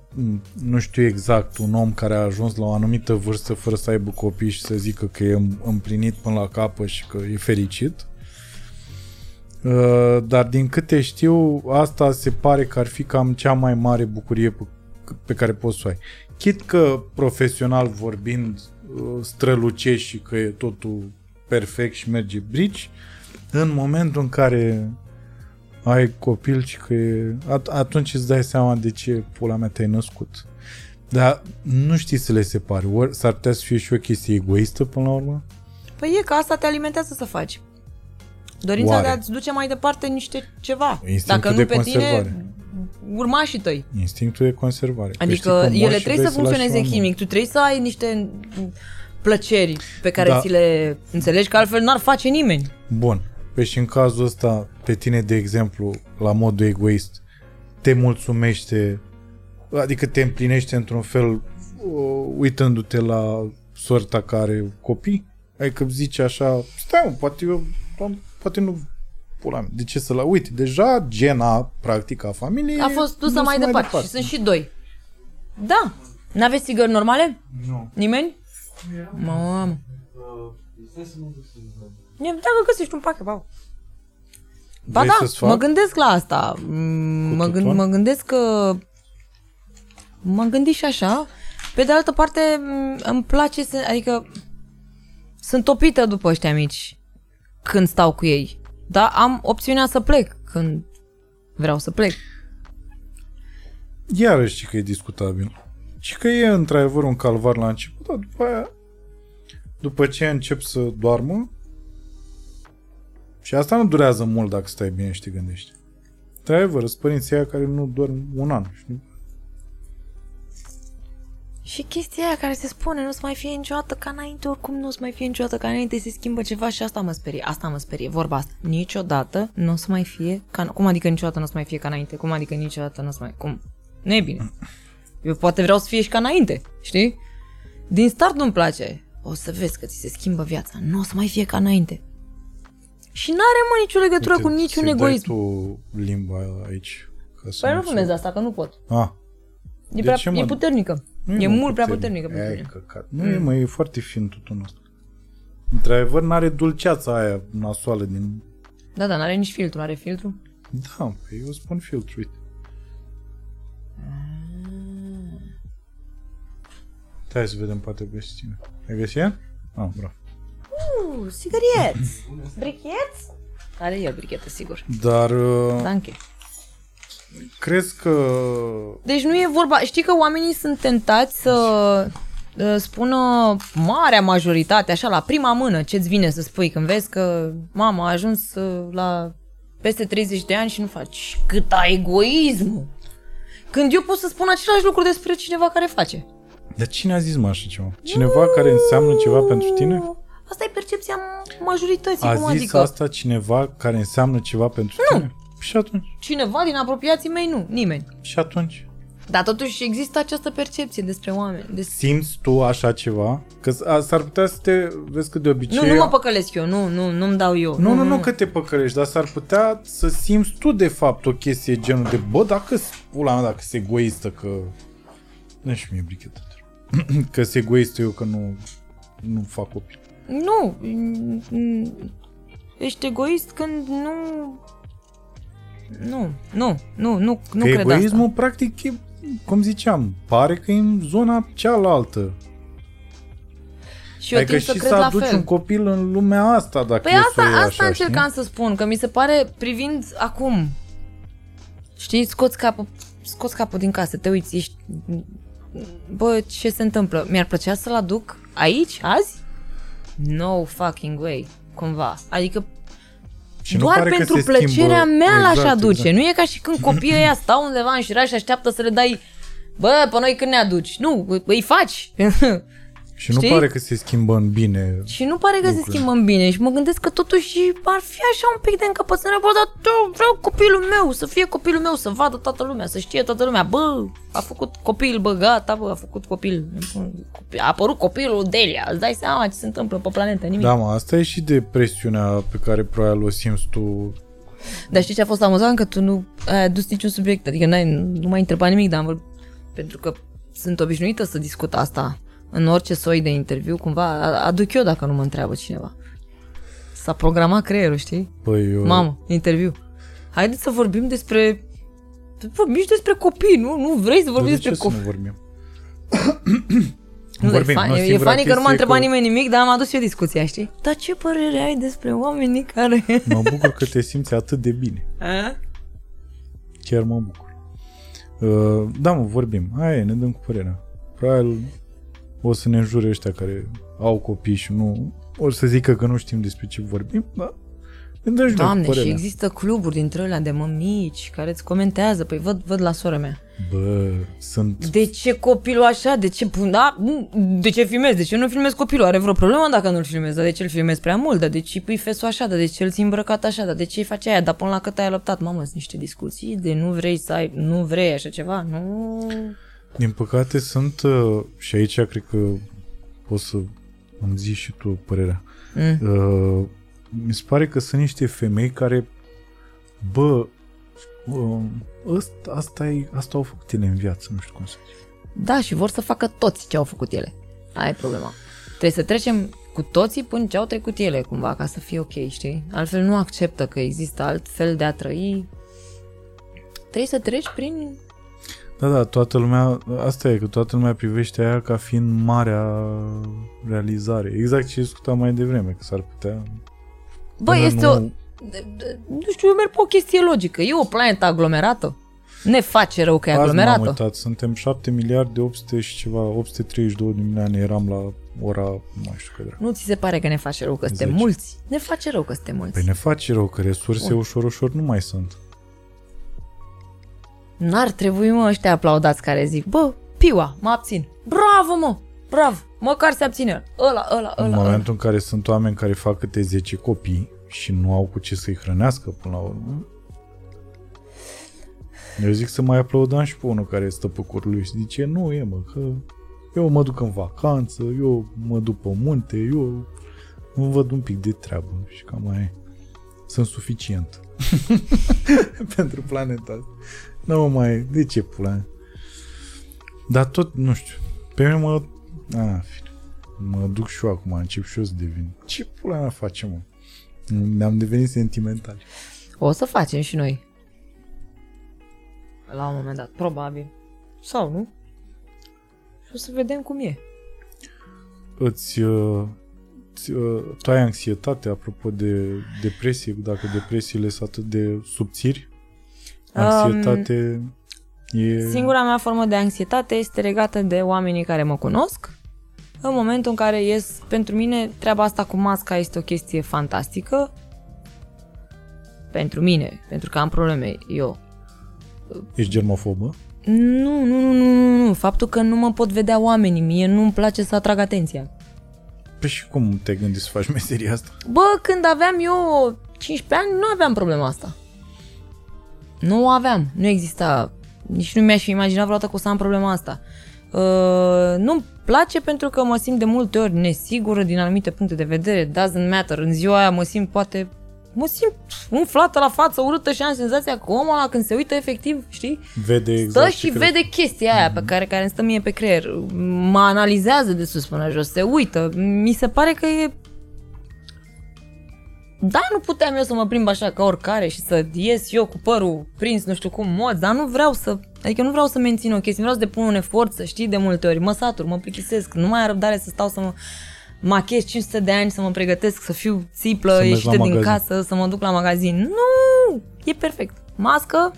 nu știu exact un om care a ajuns la o anumită vârstă fără să aibă copii și să zică că e împlinit până la capă și că e fericit. Uh, Dar din câte știu, asta se pare că ar fi cam cea mai mare bucurie pe, pe care poți să o ai. Chit că profesional vorbind uh, strălucești și că e totul perfect și merge brici, în momentul în care ai copil și că e, at- atunci îți dai seama de ce pula mea te-ai născut. Dar nu știi să le separi. Ori s-ar putea să fie și o chestie egoistă până la urmă? Păi e că asta te alimentează să faci. Dorința Oare? de a-ți duce mai departe niște ceva. Instinctul Dacă nu de pe conservare. tine, urmașii tăi. Instinctul de conservare. Că știi Adică că mori ele și trebuie vrei să să lași funcționeze la chimic. Tu trebuie să ai niște plăceri pe care Da. ți le înțelegi, că altfel n-ar face nimeni. Bun. Păi și în cazul ăsta, pe tine, de exemplu, la modul egoist, te mulțumește, adică te împlinește într-un fel uh, uitându-te la sorta care copii? Adică zici așa, stai mă, poate eu, am- poate nu pula mea, de ce să la uite, deja gena practică a familiei A fost dusă dusă mai, departe. Și sunt și doi. Da. N-aveți țigări normale? Nu. Nimeni? Mamă. E, Dacă găsești un pachet, Pau. Ba Vrei da, să-ți fac? mă gândesc la asta. Mm, Cu Mă, gând, tutun? mă gândesc că... M-am gândit și așa. Pe de altă parte, m, îmi place să... Adică sunt topită după ăștia mici când stau cu ei. Dar am opțiunea să plec când vreau să plec. Iarăși știi că e discutabil. Și că e într-adevăr un calvar la început, dar după aia, după ce încep să doarmă, și asta nu durează mult dacă stai bine și te gândești. Într-adevăr, sunt părinții aia care nu dorm un an. Știi? Și chestia aia care se spune, nu o să mai fie niciodată ca înainte, oricum nu o să mai fie niciodată ca înainte, se schimbă ceva și asta mă sperie. Asta mă sperie, vorba asta. Niciodată nu o să mai fie ca... Cum adică niciodată nu o să mai fie ca înainte? Cum adică niciodată nu o să mai... Cum? Nu e bine. Eu poate vreau să fie și ca înainte, știi? Din start nu-mi place. O să vezi că ți se schimbă viața. Nu o să mai fie ca înainte. Și n-are mă nicio legătură Uite, cu niciun ți-i egoism. Dai tu limba aici. Ca să Păi nu nu fumez asta, că nu pot. Ah, E, De prea, ce, mă? e puternică. Nu e mă mult prea puternică Ai, pentru mine. căcat. Nu e, mă, e foarte fin tutunul ăsta. Într-adevăr, n-are dulceața aia nasoală din... Da, da, n-are nici filtru. Are filtru? Da, păi eu spun filtru, uite. Hai să vedem poate pe cine. Ai găsit? Ah, bravo. Uh, sigărieți! Bricheți? Are el brichetă, sigur. Dar uh, Danke. Crezi că... Deci nu e vorba... Știi că oamenii sunt tentați să uh, spună marea majoritate, așa, la prima mână, ce-ți vine să spui când vezi că mama a ajuns uh, la peste 30 de ani și nu faci câta egoism. Când eu pot să spun același lucru despre cineva care face. Dar cine a zis mă așa ceva? Cineva care înseamnă ceva pentru tine? Asta e percepția majorității. A cum zis adică? asta cineva care înseamnă ceva pentru tine? Și atunci? Cineva din apropiații mei? Nu, nimeni. Și atunci? Dar totuși există această percepție despre oameni. Des... Simți tu așa ceva? Că s- a- s-ar putea să te... Vezi că de obicei... Nu, nu mă păcălesc eu, nu, nu, nu-mi dau eu. Nu, nu, nu că te păcălești, dar s-ar putea să simți tu de fapt o chestie genul de bă, dacă pula mea, dacă sunt egoistă, că... Nu și mie brichetă. că sunt egoistă eu că nu, nu fac copii. Nu, mm, ești egoist când nu... Nu, nu, nu, nu, nu că cred egoismul, asta. practic, e, cum ziceam, pare că e în zona cealaltă. Și eu adică tind să și cred să la aduci fel. un copil în lumea asta, dacă Păi e asta, să o iei asta așa, încercam știi? să spun, că mi se pare, privind acum, știi, scoți capul, scoți capul din casă, te uiți, ești... Bă, ce se întâmplă? Mi-ar plăcea să-l aduc aici, azi? No fucking way, cumva. Adică Și nu doar pare că pentru se plăcerea schimbă- mea l-aș Exact, aduce. exact. Nu e ca și când copiii ăia stau undeva în șiraș și așteaptă să le dai Bă, pe noi când ne aduci? Nu, îi faci. Și nu știi? pare că se schimbă în bine. și nu pare că se Lucrurile. schimbă în bine și mă gândesc că totuși ar fi așa un pic de încăpățânare. Bă, dar eu vreau copilul meu, să fie copilul meu, să vadă toată lumea, să știe toată lumea. Bă, a făcut copil, bă, gata, bă, a făcut copil. A apărut copilul Delia. Îți dai seama ce se întâmplă pe planetă, nimic. Da, mă, asta e și de presiunea pe care probabil o simți tu. Dar știi ce a fost amuzant? Că tu nu ai adus niciun subiect, adică n-ai, nu m-ai întrebat nimic, dar am vorbit, pentru că sunt obișnuită să discut asta în orice soi de interviu, cumva a- aduc eu dacă nu mă întreabă cineva. S-a programat creierul, știi? Păi, eu... Mamă, interviu. Haideți să vorbim despre... Vorbim și despre copii, nu? Nu vrei să Dar vorbim de ce despre să copii? nu vorbim? Nu, vorbim, e, fan, nu, e, e singura funny că nu m-a chestie întrebat că- nimeni nimic, dar am adus eu discuția, știi? Dar ce părere ai despre oamenii care... Mă bucur că te simți atât de bine. A? Chiar mă bucur. Uh, da, mă, vorbim. Aia e, ne dăm cu părerea. Probabil o să ne înjure ăștia care au copii și nu... O să zică că nu știm despre ce vorbim, dar Gândește Doamne, și părerea. există cluburi dintre alea de mămici care îți comentează. Păi văd, văd la sora mea. Bă, sunt... De ce copilul așa? De ce, da, de ce filmezi? De ce nu filmezi copilul? Are vreo problemă dacă nu-l filmezi? Dar de ce îl filmezi prea mult? Dar de ce îi pui fesul așa? Dar de ce îl ții îmbrăcat așa? Dar de ce îi faci aia? Dar până la cât ai lăptat? Mamă, sunt niște discuții de nu vrei să ai, nu vrei așa ceva? Nu... Din păcate sunt, uh, și aici cred că poți să îmi zici și tu părerea. Mm. Uh, mi se pare că sunt niște femei care, bă, uh, ăsta, asta, e, asta au făcut ele în viață, nu știu cum să zic. Da, și vor să facă toți ce au făcut ele. Aia e problema. Trebuie să trecem cu toții până ce au trecut ele, cumva, ca să fie ok, știi? Altfel nu acceptă că există alt fel de a trăi. Trebuie să treci prin... Da, da, toată lumea, asta e, că toată lumea privește aia ca fiind marea realizare. Exact ce discutam mai devreme, că s-ar putea... Bă, până este nu- o... de- de- Nu știu, eu merg pe o chestie logică. E o planetă aglomerată. Ne face rău că e Azi m-am aglomerată. uitat, suntem 7 miliarde 800 și ceva, 832 de milioane, eram la ora, nu mai știu cât era. Nu ți se pare că ne face rău că suntem Zece. mulți? Ne face rău că suntem mulți. Păi ne face rău că resurse Bun. ușor, ușor nu mai sunt. N-ar trebui, mă, ăștia aplaudați care zic, bă, piua, mă abțin. Bravo, mă, bravo, măcar se abține. Ăla, ăla, În ăla, ăla. momentul în care sunt oameni care fac câte 10 copii și nu au cu ce să-i hrănească până la urmă, eu zic să mai aplaudăm și pe unul care stă pe curul lui și zice, nu e mă, că eu mă duc în vacanță, eu mă duc pe munte, eu îmi văd un pic de treabă și cam aia e. Sunt suficient pentru planeta asta. Nu mai, de ce pula mea? Dar tot, nu știu, pe mine mă... A, fine. Mă duc și eu acum, încep și eu să devin. Ce pula mea facem, mă? Ne-am devenit sentimentali. O să facem și noi. La un moment dat, probabil. Sau nu? Și o să vedem cum e. Îți, uh, ți, uh, tu ai anxietate, apropo de depresie, dacă depresiile sunt atât de subțiri? Anxietate e... Singura mea formă de anxietate este legată de oamenii care mă cunosc. În momentul în care ies, pentru mine, treaba asta cu masca este o chestie fantastică. Pentru mine, pentru că am probleme eu. Ești germofobă? Nu, nu, nu, nu, nu, nu. Faptul că nu mă pot vedea oamenii, mie nu-mi place să atrag atenția. Păi și cum te gândi să faci meseria asta? Bă, când aveam eu 15 ani, nu aveam problema asta. Nu o aveam, nu exista. Nici nu mi-aș fi imaginat vreodată că o să am problema asta. Uh, nu-mi place pentru că mă simt de multe ori nesigură din anumite puncte de vedere. Doesn't matter. În ziua aia mă simt poate... Mă simt umflată la față, urâtă și am senzația că omul ăla când se uită efectiv, știi? Vede exact Stă ce și crezi. vede chestia aia pe care, care îmi stă mie pe creier. Mă analizează de sus până jos, se uită. Mi se pare că e... Da, nu puteam eu să mă plimb așa ca oricare și să ies eu cu părul prins nu știu cum mod, dar nu vreau să... Adică nu vreau să mențin o chestie, vreau să depun un efort, să știi de multe ori. Mă satur, mă plictisesc, nu mai am răbdare să stau să mă machez 500 de ani, să mă pregătesc, să fiu țiplă, Să mergi ieșită la din magazin. casă, să mă duc la magazin. Nu! E perfect. Mască,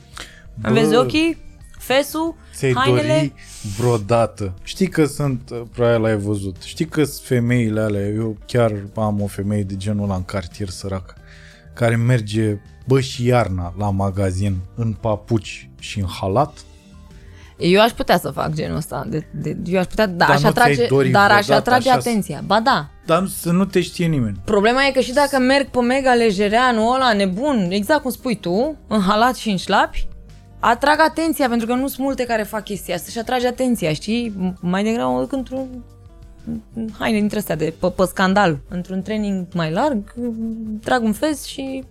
îmi vezi ochii, fesul, Ți-ai hainele. dori vreodată. Știi că sunt, uh, probabil l-ai văzut, știi că sunt femeile alea, eu chiar am o femeie de genul ăla în cartier sărac, care merge, bă, și iarna la magazin în papuci și în halat, Eu aș putea să fac genul ăsta. De, de, eu aș putea, da, Dar aș nu ți-ai atrage, dori dar aș vreodată atrage așa să- atenția. Ba da. dar să nu te știe nimeni. Problema e că și dacă merg pe mega lejereanul ăla nebun, exact cum spui tu, în halat și în șlapi, atrag atenția, pentru că nu sunt multe care fac chestia asta și atrage atenția, știi? M- Mai degrabă mă duc într-un în haine dintre astea de pe, pe scandal, într-un training mai larg, trag un fez și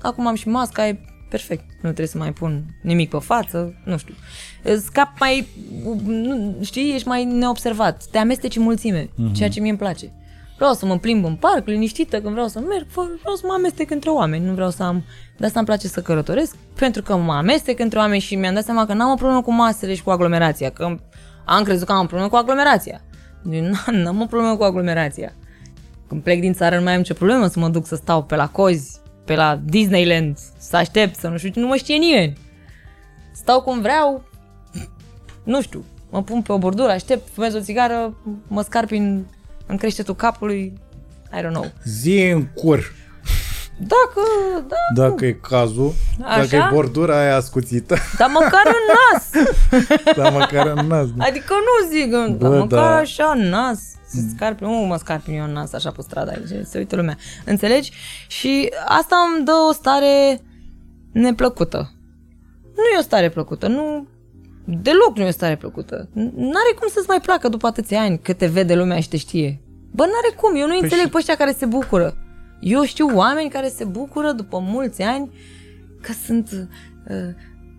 acum am și masca, e perfect. Nu trebuie să mai pun nimic pe față, nu știu. Scap mai, nu, știi, ești mai neobservat, te amesteci în mulțime, ceea ce mie îmi place. Vreau să mă plimb în parc, liniștită, când vreau să merg, fă- vreau să mă amestec între oameni, nu vreau să am... De asta îmi place să călătoresc, pentru că mă amestec între oameni și mi-am dat seama că n-am o problemă cu masele și cu aglomerația, că am crezut că am o problemă cu aglomerația. Eu n- N-am o problemă cu aglomerația. Când plec din țară nu mai am nicio problemă să mă duc să stau pe la cozi, pe la Disneyland, să aștept, să nu știu, nu mă știe nimeni. Stau cum vreau, nu știu, mă pun pe o bordură, aștept, fumez o țigară, mă scarpi în, în creștetul capului, I don't know. Zi în cur. Dacă, da, Dacă e cazul, Așa? dacă e bordura aia ascuțită, dar măcar în nas. dar măcar în nas. da. Adică nu zic, Bă, dar măcar da. așa în nas. Să scarpi, nu mă scarpi eu în nas așa pe stradă aici, se uită lumea. Înțelegi? Și asta îmi dă o stare neplăcută. Nu e o stare plăcută, nu... Deloc nu e o stare plăcută. N-are cum să-ți mai placă după atâția ani că te vede lumea și te știe. Bă, n-are cum, eu nu înțeleg și- pe ăștia care se bucură. Eu știu oameni care se bucură după mulți ani că sunt... Uh,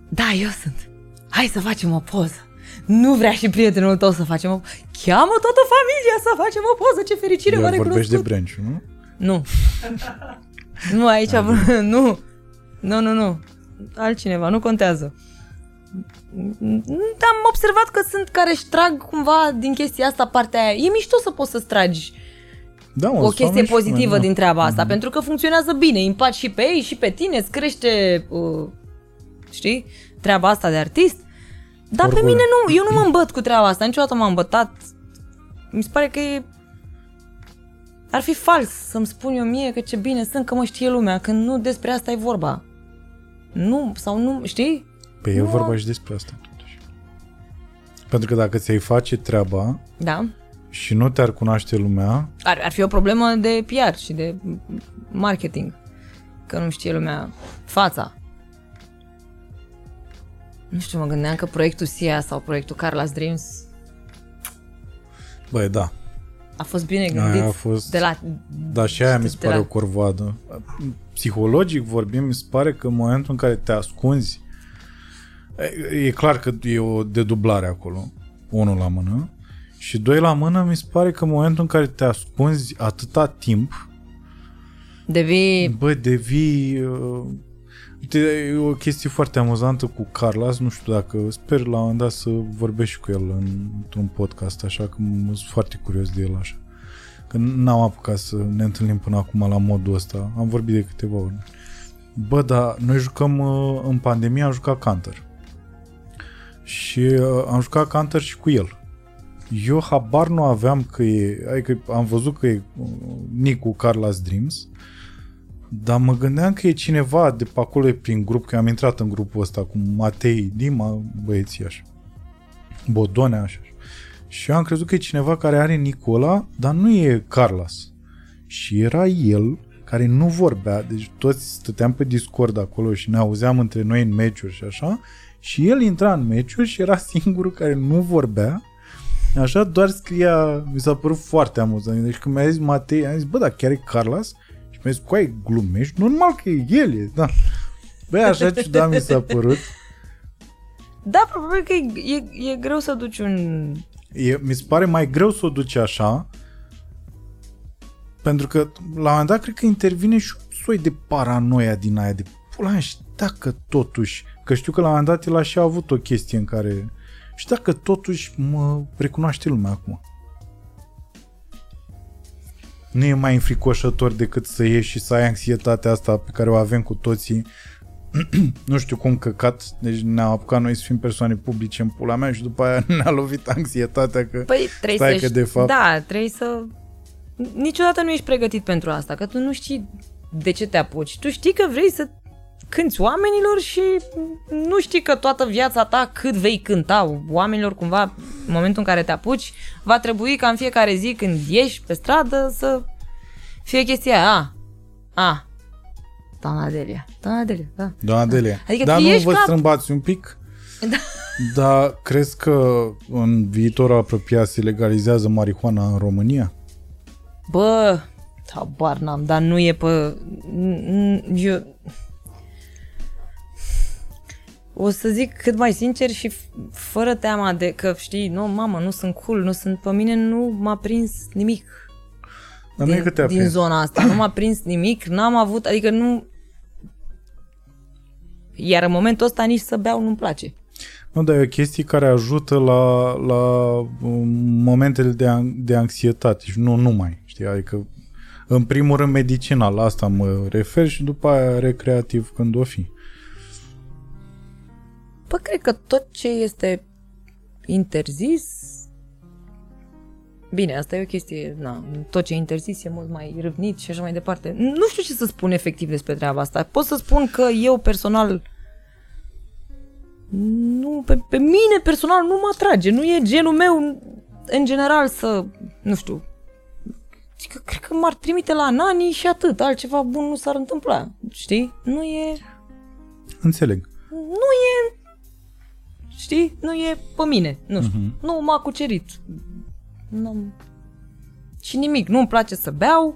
da, eu sunt. Hai să facem o poză. Nu vrea și prietenul tău să facem o... Cheamă toată familia să facem o poză, ce fericire m-a Iar vorbești de recunoscut. Brenciu, nu? Nu. nu, aici, nu. Nu, nu, nu. Altcineva, nu contează. Am observat că sunt care își trag cumva din chestia asta partea aia. E mișto să poți să-ți tragi Da, mă, o sunt chestie oameni și pozitivă oameni, din treaba asta, Mhm. pentru că funcționează bine, impact și pe ei și pe tine, îți crește, uh, știi, treaba asta de artist. Dar pe Oricum. mine nu, eu nu mă îmbăt cu treaba asta, niciodată m-am îmbătat. Mi se pare că e... Ar fi fals să-mi spun eu mie că ce bine sunt, că mă știe lumea, când nu despre asta e vorba. Nu, sau nu, știi? Păi e Nu. vorba și despre asta totuși. Pentru că dacă ți-ai face treaba Da. și nu te-ar cunoaște lumea, Ar, ar fi o problemă de PR și de marketing. Că nu știe lumea fața. Nu știu, mă gândeam că proiectul SIA sau proiectul Carla's Dreams băi, da. a fost bine gândit Aia a fost- de la... Dar și aia mi se de pare la- o corvoadă. Psihologic vorbind, mi se pare că în momentul în care te ascunzi, e, e clar că e o dedublare acolo, unul la mână, și doi la mână, mi se pare că în momentul în care te ascunzi atâta timp, Devii... bă, devii... Uh, uite, e o chestie foarte amuzantă cu Carlos, nu știu dacă, sper la un moment dat să vorbesc și cu el în, într-un podcast, așa că m- sunt foarte curios de el așa. Că n-am apucat să ne întâlnim până acum la modul ăsta. Am vorbit de câteva ori. Bă, dar noi jucăm uh, în pandemie, am jucat Counter. Și uh, am jucat Counter și cu el. Eu habar nu aveam că e, adică am văzut că e uh, Nicu Carlos Dreams, dar mă gândeam că e cineva de pe acolo prin grup, că am intrat în grupul ăsta cu Matei, Dima, băieții așa. Bodone așa. Și eu am crezut că e cineva care are Nicola, dar nu e Carlos. Și era el care nu vorbea, deci toți stăteam pe Discord acolo și ne auzeam între noi în meciuri și așa, și el intra în meciuri și era singurul care nu vorbea, așa doar scria, mi s-a părut foarte amuzant. Deci când mi-a zis Matei, am zis, bă, dar chiar e Carlos? Și mi-a zis, coai, glumești? Normal că e el, e, da. Băi, așa ciudat mi s-a părut. Da, probabil că e, e, e greu să duci un... E, mi se pare mai greu să o duci așa, pentru că la un moment dat cred că intervine și un soi de paranoia din aia de pula mea, și dacă totuși, că știu că la un moment dat el a și avut o chestie în care și dacă totuși mă recunoaște lumea acum. Nu e mai înfricoșător decât să ieși și să ai anxietatea asta pe care o avem cu toții nu știu cum căcat, deci ne-am apucat noi să fim persoane publice în pula mea și după aia ne-a lovit anxietatea că Păi trebuie Stai să că, de fapt- Da, trebuie să... Niciodată nu ești pregătit pentru asta, că tu nu știi de ce te apuci. Tu știi că vrei să cânti oamenilor și nu știi că toată viața ta cât vei cânta oamenilor cumva în momentul în care te apuci, va trebui ca în fiecare zi când ieși pe stradă să fie chestia aia. A, a, doamna Delia, doamna Delia, da. Doamna Delia. Adică Dar tu nu ești vă ca- strâmbați un pic? Da. Dar crezi că în viitorul apropiat se legalizează marihuana în România? Bă, habar n-am, dar nu e pe... n- n- Eu... O să zic cât mai sincer și f- fără teama de că, știi, nu, mamă, nu sunt cool, nu sunt, pe mine nu m-a prins nimic Dar nu e din, că te-a din prins. zona asta, nu m-a prins nimic, n-am avut, adică nu... Iar în momentul ăsta nici să beau nu-mi place. Nu, dar e o chestie care ajută la, la um, momentele de, an- de anxietate și nu numai, știi, adică în primul rând medicinal, la asta mă refer și după aia recreativ când o fi. Păi cred că tot ce este interzis Bine, asta e o chestie, na, tot ce e interzis e mult mai râvnit și așa mai departe. Nu știu ce să spun efectiv despre treaba asta. Pot să spun că eu personal nu, pe, pe mine personal nu mă atrage, nu e genul meu în general să, nu știu, că cred că m-ar trimite la nani și atât, altceva bun nu s-ar întâmpla, știi? Nu e, Înțeleg. nu e, știi? Nu e pe mine, nu știu, Mhm. nu m-a cucerit. N-am... Și nimic, nu-mi place să beau,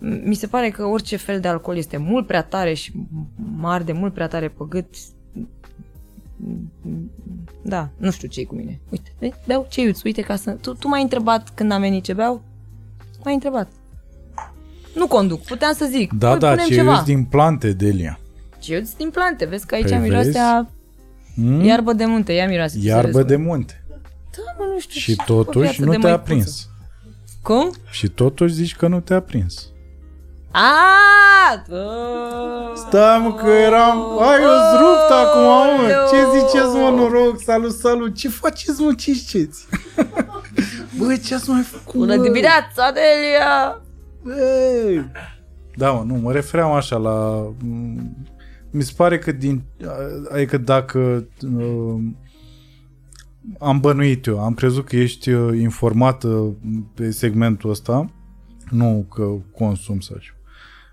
M- mi se pare că orice fel de alcool este mult prea tare și mă arde mult prea tare pe gât. Da, nu știu ce e cu mine. Uite, vezi, beau ceiuț, uite ca să... Tu, tu m-ai întrebat când am venit ce beau? M-ai întrebat. Nu conduc, puteam să zic. Da, Păi, da, punem ce ceva. din plante, Delia. Ceiuț din plante, vezi că aici Păi miroase vezi? a Mm? iarbă de munte, ia miroase. ce Iarbă să de vezi. munte. Da, mă, nu știu Și ce, o totuși viață nu de te-a măicuță. prins. Cum? Și totuși zici că nu te-a prins. A! Stai mă că eram... Ai, eu rupt acum, mă. Ce ziceți, mă, noroc? Salut, salut. Ce faceți, mă? Ce știți? Bă, ce ați mai făcut, Bună bă? dimineața, Delia! Bă! Da, mă, nu, mă refeream așa la... m, Mi se pare că din... Adică dacă... uh, Am bănuit eu, am crezut că ești uh, informată pe segmentul ăsta, nu că consum sau ceva.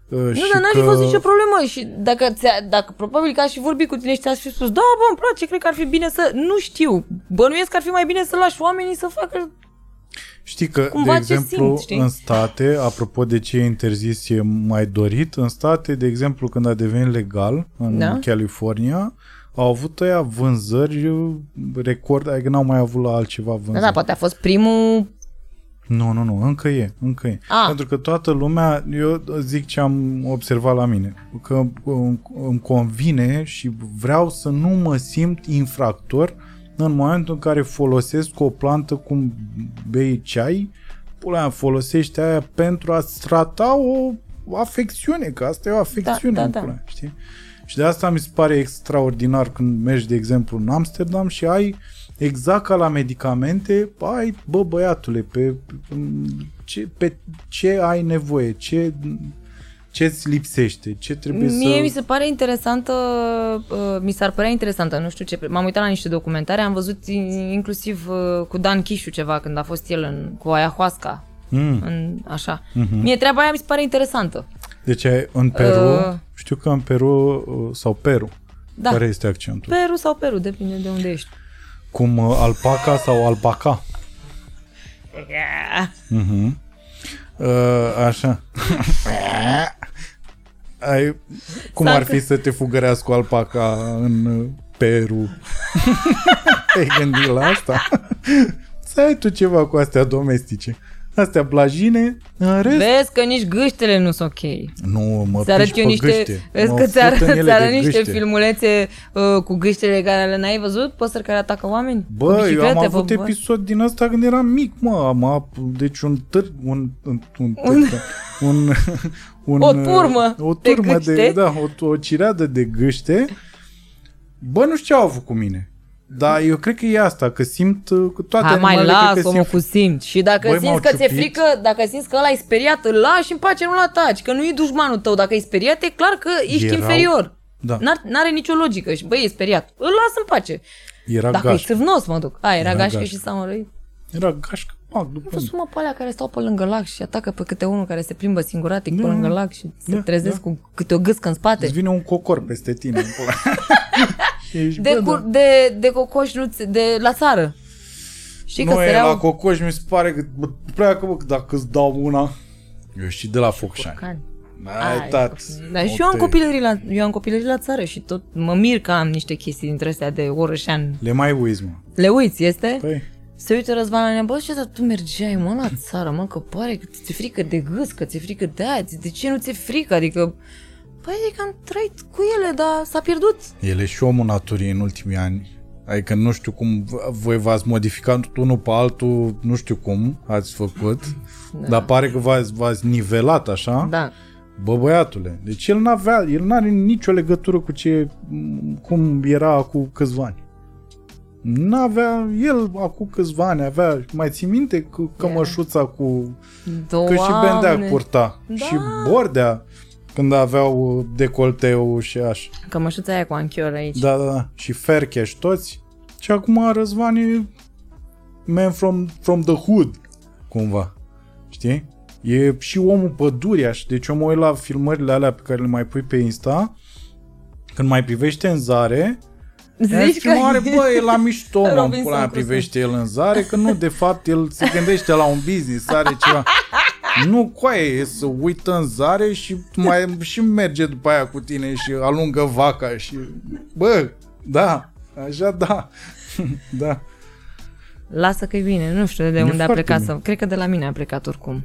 Uh, Nu, dar n-ar fi fost nicio problemă și dacă, ți-a, dacă probabil că aș fi vorbit cu tine și ți-aș fi spus da, bă, îmi place, cred că ar fi bine să... Nu știu, bănuiesc că ar fi mai bine să lași oamenii să facă... Știi că, Cumva de ce exemplu, simt, știi? în state, apropo de ce e interzis e mai dorit, în state, de exemplu, când a devenit legal în Da. California, au avut ăia vânzări uh, record, adică n-au mai avut la altceva Da, vânzări. da, poate a fost primul... Nu, nu, nu, încă e, încă e. Ah. Pentru că toată lumea, eu zic ce am observat la mine, că îmi, îmi convine și vreau să nu mă simt infractor în momentul în care folosesc o plantă cum bei ceai, pula mea, folosești aia pentru a-ți trata o afecțiune, că asta e o afecțiune, Da, da, în da. pula mea, știi? Și de asta mi se pare extraordinar când mergi, de exemplu, în Amsterdam și ai exact ca la medicamente, ai, bă, băiatule, pe, ce, pe ce ai nevoie, ce ce îți lipsește, ce trebuie Mie să... mi se pare interesantă, uh, mi s-ar părea interesantă, nu știu ce, m-am uitat la niște documentare, am văzut in- inclusiv uh, cu Dan Chișu ceva când a fost el în, cu ayahuasca, Mm. în, așa. Mhm. Mie treaba aia mi se pare interesantă. Deci ai- în Peru, Uh. știu că în Peru, uh, sau Peru, Da, care este accentul? Peru sau Peru, depinde de unde ești. Cum uh, alpaca sau alpaca. Mhm. Uh, așa. ai, cum ar fi să te fugărească o alpaca în uh, Peru? Te-ai gândit la asta? să ai tu ceva cu astea domestice. Astea blajine, în rest... Vezi că nici gâștele nu sunt ok. Nu, mă Ți arăt piși eu pe niște, gâște. vezi Mă că ți fut arăt, în ele ți de arăt niște gâște. filmulețe uh, cu gâștele care le n-ai văzut? Păsări care atacă oameni? Cu Bă, eu am biciclete, avut bă, bă. episod din asta când eram mic, mă. Am, deci un târg, un, un, un, un, un, un O turmă o de turmă de, gâște. da, o, o cireadă de gâște. Bă, nu știu ce au avut cu mine. Dar eu cred că e asta, că simt uh, că toate Hai mai animalele cred las că omul simt cu simț. Și dacă Băi, m-au simți că ți-e ciupit. frică, dacă simți că ăla e speriat, îl lași în pace, nu-l ataci. Că nu e dușmanul tău. Dacă e speriat, e clar că ești Erau- inferior. Da. N-ar, n-are nicio logică. Și băi, e speriat. Îl las în pace. Era Dacă e gașcă. țâvnos, mă duc. A, era, Era gașcă gașcă. și s-a mărăit. Era gașcă, mag, după Văzut mă pe alea care stau pe lângă lac și atacă pe câte unul care se plimbă singuratic pe Da. lângă lac și se Da, trezesc da. cu câte o gâscă în spate. Îți vine un cocor peste tine. în pula. Ești, De, bă, cur, da. de, de cocoș, nu, ți- de la țară. Știi că Nu e săreau la cocoș, mi se pare că bă, pleacă, bă, că dacă îți dau una... Eu și de la Focșani. Cani. Ai tat. Dar și eu am, copilărit la, eu am copilărit la țară și tot mă mir că am niște chestii dintre astea de orășean. Le mai uiți, mă. Le uiți, este? Păi, Se uită Răzvan la mine, bă, ce dar tu mergeai, mă, la țară, mă, că pare că ți-e frică de gâs, că ți-e frică de aia, ți- de ce nu ți-e frică? Adică, păi, adică am trăit cu ele, dar s-a pierdut. el e și omul naturii în ultimii ani. Adică nu știu cum v- voi v-ați modificat unul pe altul, nu știu cum ați făcut, da. dar pare că v-ați, v-ați nivelat așa. Da. Bă, băiatule, deci el n-avea, el n-are nicio legătură cu ce, cum era cu câțiva ani. N-avea, el acum câțiva ani avea, mai ții minte cu cămășuța cu... Că și Bendea Doamne. purta. Da. Și Bordea, când aveau decolteu și așa. Cămășuța aia cu anchior aici. Da, da, da. Și Fercheș toți. Și acum Răzvan e man from, from the hood, cumva. Știi? E și omul pădurii, așa. Deci eu mă uit la filmările alea pe care le mai pui pe Insta, când mai privește în zare, Zici că... filmare, bă, e la mișto, mă, în Robinson pula mea, Crusoe. privește el în zare, că nu, de fapt, el se gândește la un business, are ceva. Nu, coaie, e să uită în zare și mai și merge după aia cu tine și alungă vaca și... Bă, da, așa da. da. Lasă că e bine, nu știu de E unde a foarte plecat bine. să... Cred că de la mine a plecat oricum.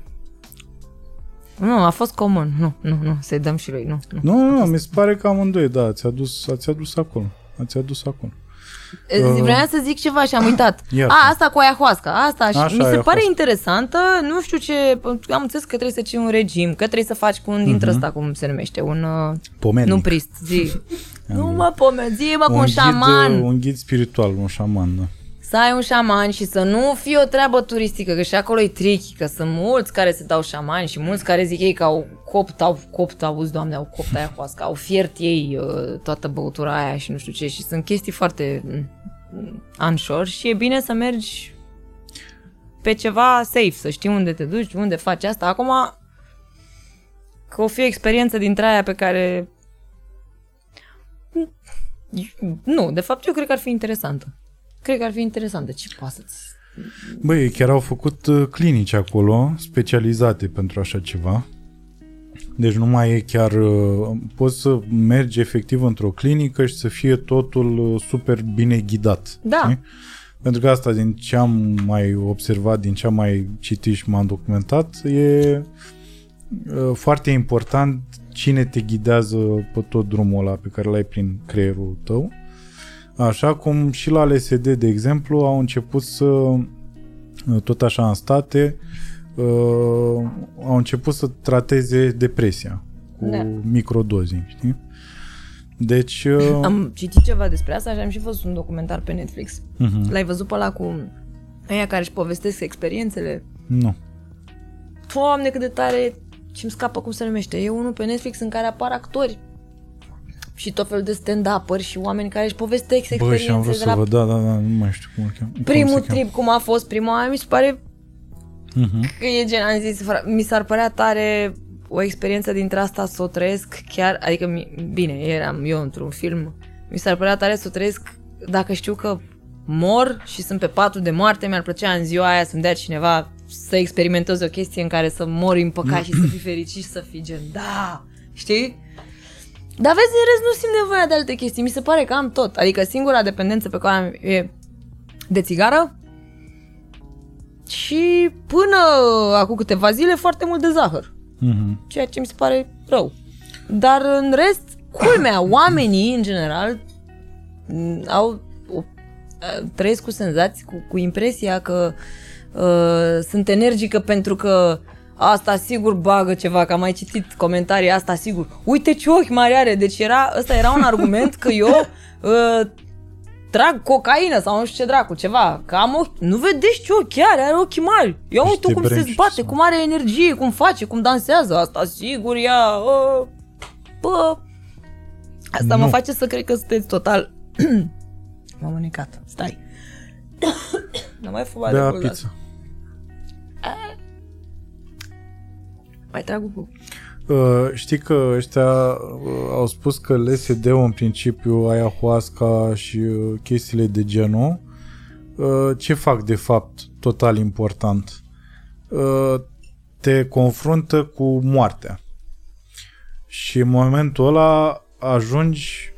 Nu, a fost comun. Nu, nu, nu, să-i dăm și lui. Nu, nu. Nu, nu, mi se pare că amândoi, da, ați adus, ați adus acolo. Ați adus acolo. Uh, Vreau să zic ceva și am uitat. Iartă. A, asta cu ayahuasca. Asta și Așa, mi se ayahuasca. pare interesantă. Nu știu ce... Am înțeles că trebuie să ții un regim, că trebuie să faci cu un dintre Mhm. ăsta, cum se numește, un... uh, Pomennic. Nu prist, zi. nu mă pomen, zi mă cu un un, ghid, șaman. uh, un ghid spiritual, un șaman, da. Să ai un șaman și să nu fie o treabă turistică, că și acolo e tricky, că sunt mulți care se dau șamani și mulți care zic ei că au copt, au copt, auzi, doamne, au copt aia coască, au fiert ei uh, toată băutura aia și nu știu ce și sunt chestii foarte mm, unsure și e bine să mergi pe ceva safe, să știi unde te duci, unde faci asta. Acum, că o fi o experiență dintre aia pe care... Nu, de fapt eu cred că ar fi interesantă. Cred că ar fi interesantă. Ce poate să-ți... Băi, ei chiar au făcut uh, clinici acolo, specializate pentru așa ceva. Deci nu mai e chiar... uh, Poți să mergi efectiv într-o clinică și să fie totul uh, super bine ghidat. Da. știi? Pentru că asta, din ce am mai observat, din ce am mai citit și m-am documentat, e uh, foarte important cine te ghidează pe tot drumul ăla pe care l-ai prin creierul tău. Așa cum și la LSD, de exemplu, au început să, uh, tot așa în state, uh, au început să trateze depresia cu Da. microdoze, știi? Deci... Uh, Am citit ceva despre asta și am și văzut un documentar pe Netflix. uh-huh. L-ai văzut pe ăla cu aia care își povestesc experiențele? Nu. Doamne, cât de tare și-mi scapă cum se numește. E unul pe Netflix în care apar actori și tot felul de stand-up-ări și oameni care își povestesc Bă, experiențe și am vrut de să la văd, da, da, da, nu mai știu cum îl cheamă. cum primul se cheamă. trip, cum a fost prima oară, mi se pare Mhm. că e gen, am zis, fra- mi s-ar părea tare o experiență dintre asta să o trăiesc chiar, adică, mi- bine, eram eu într-un film, mi s-ar părea tare să o trăiesc dacă știu că mor și sunt pe patul de moarte, mi-ar plăcea în ziua aia să-mi dea cineva să experimentez o chestie în care să mor împăcat și să fii fericit și să fii gen, da, știi? Dar vezi, în rest nu simt nevoia de alte chestii, mi se pare că am tot, adică singura dependență pe care am e de țigară și până acum câteva zile foarte mult de zahăr, Mhm. ceea ce mi se pare rău. Dar în rest, culmea, oamenii în general m, au o, a, trăiesc cu senzații, cu, cu impresia că uh, sunt energică pentru că asta sigur bagă ceva, că am mai citit comentarii, asta sigur. Uite ce ochi mari are, deci era, ăsta era un argument că eu uh, trag cocaină sau nu știu ce dracu, ceva, că am ochi, nu vedeți ce ochi are, are ochi mari. Ia Niște uite cum se brenci zbate, sau- cum are energie, cum face, cum dansează, asta sigur ea, uh, bă, asta mă Nu. face să cred că sunteți total... M-am mânecat, stai. Nu mai fumat de Bea mult, pizza. Mai trag un pic. Uh, știi că ăștia uh, au spus că LSD-ul în principiu, ayahuasca și uh, chestiile de genul, uh, ce fac de fapt total important? Uh, te confruntă cu moartea. Și în momentul ăla ajungi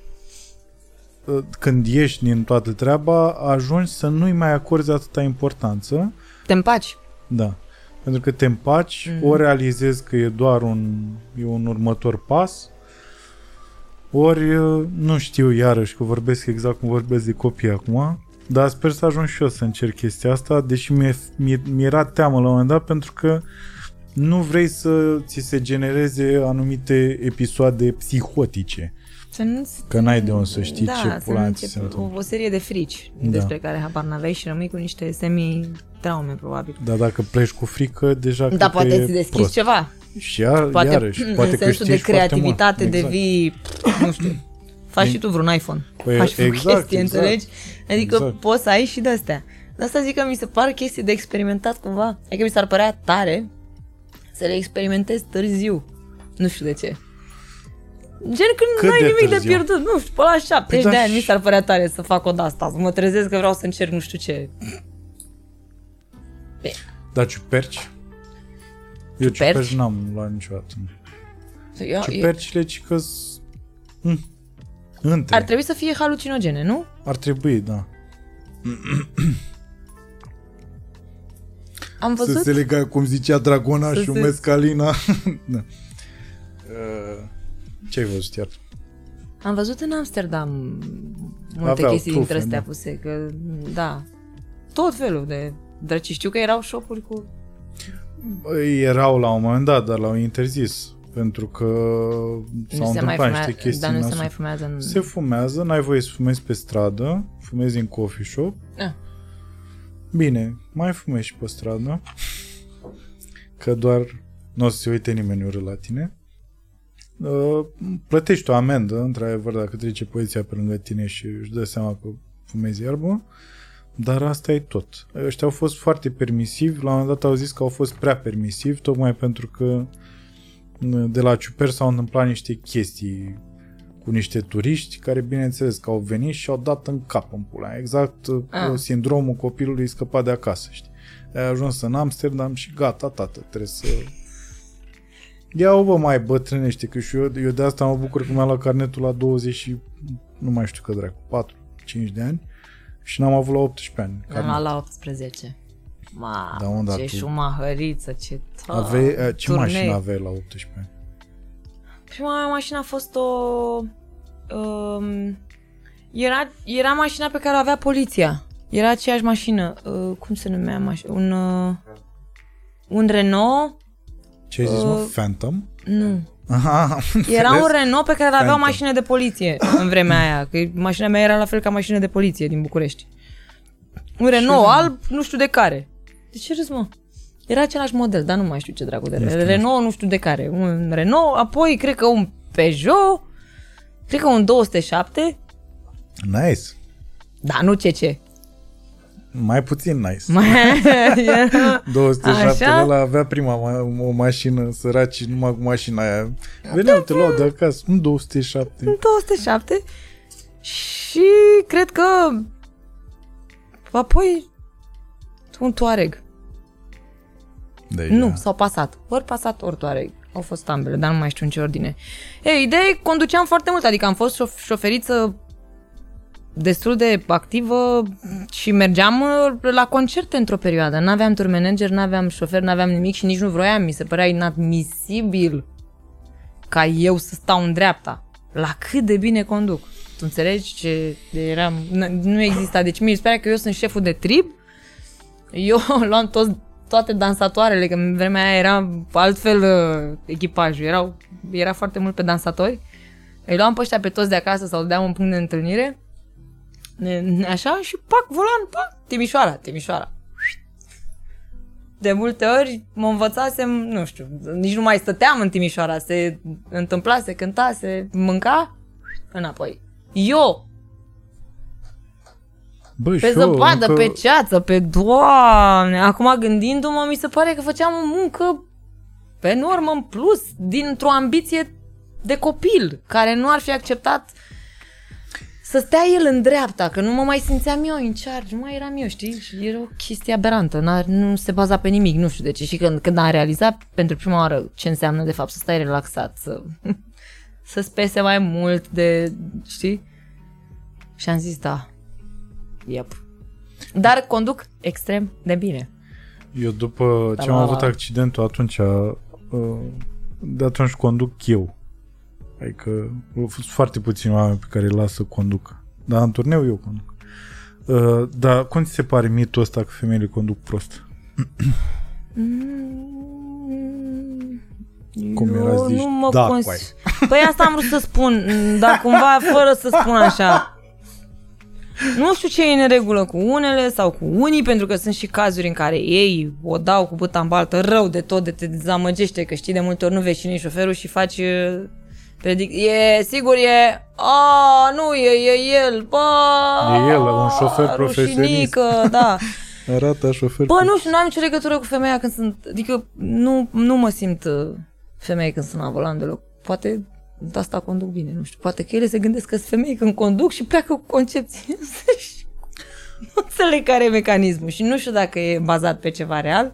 uh, când ieși din toată treaba, ajungi să nu-i mai acorzi atâta importanță Te împaci. da. Pentru că te împaci, mm. ori realizezi că e doar un, e un următor pas, ori uh, nu știu iarăși că vorbesc exact cum vorbesc de copii acum, dar sper să ajung și eu să încerc chestia asta, deși mi-e, mi-e, mi-era teamă la un moment dat pentru că nu vrei să ți se genereze anumite episoade psihotice. Să nu Că n-ai de unde să știi da, ce să pula nu mea ți se începi întâmplă. o, o serie de frici Da. despre care habar n-aveai și rămâi cu niște semi-traume, probabil. Dar dacă pleci cu frică, deja cred Da, că poate e îți deschizi prost. ceva. Și iar, Poate, iarăși, poate în sensul de câștigi foarte creativitate mult. devii, nu știu, faci și tu vreun iPhone. Păi, faci vreo exact, chestie, exact. înțelegi? Adică Exact. poți să ai și de-astea. De asta zic că mi se par chestii de experimentat cumva. Adică mi s-ar părea tare să le experimentez târziu. Nu știu de ce. Gen când Cât nu ai de nimic de târziu? pierdut, nu știu, pe la 70 Păi da, de ani și- mi s-ar părea tare să fac o de-asta, să mă trezesc că vreau să încerc nu știu ce. Da, ciuperci? Eu Ciuperci? ciuperci n-am luat niciodată. Eu, eu, Ciupercile, ci că hm, între. ar trebui să fie halucinogene, nu? Ar trebui, da. Am Să văzut se lega, cum zicea Dragona Să și se- Mescalina. da. Uh, Ce ai văzut iar? Am văzut în Amsterdam multe Aveau chestii dintre trufe, astea da. puse, că da, tot felul de drăci. Știu că erau shop-uri cu... Băi, Erau la un moment dat, dar l-au interzis. Pentru că s-au nu se mai întâmplat fumea, niște chestii dar nu se nasoale. mai fumează în... Se fumează, n-ai voie să fumezi pe stradă, fumezi în coffee shop. Ah. Bine, mai fumezi și pe stradă, că doar nu o să se uite nimeni urât la tine. Uh, Plătești o amendă, într-adevăr, dacă trece poliția pe lângă tine și își dă seama că fumezi iarbă, dar asta e tot. Ăștia au fost foarte permisivi, la un moment dat au zis că au fost prea permisivi, tocmai pentru că de la Ciuper s-au întâmplat niște chestii cu niște turiști care, bineînțeles, că au venit și au dat în cap în pula. Exact Ah. ah. sindromul copilului scăpat de acasă, știi? Ai ajuns în Amsterdam și gata, tată, trebuie să... Ia-o, bă, mai bătrânește, că și eu, eu de asta mă bucur că mi-am luat carnetul la 20 și nu mai știu că dracu, 4, 5 de ani și n-am avut la 18 ani. Am carnet. luat la 18. Ma, Da, unde ce tu- șumahăriță, ce... Aveai, eh, ce turnee. mașină aveai la 18 ani? Prima mea mașină a fost o... Um, era, era mașina pe care o avea poliția. Era aceeași mașină. Uh, cum se numea mașina? Un, uh, un Renault? Ce ai zis, mă? Uh, Phantom? Nu. Aha, am Era înțeles. un Renault pe care îl avea o Phantom. mașină de poliție în vremea aia. Că mașina mea era la fel ca mașină de poliție din București. Un Renault alb, nu știu de care. De ce râzi, mă? Era același model, dar nu mai știu ce dracu de Nu știu, Renault, nu știu de care. Un Renault, apoi cred că un Peugeot, cred că un 207, Nice. dar nu CC. Mai puțin nice. Mai era- 207 Așa? ăla avea prima ma- o mașină, săraci, numai cu mașina aia. Veneau, te luau de acasă, un 207. 207 și cred că apoi un Touareg. Deja. Nu, s-au pasat. Ori pasat, ori Touareg. Au fost ambele, dar nu mai știu în ce ordine. Ei, ideea e, conduceam foarte mult, adică am fost șof- șoferiță destul de activă și mergeam uh, la concerte într-o perioadă. N-aveam tour manager, n-aveam șofer, n-aveam nimic și nici nu vroiam. Mi se părea inadmisibil ca eu să stau în dreapta. La cât de bine conduc. Tu înțelegi ce eram... n- Nu exista. Deci mi se părea că eu sunt șeful de trib eu luam toți, toate dansatoarele, că în vremea aia era altfel uh, echipajul, erau, era foarte mult pe dansatori. Îi luam pe ăștia pe toți de acasă sau deam un punct de întâlnire, ne- ne- așa, și pac, volan, pac, Timișoara, Timișoara. De multe ori mă învățasem, nu știu, nici nu mai stăteam în Timișoara, se întâmpla, se cânta, se mânca, înapoi. Eu, Bă, pe și eu zăpadă, încă- pe ceață, pe doamne. Acum gândindu-mă, mi se pare că făceam o muncă pe normă în plus, dintr-o ambiție de copil, care nu ar fi acceptat să stea el în dreapta, că nu mă mai simțeam eu în charge, nu mai eram eu, știi? Și era o chestie aberantă, n-ar, nu se baza pe nimic, nu știu de ce. Și când, când am realizat pentru prima oară ce înseamnă de fapt să stai relaxat, să, să spese mai mult de, știi? Și am zis, da, Yep. Dar conduc extrem de bine. Eu după Da, ce am la- avut accidentul atunci, uh, de atunci conduc eu. Adică au fost foarte puțini oameni pe care îi las să conducă. Dar în turneu eu conduc. Uh, dar cum ți se pare mitul ăsta că femeile conduc prost? Mm, Cum Eu era zis, nu mă da, cons- coai. Păi asta am vrut să spun, dar cumva fără să spun așa. Nu știu ce e în regulă cu unele sau cu unii, pentru că sunt și cazuri în care ei o dau cu băta în baltă rău de tot, de te dezamăgește, că știi de multe ori nu vezi cine e șoferul și faci uh, predic... E, sigur e... A, nu, e, e el, bă... E el, un șofer profesionist. rușinică, da. Arată șofer. Bă, nu știu, nu am nicio legătură cu femeia când sunt... Adică nu, nu mă simt uh, femeie când sunt la volan deloc. Poate de asta conduc bine, nu știu. Poate că ele se gândesc că sunt femei când conduc și pleacă cu concepții. nu înțeleg care e mecanismul și nu știu dacă e bazat pe ceva real.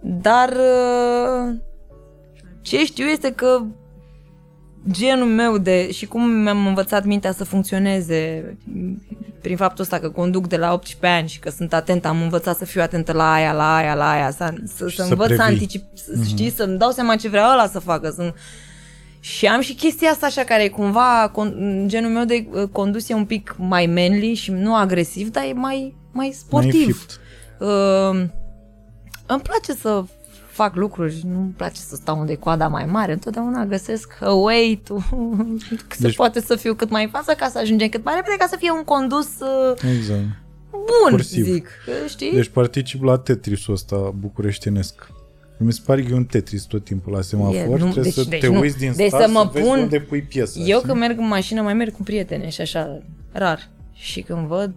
Dar uh, ce știu este că genul meu de și cum mi-am învățat mintea să funcționeze prin faptul ăsta că conduc de la 18 ani și că sunt atentă, am învățat să fiu atentă la aia, la aia, la aia, să, să, Și să să învăț să previi. anticip, să, știi, să-mi dau seama ce vrea ăla să facă. Să și am și chestia asta așa care e cumva, con, genul meu de uh, condus e un pic mai manly și nu agresiv, dar e mai, mai Mai sportiv. înfipt. Uh, îmi place să fac lucruri, nu-mi place să stau unde e coada mai mare, întotdeauna găsesc a way to... se Deci- poate să fiu cât mai în față ca să ajungem cât mai repede, ca să fie un condus uh, Exact. bun, Cursiv. zic, uh, știi? Deci particip la Tetrisul ăsta bucureștinesc. Mi se pare că e un Tetris tot timpul la semafor. E, nu, Trebuie deci- să deci te nu. uiți din Deci start să mă vezi pun- unde pui piesa. Eu știi? când merg în mașină mai merg cu prietene și așa, rar. Și când văd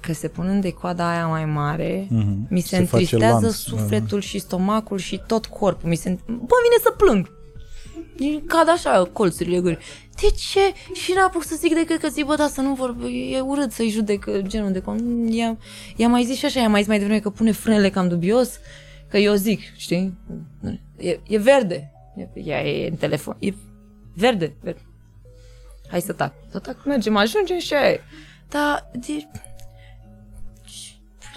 că se pun de coada aia mai mare, Mhm. mi se, Se face întristează lanț, sufletul și stomacul și tot corpul. Mi se... Bă, vine să plâng. E- Cad așa colțurile guri. De ce? Și n-apuc să zic decât că zic, bă, da, să nu vor, e urât să-i judec uh, genul de... con- I-am, i-am mai zis și așa, i-am mai zis mai devreme că pune frânele cam dubios, că eu zic, știi? E, e verde. E, ea e în telefon. E verde, verde. Hai să tac. Să tac, mergem, ajungem și aia e. Dar, de...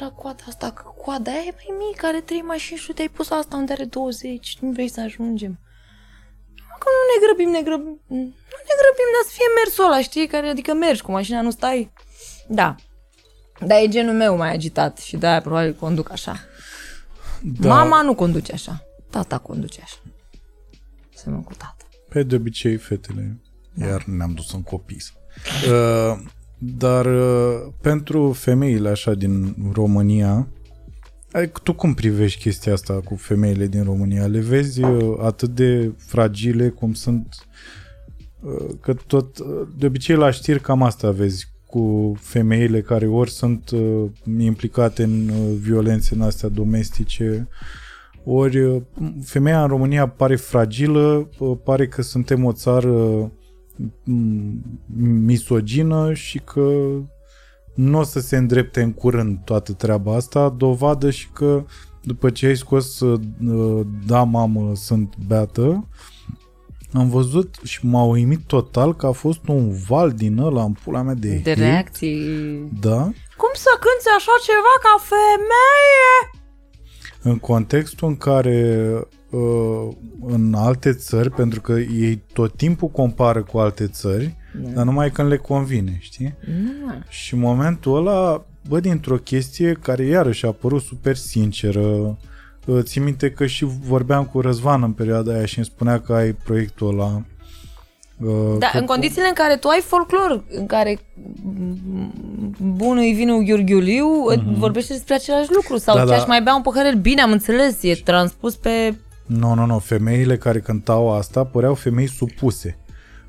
La coada asta, că coada aia e mai mică, are trei mașini și tu te-ai pus asta unde are 20, nu vrei să ajungem. Că nu ne grăbim, ne grăbim, nu ne grăbim, dar să fie mersul ăla, știi, care, adică mergi cu mașina, nu stai. Da. Dar e genul meu mai agitat și de-aia probabil conduc așa. Da. Mama nu conduce așa. Tata conduce așa. Semnul cu tata. Pe de obicei, fetele, iar ne-am dus în copii. Uh, dar uh, pentru femeile așa din România, ai- tu cum privești chestia asta cu femeile din România? Le vezi uh, atât de fragile cum sunt? Uh, că tot, uh, de obicei la știri cam asta vezi cu femeile care ori sunt uh, implicate în uh, violențe în astea domestice, ori uh, femeia în România pare fragilă, uh, pare că suntem o țară m, misogină și că nu o să se îndrepte în curând toată treaba asta, dovadă și că după ce ai scos uh, Da, mamă, sunt beată, am văzut și m-a uimit total că a fost un val din ăla în pula mea de, De hate. reacții. Da, Cum să cânti așa ceva ca femeie? în contextul în care uh, în alte țări, pentru că ei tot timpul compară cu alte țări, Da. dar numai când le convine, știi? Nu. Și în momentul ăla, bă, dintr-o chestie care iarăși a părut super sinceră, uh, țin minte că și vorbeam cu Răzvan în perioada aia și îmi spunea că ai proiectul ăla. uh, Da, că- în condițiile în care tu ai folclor, în care mm, bunul vinul Gheorghiuliu mm-hmm. vorbește despre același lucru sau Mhm. Da, da, ce da. aș mai bea un păhărel, bine, am înțeles, e transpus pe... Nu, nu, nu, femeile care cântau asta păreau femei supuse.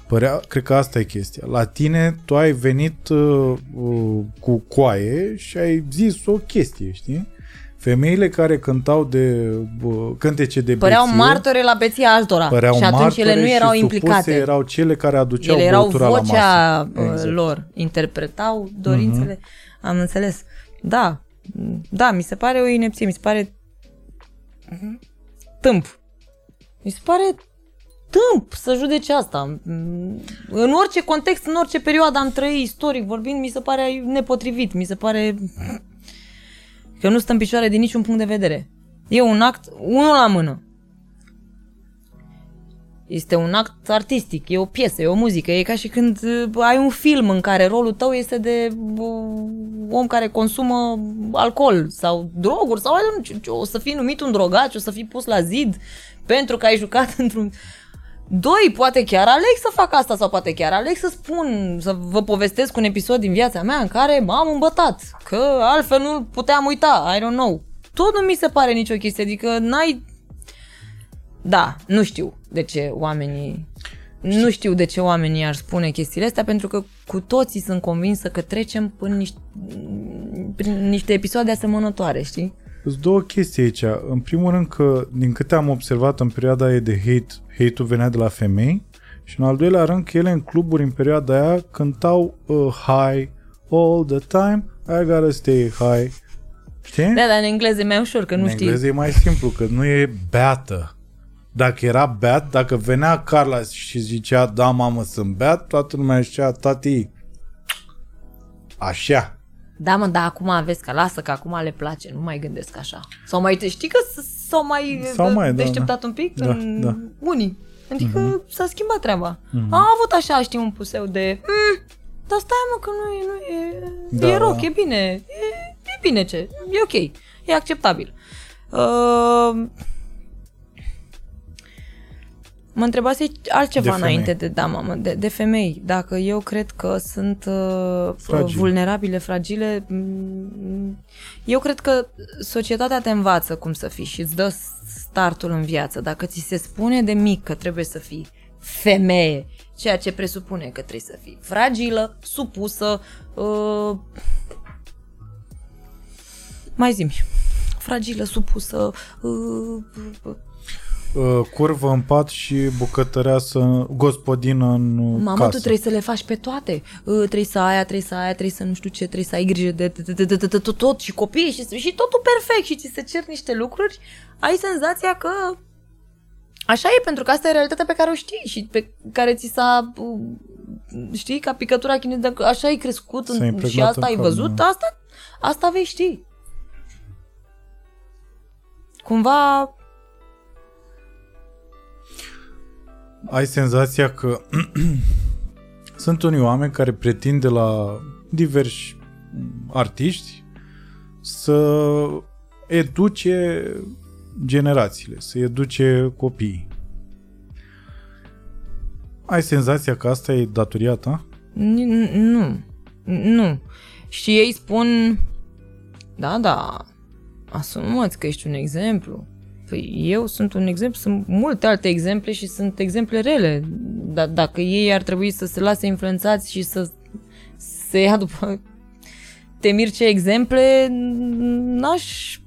Părea, cred că asta e chestia. La tine, tu ai venit uh, uh, cu coaie și ai zis o chestie, știi? Femeile care cântau de uh, cântece de Păreau beție, martore la beția altora păreau și atunci ele nu martore erau și implicate. supuse erau cele care aduceau Ele erau băutura vocea la masă. exact. lor, interpretau dorințele. Uh-huh. Am înțeles. Da, da, mi se pare o inepție, mi se pare tâmp. Mi se pare tâmp să judece asta. În orice context, în orice perioadă am trăit istoric vorbind, mi se pare nepotrivit, mi se pare că nu stă în picioare din niciun punct de vedere. E un act, unul la mână. Este un act artistic, e o piesă, e o muzică, e ca și când uh, ai un film în care rolul tău este de uh, om care consumă alcool sau droguri sau nu știu, o să fii numit un drogaci, o să fii pus la zid pentru că ai jucat într-un... Doi, poate chiar Alex să facă asta sau poate chiar Alex să spun, să vă povestesc un episod din viața mea în care m-am îmbătat, că altfel nu puteam uita, I don't know. Tot nu mi se pare nicio chestie, adică n-ai... Da, nu știu de ce oamenii... Nu știu de ce oamenii ar spune chestiile astea, pentru că cu toții sunt convinsă că trecem prin niște, prin niște episoade asemănătoare, știi? Sunt două chestii aici. În primul rând că, din câte am observat în perioada aia de hate, hate-ul venea de la femei și în al doilea rând că ele în cluburi în perioada aia cântau uh, high all the time, I gotta stay high. Știi? Da, dar în engleză e mai ușor, că nu în știi. engleză e mai simplu, că nu e beată. Dacă era beat, dacă venea Carla și zicea, da, mamă, sunt beat, toată lumea zicea, tati, așa. Da, mă, dar acum aveți că lasă că acum le place, nu mai gândesc așa. Sau mai te știi că s- s-au mai, Sau mai, da, deșteptat da. un pic Da, în da. unii. Adică mm-hmm. s-a schimbat treaba. Mm-hmm. Am avut așa, știi, un puseu de mm, dar stai mă că nu e, nu e, Da, e rock, da. e bine, e, e bine ce, e ok, e acceptabil. Uh, Mă întrebase altceva De femei. înainte de, da, mamă, de, de femei. Dacă eu cred că sunt uh, Fragile. vulnerabile, fragile, mm, eu cred că societatea te învață cum să fii și îți dă startul în viață. Dacă ți se spune de mic că trebuie să fii femeie, ceea ce presupune că trebuie să fii fragilă, supusă, uh, mai zi fragilă, supusă, uh, Uh, curvă în pat și bucătăreasă, gospodină în uh, Mamă, casă. tu trebuie să le faci pe toate. Uh, Trebuie să aia, trebuie să aia, trebuie să nu știu ce, trebuie să ai grijă de de- de- de- de- de tot tot și copii și, și totul perfect și ți se cer niște lucruri, ai senzația că așa e, pentru că asta e realitatea pe care o știi și pe care ți s-a, uh, știi, ca picătura chineză, dacă așa ai crescut S-a în, impregnat și asta în ai cap, văzut, da. asta, asta vei ști. Cumva, ai senzația că sunt unii oameni care pretind de la diversi artiști să educe generațiile, să educe copiii. Ai senzația că asta e datoria ta? N- Nu. Nu. Și ei spun, da, da, asumați că ești un exemplu. Păi eu sunt un exemplu, sunt multe alte exemple și sunt exemple rele. Dar dacă ei ar trebui să se lase influențați și să se ia după temir ce exemple, n-aș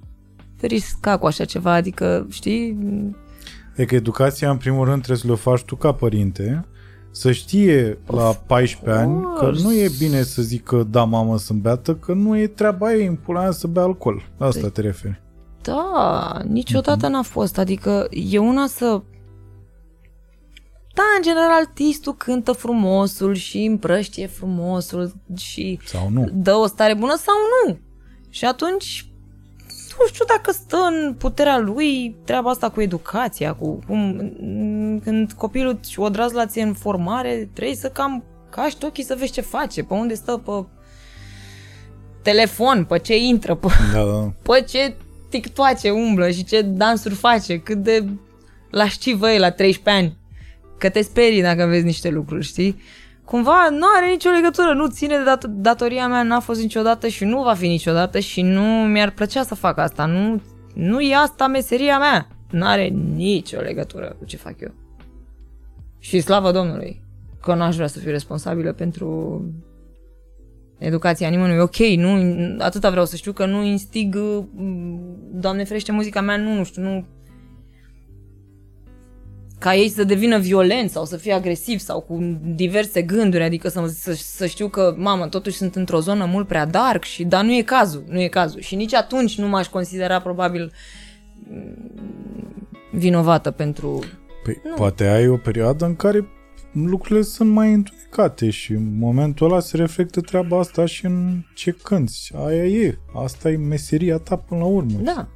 risca cu așa ceva, adică, știi, E că educația, în primul rând, trebuie să le faci tu ca părinte, să știe la 14 ani că course. nu e bine să zică da, mamă, sunt beată, că nu e treaba ei în pula mea să bea alcool. La asta te referi. Da, niciodată n-a fost. Adică e una să... Da, în general, artistul cântă frumosul și împrăștie frumosul și Sau nu. dă o stare bună sau nu. Și atunci, nu știu dacă stă în puterea lui treaba asta cu educația, cu cum, când copilul și o draz la ție în formare, trebuie să cam cași ochii să vezi ce face, pe unde stă, pe telefon, pe ce intră, pe Da, da. Păi ce tictoace umblă și ce dansuri face, cât de lascivă e la 13 ani. Că te sperii dacă vezi niște lucruri, știi? Cumva nu are nicio legătură, nu ține de dat- datoria mea, n-a fost niciodată și nu va fi niciodată și nu mi-ar plăcea să fac asta. Nu, nu e asta meseria mea. Nu are nicio legătură cu ce fac eu. Și slavă Domnului că n-aș vrea să fiu responsabilă pentru educația nimănui. Ok, nu, atâta vreau să știu că nu instig, uh, Doamne ferește, muzica mea, nu, nu știu, nu ca ei să devină violenți sau să fie agresivi sau cu diverse gânduri, adică să, să, să știu că, mamă, totuși sunt într-o zonă mult prea dark și, dar nu e cazul, nu e cazul. Și nici atunci nu m-aș considera probabil mm, vinovată pentru... Păi, nu. poate ai o perioadă în care lucrurile sunt mai întunecate și în momentul ăla se reflectă treaba asta și în ce cânti. Aia e. Asta e meseria ta până la urmă. Da.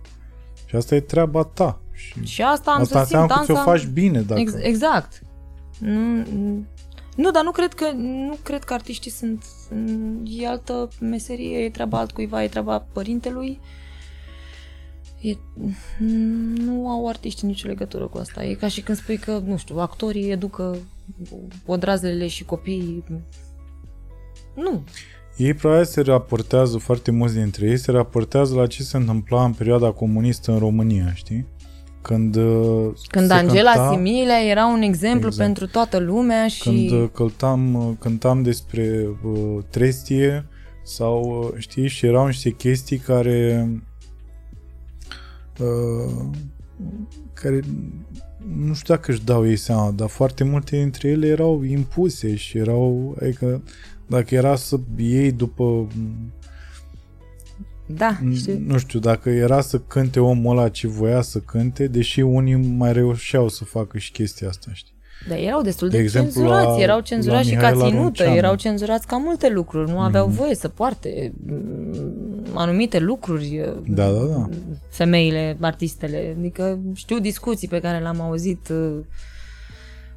Și asta e treaba ta. Și, și asta am asta să înseamnă simt că ți-o dansa... faci bine. Dacă... Ex- exact. Nu, nu, dar nu cred că nu cred că artiștii sunt e altă meserie, e treaba altcuiva, e treaba părintelui. E, nu au artiștii nicio legătură cu asta. E ca și când spui că, nu știu, actorii educă odrazele și copiii. Nu. Ei probabil se raportează, foarte mulți dintre ei, se raportează la ce se întâmpla în perioada comunistă în România, știi? Când, uh, Când se Angela cânta, Similea era un exemplu Exact. pentru toată lumea și... Când uh, cântam, uh, cântam despre uh, trestie sau, uh, știi, și erau niște chestii care uh, care nu știu dacă își dau ei seama, dar foarte multe dintre ele erau impuse și erau, adică dacă era să iei după Da, știu. nu știu, dacă era să cânte omul ăla ce voia să cânte, deși unii mai reușeau să facă și chestia asta, știi? Dar erau destul de, De exemplu, cenzurați, la- erau cenzurați la și ca Mihaela ținută, Runceanu. erau cenzurați ca multe lucruri, nu aveau voie să poarte mm, anumite lucruri Da, da, da. femeile, artistele, adică știu discuții pe care le-am auzit, uh,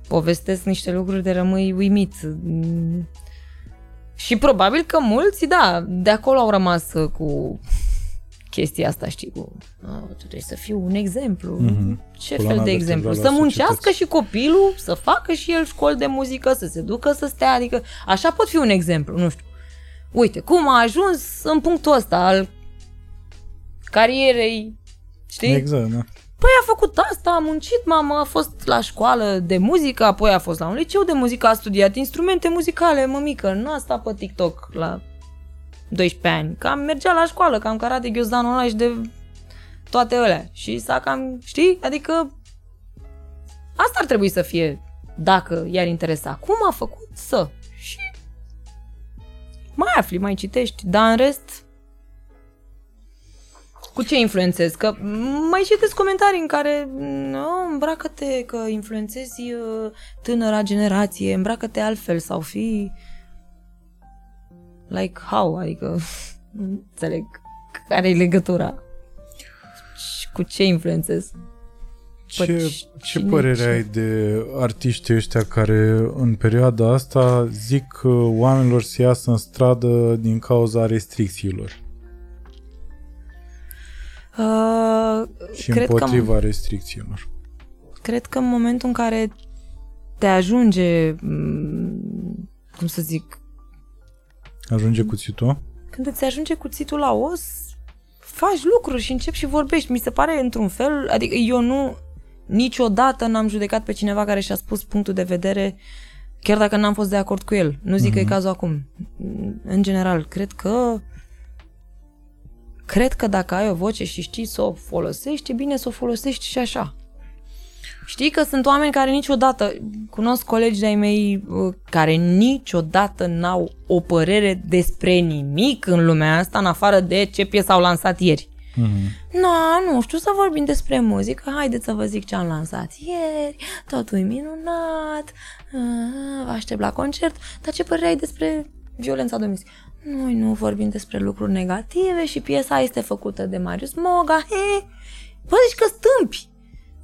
povestesc niște lucruri de rămâi uimit. Mm. Și probabil că mulți, da, de acolo au rămas uh, cu chestia asta, știi, cu "Ah, tu trebuie să fiu un exemplu. Mhm. Ce Coloana fel de vertebrală exemplu? a Să muncească societății. și copilul, să facă și el școli de muzică, să se ducă să stea, adică așa pot fi un exemplu, nu știu. Uite, cum a ajuns în punctul ăsta al carierei, știi? Exact, da. Păi a făcut asta, a muncit, mama, a fost la școală de muzică, apoi a fost la un liceu de muzică, a studiat instrumente muzicale, mămică, nu a stat pe TikTok la 12 ani. Cam mergea la școală, cam karate ghiozdanul ăla și de toate alea. Și s-a cam, știi? Adică asta ar trebui să fie dacă i-ar interesa. Cum a făcut să? Și mai afli, mai citești, dar în rest cu ce influențezi? Că mai citesc comentarii în care nu, îmbracă-te că influențezi uh, tânăra generație, îmbracă-te altfel sau fi like how, adică nu înțeleg care e legătura. Și cu ce influențez? Ce, Păi, ce cine- părere ce- ai de artiștii ăștia care în perioada asta zic că oamenilor să iasă în stradă din cauza restricțiilor Uh, și cred că împotriva restricțiilor? cred că în momentul în care te ajunge, m, cum să zic, Ajunge cuțitul? când îți ajunge cuțitul la os, faci lucruri și începi și vorbești. Mi se pare într-un fel, adică eu nu, niciodată n-am judecat pe cineva care și-a spus punctul de vedere, chiar dacă n-am fost de acord cu el. Nu zic mm-hmm. că e cazul acum. În general, cred că cred că dacă ai o voce și știi să o folosești, e bine să o folosești și așa. Știi că sunt oameni care niciodată, cunosc colegi de-ai mei uh, care niciodată n-au o părere despre nimic în lumea asta, în afară de ce piesă au lansat ieri. Mm-hmm. Nu, nu știu să vorbim despre muzică, haideți să vă zic ce am lansat ieri, totul e minunat, ah, vă aștept la concert, dar ce părere ai despre violența domestică? Noi nu vorbim despre lucruri negative și piesa este făcută de Marius Moga, he, bă, zici că stâmpi,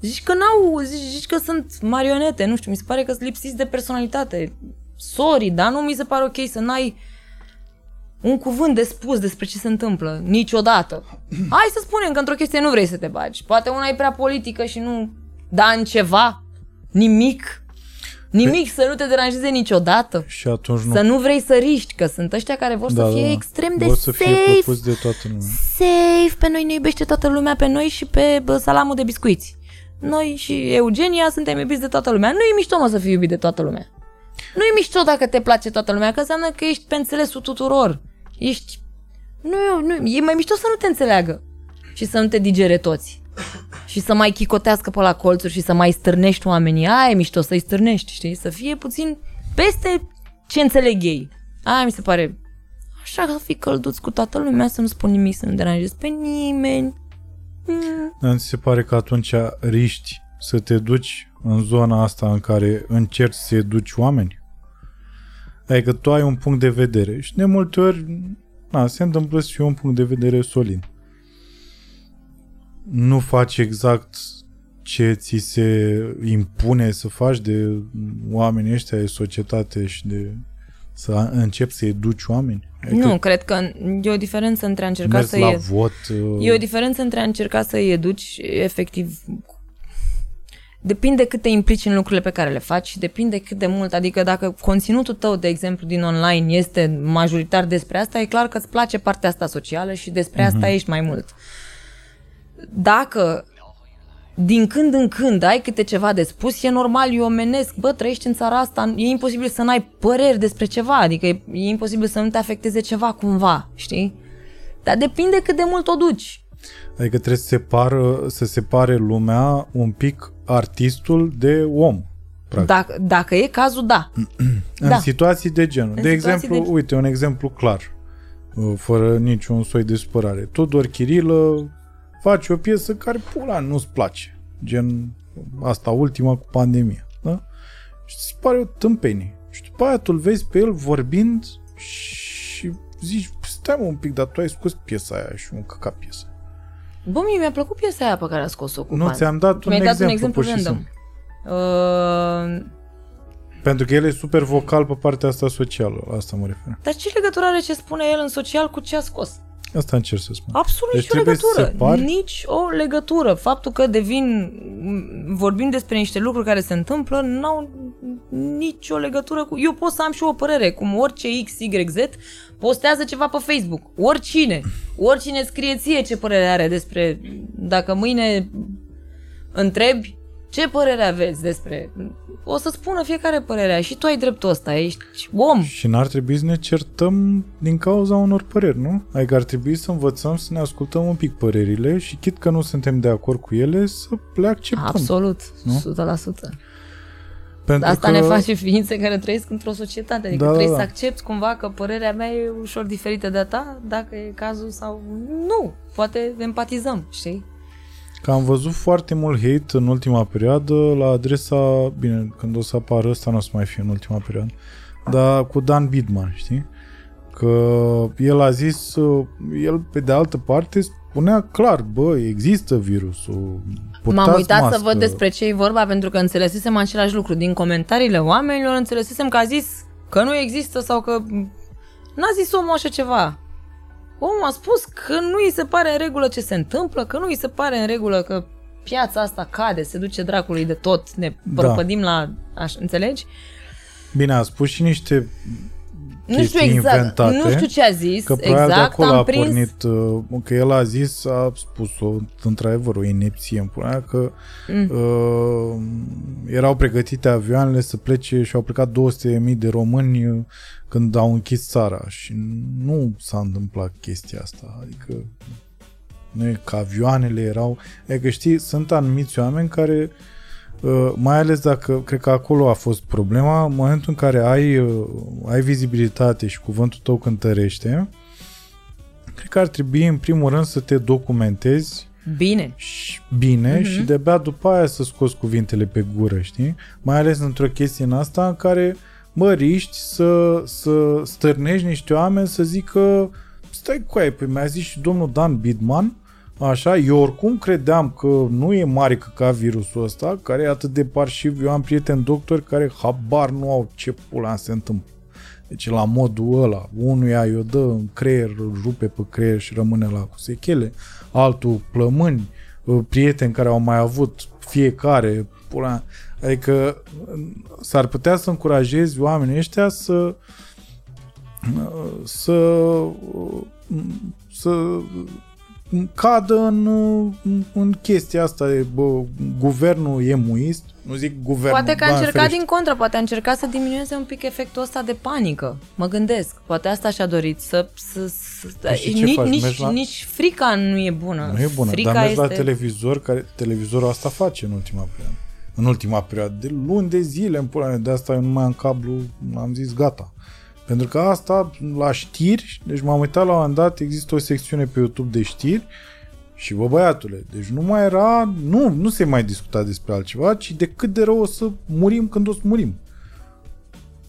zici că n-au, zici, zici că sunt marionete, nu știu, mi se pare că sunt lipsiți de personalitate, sorry, dar nu mi se pare ok să n-ai un cuvânt de spus despre ce se întâmplă, niciodată. Hai să spunem că într-o chestie nu vrei să te bagi. Poate una e prea politică și nu da în ceva, nimic. Nimic să nu te deranjeze niciodată. Și atunci nu Să nu vrei să riști, că sunt ăștia care vor da, să fie da. extrem de Vor să fie safe, propus de toată lumea. safe, pe noi ne iubește toată lumea, pe noi și pe bă, salamul de biscuiți. Noi și Eugenia suntem iubiți de toată lumea. Nu e mișto, mă, să fii iubit de toată lumea. Nu e mișto dacă te place toată lumea, că înseamnă că ești pe înțelesul tuturor. Ești... Nu, nu, e mai mișto să nu te înțeleagă și să nu te digere toți. Și să mai chicotească pe la colțuri și să mai stârnești oamenii. Aia e mișto să-i stârnești, știi? Să fie puțin peste ce înțeleg ei. Aia mi se pare așa să fii călduț cu toată lumea, să nu spun nimic, să nu deranjezi pe nimeni. Mm. Dar ți se pare că atunci riști să te duci în zona asta în care încerci să educi oameni? Adică tu ai un punct de vedere și de multe ori na, se întâmplă să fie un punct de vedere solid. Nu faci exact ce ți se impune să faci de oamenii ăștia de societate și de Să începi să educi oameni? Adică Nu, cred că e o diferență între a încerca mergi să la e... vot... uh, E o diferență între a încerca să îi educi efectiv Depinde cât te implici în lucrurile pe care le faci și depinde cât de mult, adică dacă conținutul tău, de exemplu, din online este majoritar despre asta, e clar că îți place partea asta socială și despre asta ești mai mult. Dacă din când în când ai câte ceva de spus, e normal, e omenesc, bă, trăiești în țara asta, e imposibil să n-ai păreri despre ceva, adică e, e imposibil să nu te afecteze ceva cumva, știi? Dar depinde cât de mult o duci. Adică trebuie să, separă, să separe lumea un pic artistul de om. Practic. Dacă, dacă e cazul, da. În Da. situații de genul. În de situații exemplu, de- uite, un exemplu clar, uh, fără niciun soi de supărare. Tudor Chirilă face o piesă care pula nu-ți place. Gen asta ultima cu pandemia. Da? Și ți se pare o tâmpenie. Și după aia tu vezi pe el vorbind și zici, stai mă un pic, dar tu ai scos piesa aia și un căcat piesă. Bă, mie mi-a plăcut piesa aia pe care a scos-o cu Nu, Pan. ți-am dat un Mi-ai dat exemplu, un exemplu pur și random. simplu. Uh, Pentru că el e super vocal pe partea asta socială. La asta mă refer. dar ce legătură are ce spune el în social cu ce a scos? Asta încerc să spun. Absolut Deci nicio trebuie să legătură. separi- Nici o legătură. Faptul că devin, m, vorbim despre niște lucruri care se întâmplă, n-au nicio legătură cu... Eu pot să am și o părere, cum orice X, Y, Z postează ceva pe Facebook. Oricine. Oricine scrie ție ce părere are despre... Dacă mâine întrebi ce părere aveți despre... O să spună fiecare părerea și tu ai dreptul ăsta, ești om. Și n-ar trebui să ne certăm din cauza unor păreri, nu? Adică ar trebui să învățăm să ne ascultăm un pic părerile și chit că nu suntem de acord cu ele, să le acceptăm. Absolut, Nu? 100%. Pentru Asta că... ne face ființe care trăiesc într-o societate. Adică Da, da, trebuie da. să accepti cumva că părerea mea e ușor diferită de a ta, dacă e cazul sau nu. Poate empatizăm, știi? Că am văzut foarte mult hate în ultima perioadă la adresa, bine, când o să apară ăsta nu o să mai fie în ultima perioadă, dar cu Dan Bidman, știi? Că el a zis, uh, el pe de altă parte spunea clar, bă, există virusul, purtați M-am uitat mască. să văd despre ce e vorba pentru că înțelesesem același lucru. Din comentariile oamenilor înțelesesem că a zis că nu există sau că n-a zis omul așa ceva. Omul a spus că nu îi se pare în regulă ce se întâmplă, că nu îi se pare în regulă că piața asta cade, se duce dracului de tot, ne Da. prăpădim la... Așa, înțelegi? Bine, a spus și niște Nu știu chestii exact, inventate, nu știu ce a zis, Că probabil de exact, acolo am a prins... pornit, uh, că el a zis, a spus-o, într-adevăr, o inepție în pula mea, că mm. uh, erau pregătite avioanele să plece și au plecat 200.000 de români uh, când au închis țara și nu s-a întâmplat chestia asta, adică nu e că avioanele erau, adică știi, sunt anumiți oameni care Uh, mai ales dacă, cred că acolo a fost problema, în momentul în care ai, uh, ai vizibilitate și cuvântul tău cântărește, cred că ar trebui în primul rând să te documentezi Bine. și bine uh-huh. și de-abia după aia să scoți cuvintele pe gură, știi? Mai ales într-o chestie în asta în care mă riști să, să stârnești niște oameni să zică stai cu aia, păi mi-a zis și domnul Dan Bidman Așa, eu oricum credeam că nu e mare ca virusul ăsta, care e atât de parșiv. Eu am prieteni doctori care habar nu au ce pula se întâmplă. Deci la modul ăla, unuia i-o dă în creier, îl rupe pe creier și rămâne la cu sechele, altul plămâni, uh, prieteni care au mai avut fiecare, pula, adică uh, s-ar putea să încurajezi oamenii ăștia să uh, să să cadă în, în chestia asta de bă, guvernul e muist, nu zic guvernul. Poate că a Doamne încercat ferește. din contră, poate a încercat să diminueze un pic efectul ăsta de panică. Mă gândesc, poate asta și-a dorit, să... să, să Păi și ce nici, faci? nici, Mergi la- nici frica nu e bună. Nu e bună, frica dar mergi este... la televizor, care televizorul asta face în ultima perioadă. În ultima perioadă, de luni de zile în pula mea, de asta eu nu mai am cablu, am zis gata. Pentru că asta, la știri, deci m-am uitat la un moment dat, există o secțiune pe YouTube de știri și bă băiatule, deci nu mai era, nu, nu se mai discuta despre altceva, ci de cât de rău o să murim când o să murim.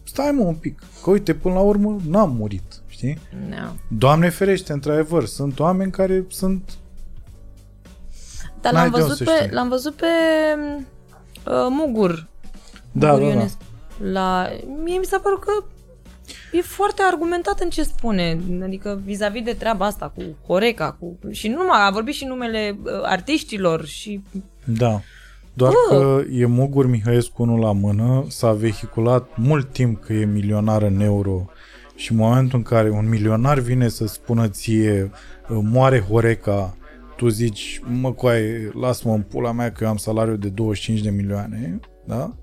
Stai mă un pic, că uite, până la urmă n-am murit, știi? Da. Doamne ferește, într-adevăr, sunt oameni care sunt Dar N-ai l-am de unde văzut, să pe, știi. l-am văzut pe uh, Mugur. Da, Mugur da, da. Ionescu. La... Mie mi s-a părut că e foarte argumentat în ce spune, adică vis-a-vis de treaba asta cu Horeca, cu... și nu numai, a vorbit și numele uh, artiștilor și... Da. Doar Bă! că e Mugur Mihăescu unul la mână, s-a vehiculat mult timp că e milionar în euro și în momentul în care un milionar vine să spună ție moare Horeca, tu zici, mă coaie, lasă-mă în pula mea că eu am salariu de 25 de milioane, da?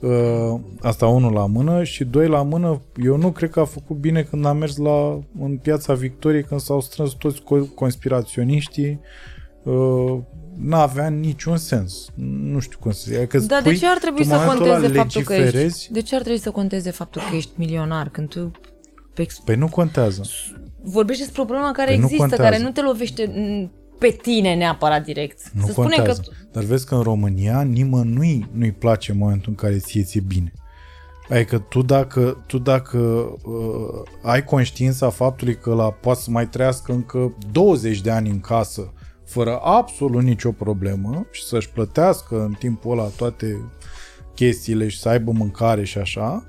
Uh, Asta unul la mână și doi la mână, eu nu cred că a făcut bine când a mers la, în piața Victoriei când s-au strâns toți co- conspiraționiștii uh, n-avea niciun sens. Nu știu cum să zic. Că Dar de spui, ce ar trebui tu să în momentul ăla conteze faptul că ești... legiferezi, De ce ar trebui să conteze faptul că ești milionar când tu pe ex- Păi nu contează. vorbești despre o problemă care Păi nu există, contează. care nu te lovește m, pe tine neapărat direct. Nu să spunem contează. că Dar vezi că în România nimănui nu-i place în momentul în care ție ți-e bine. Adică tu dacă, tu dacă uh, ai conștiința faptului că la poate să mai trăiască încă 20 de ani în casă fără absolut nicio problemă și să-și plătească în timpul ăla toate chestiile și să aibă mâncare și așa,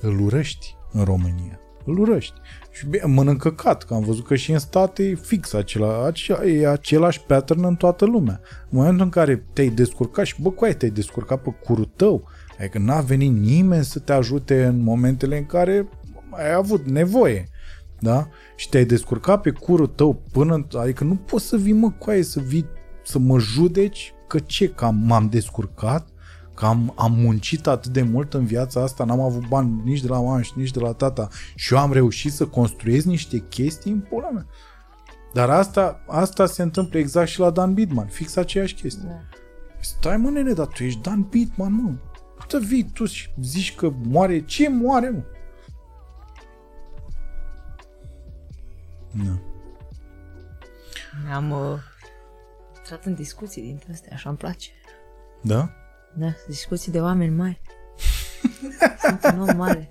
îl urăști în România. Îl urăști. Și bine, mănâncă cat, că am văzut că și în state e fix acela, acea, e același pattern în toată lumea. În momentul în care te-ai descurcat și bă, cu te-ai descurcat pe curul tău, adică n-a venit nimeni să te ajute în momentele în care ai avut nevoie. Da? Și te-ai descurcat pe curul tău până... Adică nu poți să vii, mă, coaie, să vii să mă judeci că ce, că am- m-am descurcat, că am, am muncit atât de mult în viața asta, n-am avut bani nici de la mama și nici de la tata și eu am reușit să construiesc niște chestii în pula mea. Dar asta, asta se întâmplă exact și la Dan Bidman, fix aceeași chestie. Da. Stai mă nene, dar tu ești Dan Bidman, mă. Să vii tu și zici că moare. Ce moare, mă? Da. am uh, intrat în discuții dintre astea, așa îmi place. Da? Da, discuții de oameni mari. Sunt un om mare.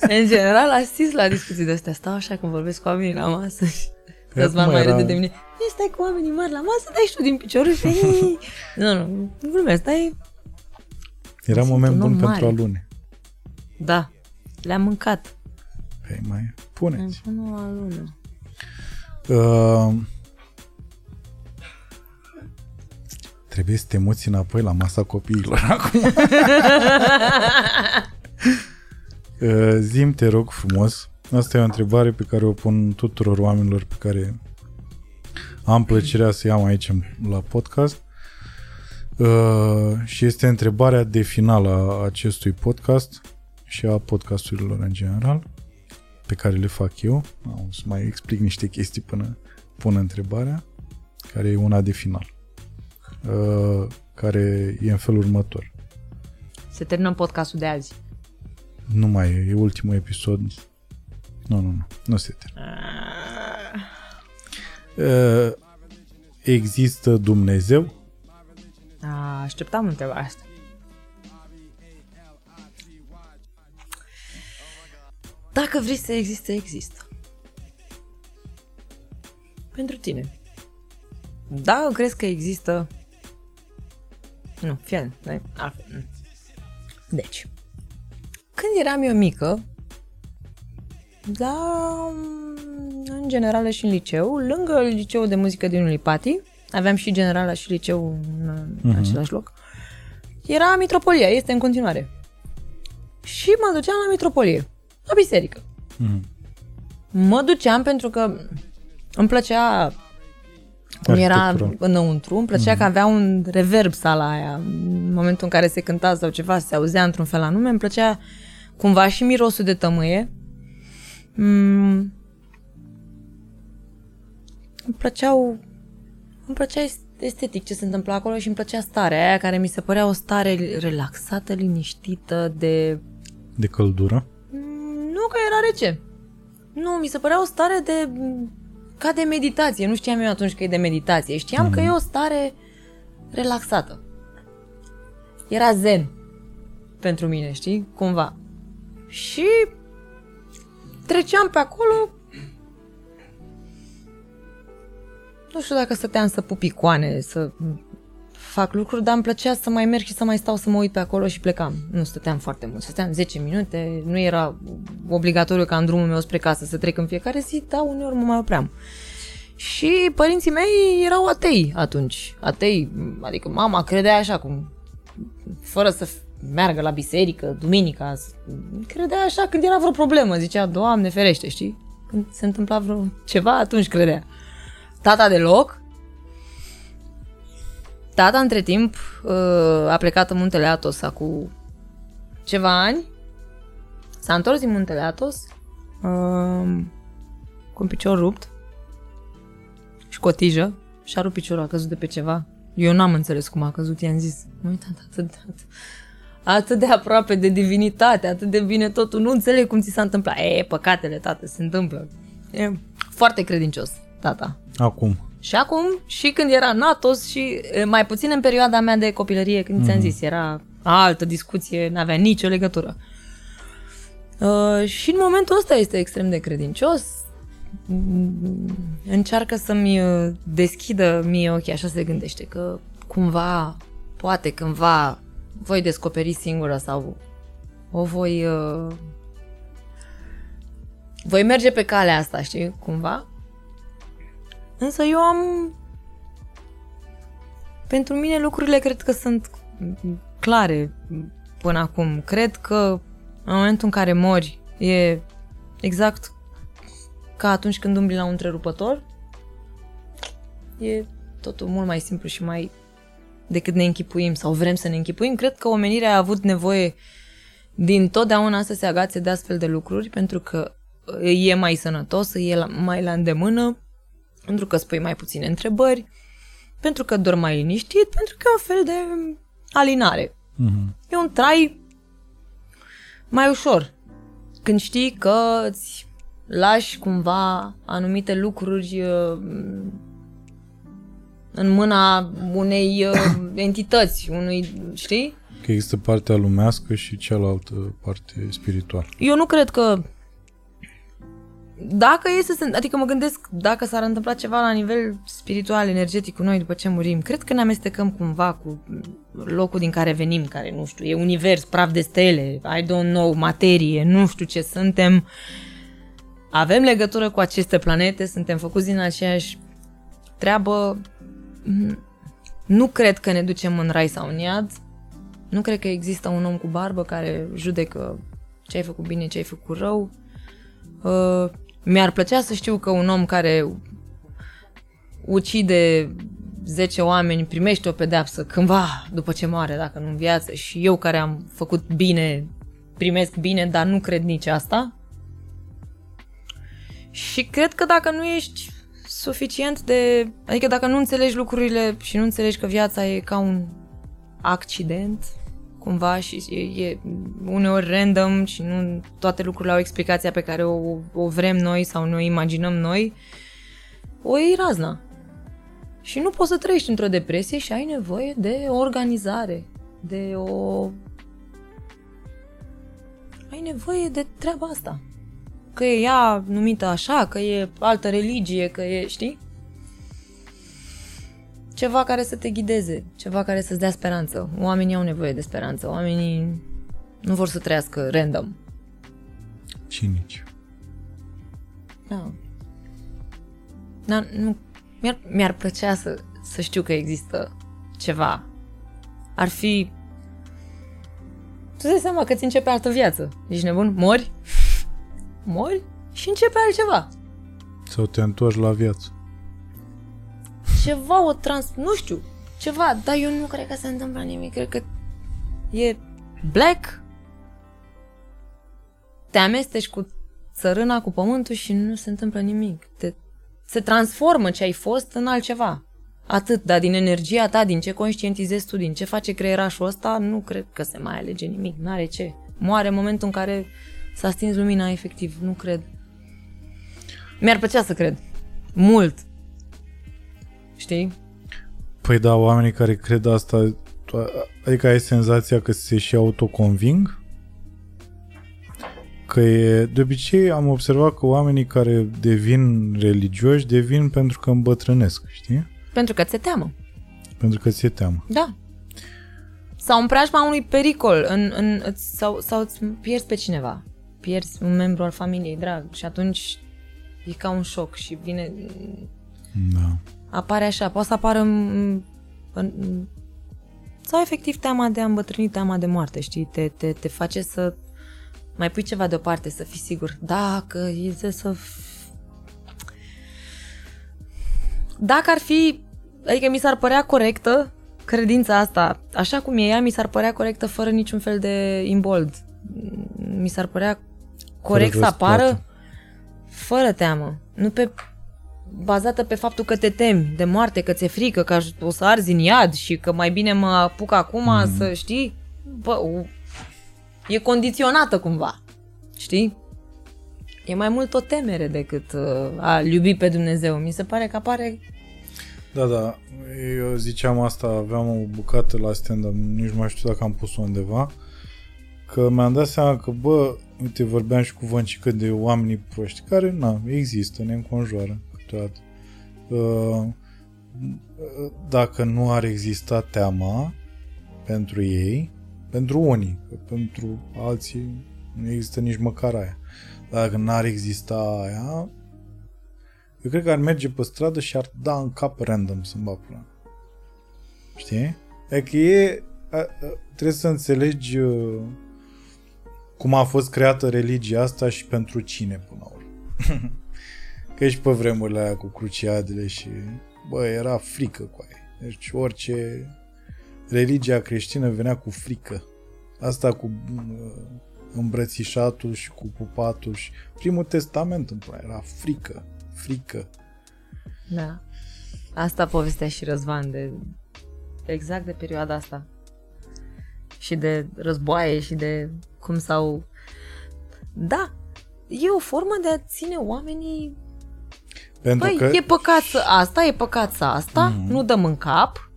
În general, asist la discuții de astea. Stau așa când vorbesc cu oamenii la masă și Păi Răzvan acum mai era- râde de mine. Ei, stai cu oamenii mari la masă, dai și tu din piciorul și... nu, nu, nu glumesc, stai... Era Sunt moment un om bun mare. pentru alune. Da, le-am mâncat. Păi mai Am puneți. pus o lună. Uh, trebuie să te muți înapoi la masa copiilor acum. uh, zim, te rog frumos. Asta e o întrebare pe care o pun tuturor oamenilor pe care am plăcerea să iau aici la podcast. Uh, și este întrebarea de final a acestui podcast și a podcasturilor în general pe care le fac eu. O să mai explic niște chestii până pun întrebarea, care e una de final. Uh, care e în felul următor. Se termină podcastul de azi. Nu mai e, e ultimul episod. Nu, nu, nu. Nu se termină. Uh, există Dumnezeu? A, așteptam întrebarea asta. Dacă vrei să existe, există. Pentru tine. Dacă crezi că există... Nu, fie, nu, altfel, nu. Deci, când eram eu mică, la, în generală și în liceu, lângă liceul de muzică din Ulipati, aveam și generala și liceu în, în Mhm. același loc, era mitropolia, este în continuare. Și mă duceam la mitropolie, la biserică. Mhm. Mă duceam pentru că îmi plăcea cum era Arhitectura. înăuntru, îmi plăcea că avea un reverb sala aia. În momentul în care se cânta sau ceva, se auzea într-un fel anume, îmi plăcea cumva și mirosul de tămâie. Mm. Îmi plăceau îmi plăcea estetic ce se întâmpla acolo și îmi plăcea starea aia care mi se părea o stare relaxată, liniștită, de De căldură? Mm, Nu că era rece. Nu, mi se părea o stare de... ca de meditație. Nu știam eu atunci că e de meditație. Știam că e o stare relaxată. Era zen pentru mine, știi? Cumva. Și treceam pe acolo nu știu dacă stăteam să pup icoane, să fac lucruri, dar îmi plăcea să mai merg și să mai stau să mă uit pe acolo și plecam. Nu stăteam foarte mult, stăteam 10 minute, nu era obligatoriu ca în drumul meu spre casă să trec în fiecare zi, dar uneori mă mai opream. Și părinții mei erau atei atunci. Atei, adică mama credea așa cum, fără să meargă la biserică, duminica, credea așa când era vreo problemă, zicea, Doamne ferește, știi? Când se întâmpla vreo ceva, atunci credea. Tata deloc. Tata, între timp, uh, a plecat în Muntele Atos acum ceva ani. S-a întors din Muntele Atos uh, cu un picior rupt și cu o tijă și-a rupt piciorul, a căzut de pe ceva. Eu n-am înțeles cum a căzut, i-am zis, mă uitat atât de, atât, atât de aproape de divinitate, atât de bine totul, nu înțeleg cum ți s-a întâmplat. E, păcatele, tată, se întâmplă. E foarte credincios, tata. Acum. Și acum, și când era Natos și e, mai puțin în perioada mea de copilărie, când mm-hmm. ți-am zis, era altă discuție, n-avea nicio legătură. Uh, și în momentul ăsta este extrem de credincios, încearcă să-mi uh, deschidă mie ochii, așa se gândește, că cumva, poate cândva voi descoperi singură sau o voi uh, voi merge pe calea asta, știi, cumva. Însă eu am pentru mine lucrurile cred că sunt clare până acum. Cred că în momentul în care mori e exact ca atunci când umbli la un întrerupător. E totul mult mai simplu și mai decât ne închipuim sau vrem să ne închipuim. Cred că omenirea a avut nevoie din totdeauna să se agațe de astfel de lucruri pentru că e mai sănătos, e mai la îndemână, pentru că spui mai puține întrebări, pentru că dormi mai liniștit, pentru că e un fel de alinare. Mm-hmm. E un trai mai ușor. Când știi că îți lași cumva anumite lucruri uh, în mâna unei uh, entități, unui, știi? Că există partea lumească și cealaltă parte spirituală. Eu nu cred că dacă e să se, adică mă gândesc dacă s-ar întâmpla ceva la nivel spiritual, energetic cu noi după ce murim, cred că ne amestecăm cumva cu locul din care venim, care nu știu, e univers, praf de stele, I don't know, materie, nu știu ce suntem avem legătură cu aceste planete, suntem făcuți din aceeași treabă. Nu cred că ne ducem în rai sau în iad. Nu cred că există un om cu barbă care judecă ce ai făcut bine, ce ai făcut rău. Uh, mi-ar plăcea să știu că un om care ucide 10 oameni primește o pedeapsă cândva după ce moare, dacă nu în viață, și eu care am făcut bine primesc bine, dar nu cred nici asta. Și cred că dacă nu ești suficient de... Adică dacă nu înțelegi lucrurile și nu înțelegi că viața e ca un accident, cumva, și e, e uneori random și nu toate lucrurile au explicația pe care o, o vrem noi sau ne o imaginăm noi, o iei razna. Și nu poți să trăiești într-o depresie și ai nevoie de o organizare, de o... Ai nevoie de treaba asta că e ea numită așa, că e altă religie, că e, știi? Ceva care să te ghideze, ceva care să-ți dea speranță. Oamenii au nevoie de speranță, oamenii nu vor să trăiască random. Cinici. Da. Dar nu, mi-ar, mi-ar plăcea să, să știu că există ceva. Ar fi... Tu dai seama că ți începe altă viață. Ești nebun? Mori? mori și începe altceva. Sau te întorci la viață. Ceva o trans... Nu știu. Ceva, dar eu nu cred că se întâmplă nimic. Cred că e black. Te amesteci cu țărâna, cu pământul și nu se întâmplă nimic. Te, se transformă ce ai fost în altceva. Atât, dar din energia ta, din ce conștientizezi tu, din ce face creierașul ăsta, nu cred că se mai alege nimic. N-are ce. Moare în momentul în care S-a stins lumina, efectiv, nu cred. Mi-ar plăcea să cred. Mult. Știi? Păi da, oamenii care cred asta, adică ai senzația că se și autoconving? Că e, de obicei am observat că oamenii care devin religioși devin pentru că îmbătrânesc, știi? Pentru că ți-e teamă. Pentru că ți-e teamă. Da. Sau în preajma unui pericol, în, în, îți- sau, sau îți pierzi pe cineva. Pierzi un membru al familiei drag și atunci e ca un șoc și vine, Da. Apare așa, poate să apară în, în, sau efectiv teama de a îmbătrâni, teama de moarte, știi? Te, te, te face să mai pui ceva deoparte, să fii sigur. Dacă e să... Dacă ar fi, adică mi s-ar părea corectă credința asta, așa cum e ea, mi s-ar părea corectă fără niciun fel de imbold. Mi s-ar părea corect să răsplată. apară fără teamă. Nu pe bazată pe faptul că te temi de moarte, că ți-e frică, că aș- o să arzi în iad și că mai bine mă apuc acum mm. să știi. Bă, o, e condiționată cumva. Știi? E mai mult o temere decât uh, a iubi pe Dumnezeu. Mi se pare că apare... Da, da. Eu ziceam asta, aveam o bucată la stand-up, nici nu mai știu dacă am pus-o undeva, că mi-am dat seama că, bă, uite, vorbeam și cu Văncică de oamenii proști, care, na, există, ne înconjoară câteodată. Uh, Dacă nu ar exista teama pentru ei, pentru unii, că pentru alții nu există nici măcar aia. Dacă n-ar exista aia, eu cred că ar merge pe stradă și ar da în cap random să-mi bag pula. Știi? E că e... A, a, trebuie să înțelegi uh, cum a fost creată religia asta și pentru cine până la urmă. că și pe vremurile aia cu cruciadele și... Bă, era frică cu aia. Deci orice religia creștină venea cu frică. Asta cu uh, îmbrățișatul și cu pupatul și primul testament în pula, era frică, frică. Da. Asta povestea și Răzvan de exact de perioada asta. Și de războaie și de cum s-au... Da, e o formă de a ține oamenii... Pentru Păi, că e păcat să asta, e păcat să asta, mm-hmm. nu dăm în cap,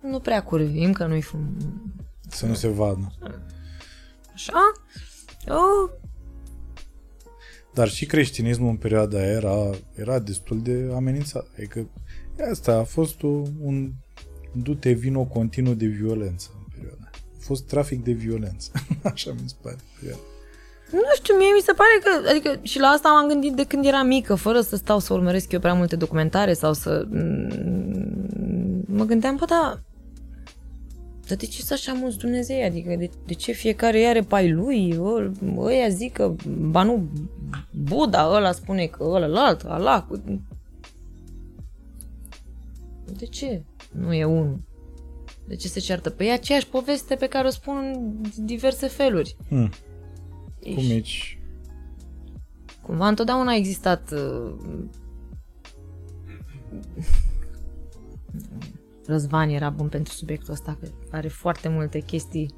nu prea curvim, că nu-i fum... să nu se vadă. Așa? Oh, Dar și creștinismul în perioada aia era, era destul de amenințat. Adică asta a fost o, un du-te vino continuu de violență în perioada aia. A fost trafic de violență. Așa mi se pare. perioada. Nu știu, mie mi se pare că, adică și la asta m-am gândit de când eram mică, fără să stau să urmăresc eu prea multe documentare sau să... mm, Mă gândeam, bă, da, dar de ce să așa mulți Dumnezei? Adică de, de ce fiecare are pai lui? Ă- Ăia zic că, ba nu, Buddha ăla spune că ălălalt, Allah. cu- De ce nu e unul? De ce se ceartă? Păi e aceeași poveste pe care o spun în diverse feluri. Hmm. Cu Și- mici. Cumva întotdeauna a existat uh, Răzvan era bun pentru subiectul ăsta, că are foarte multe chestii.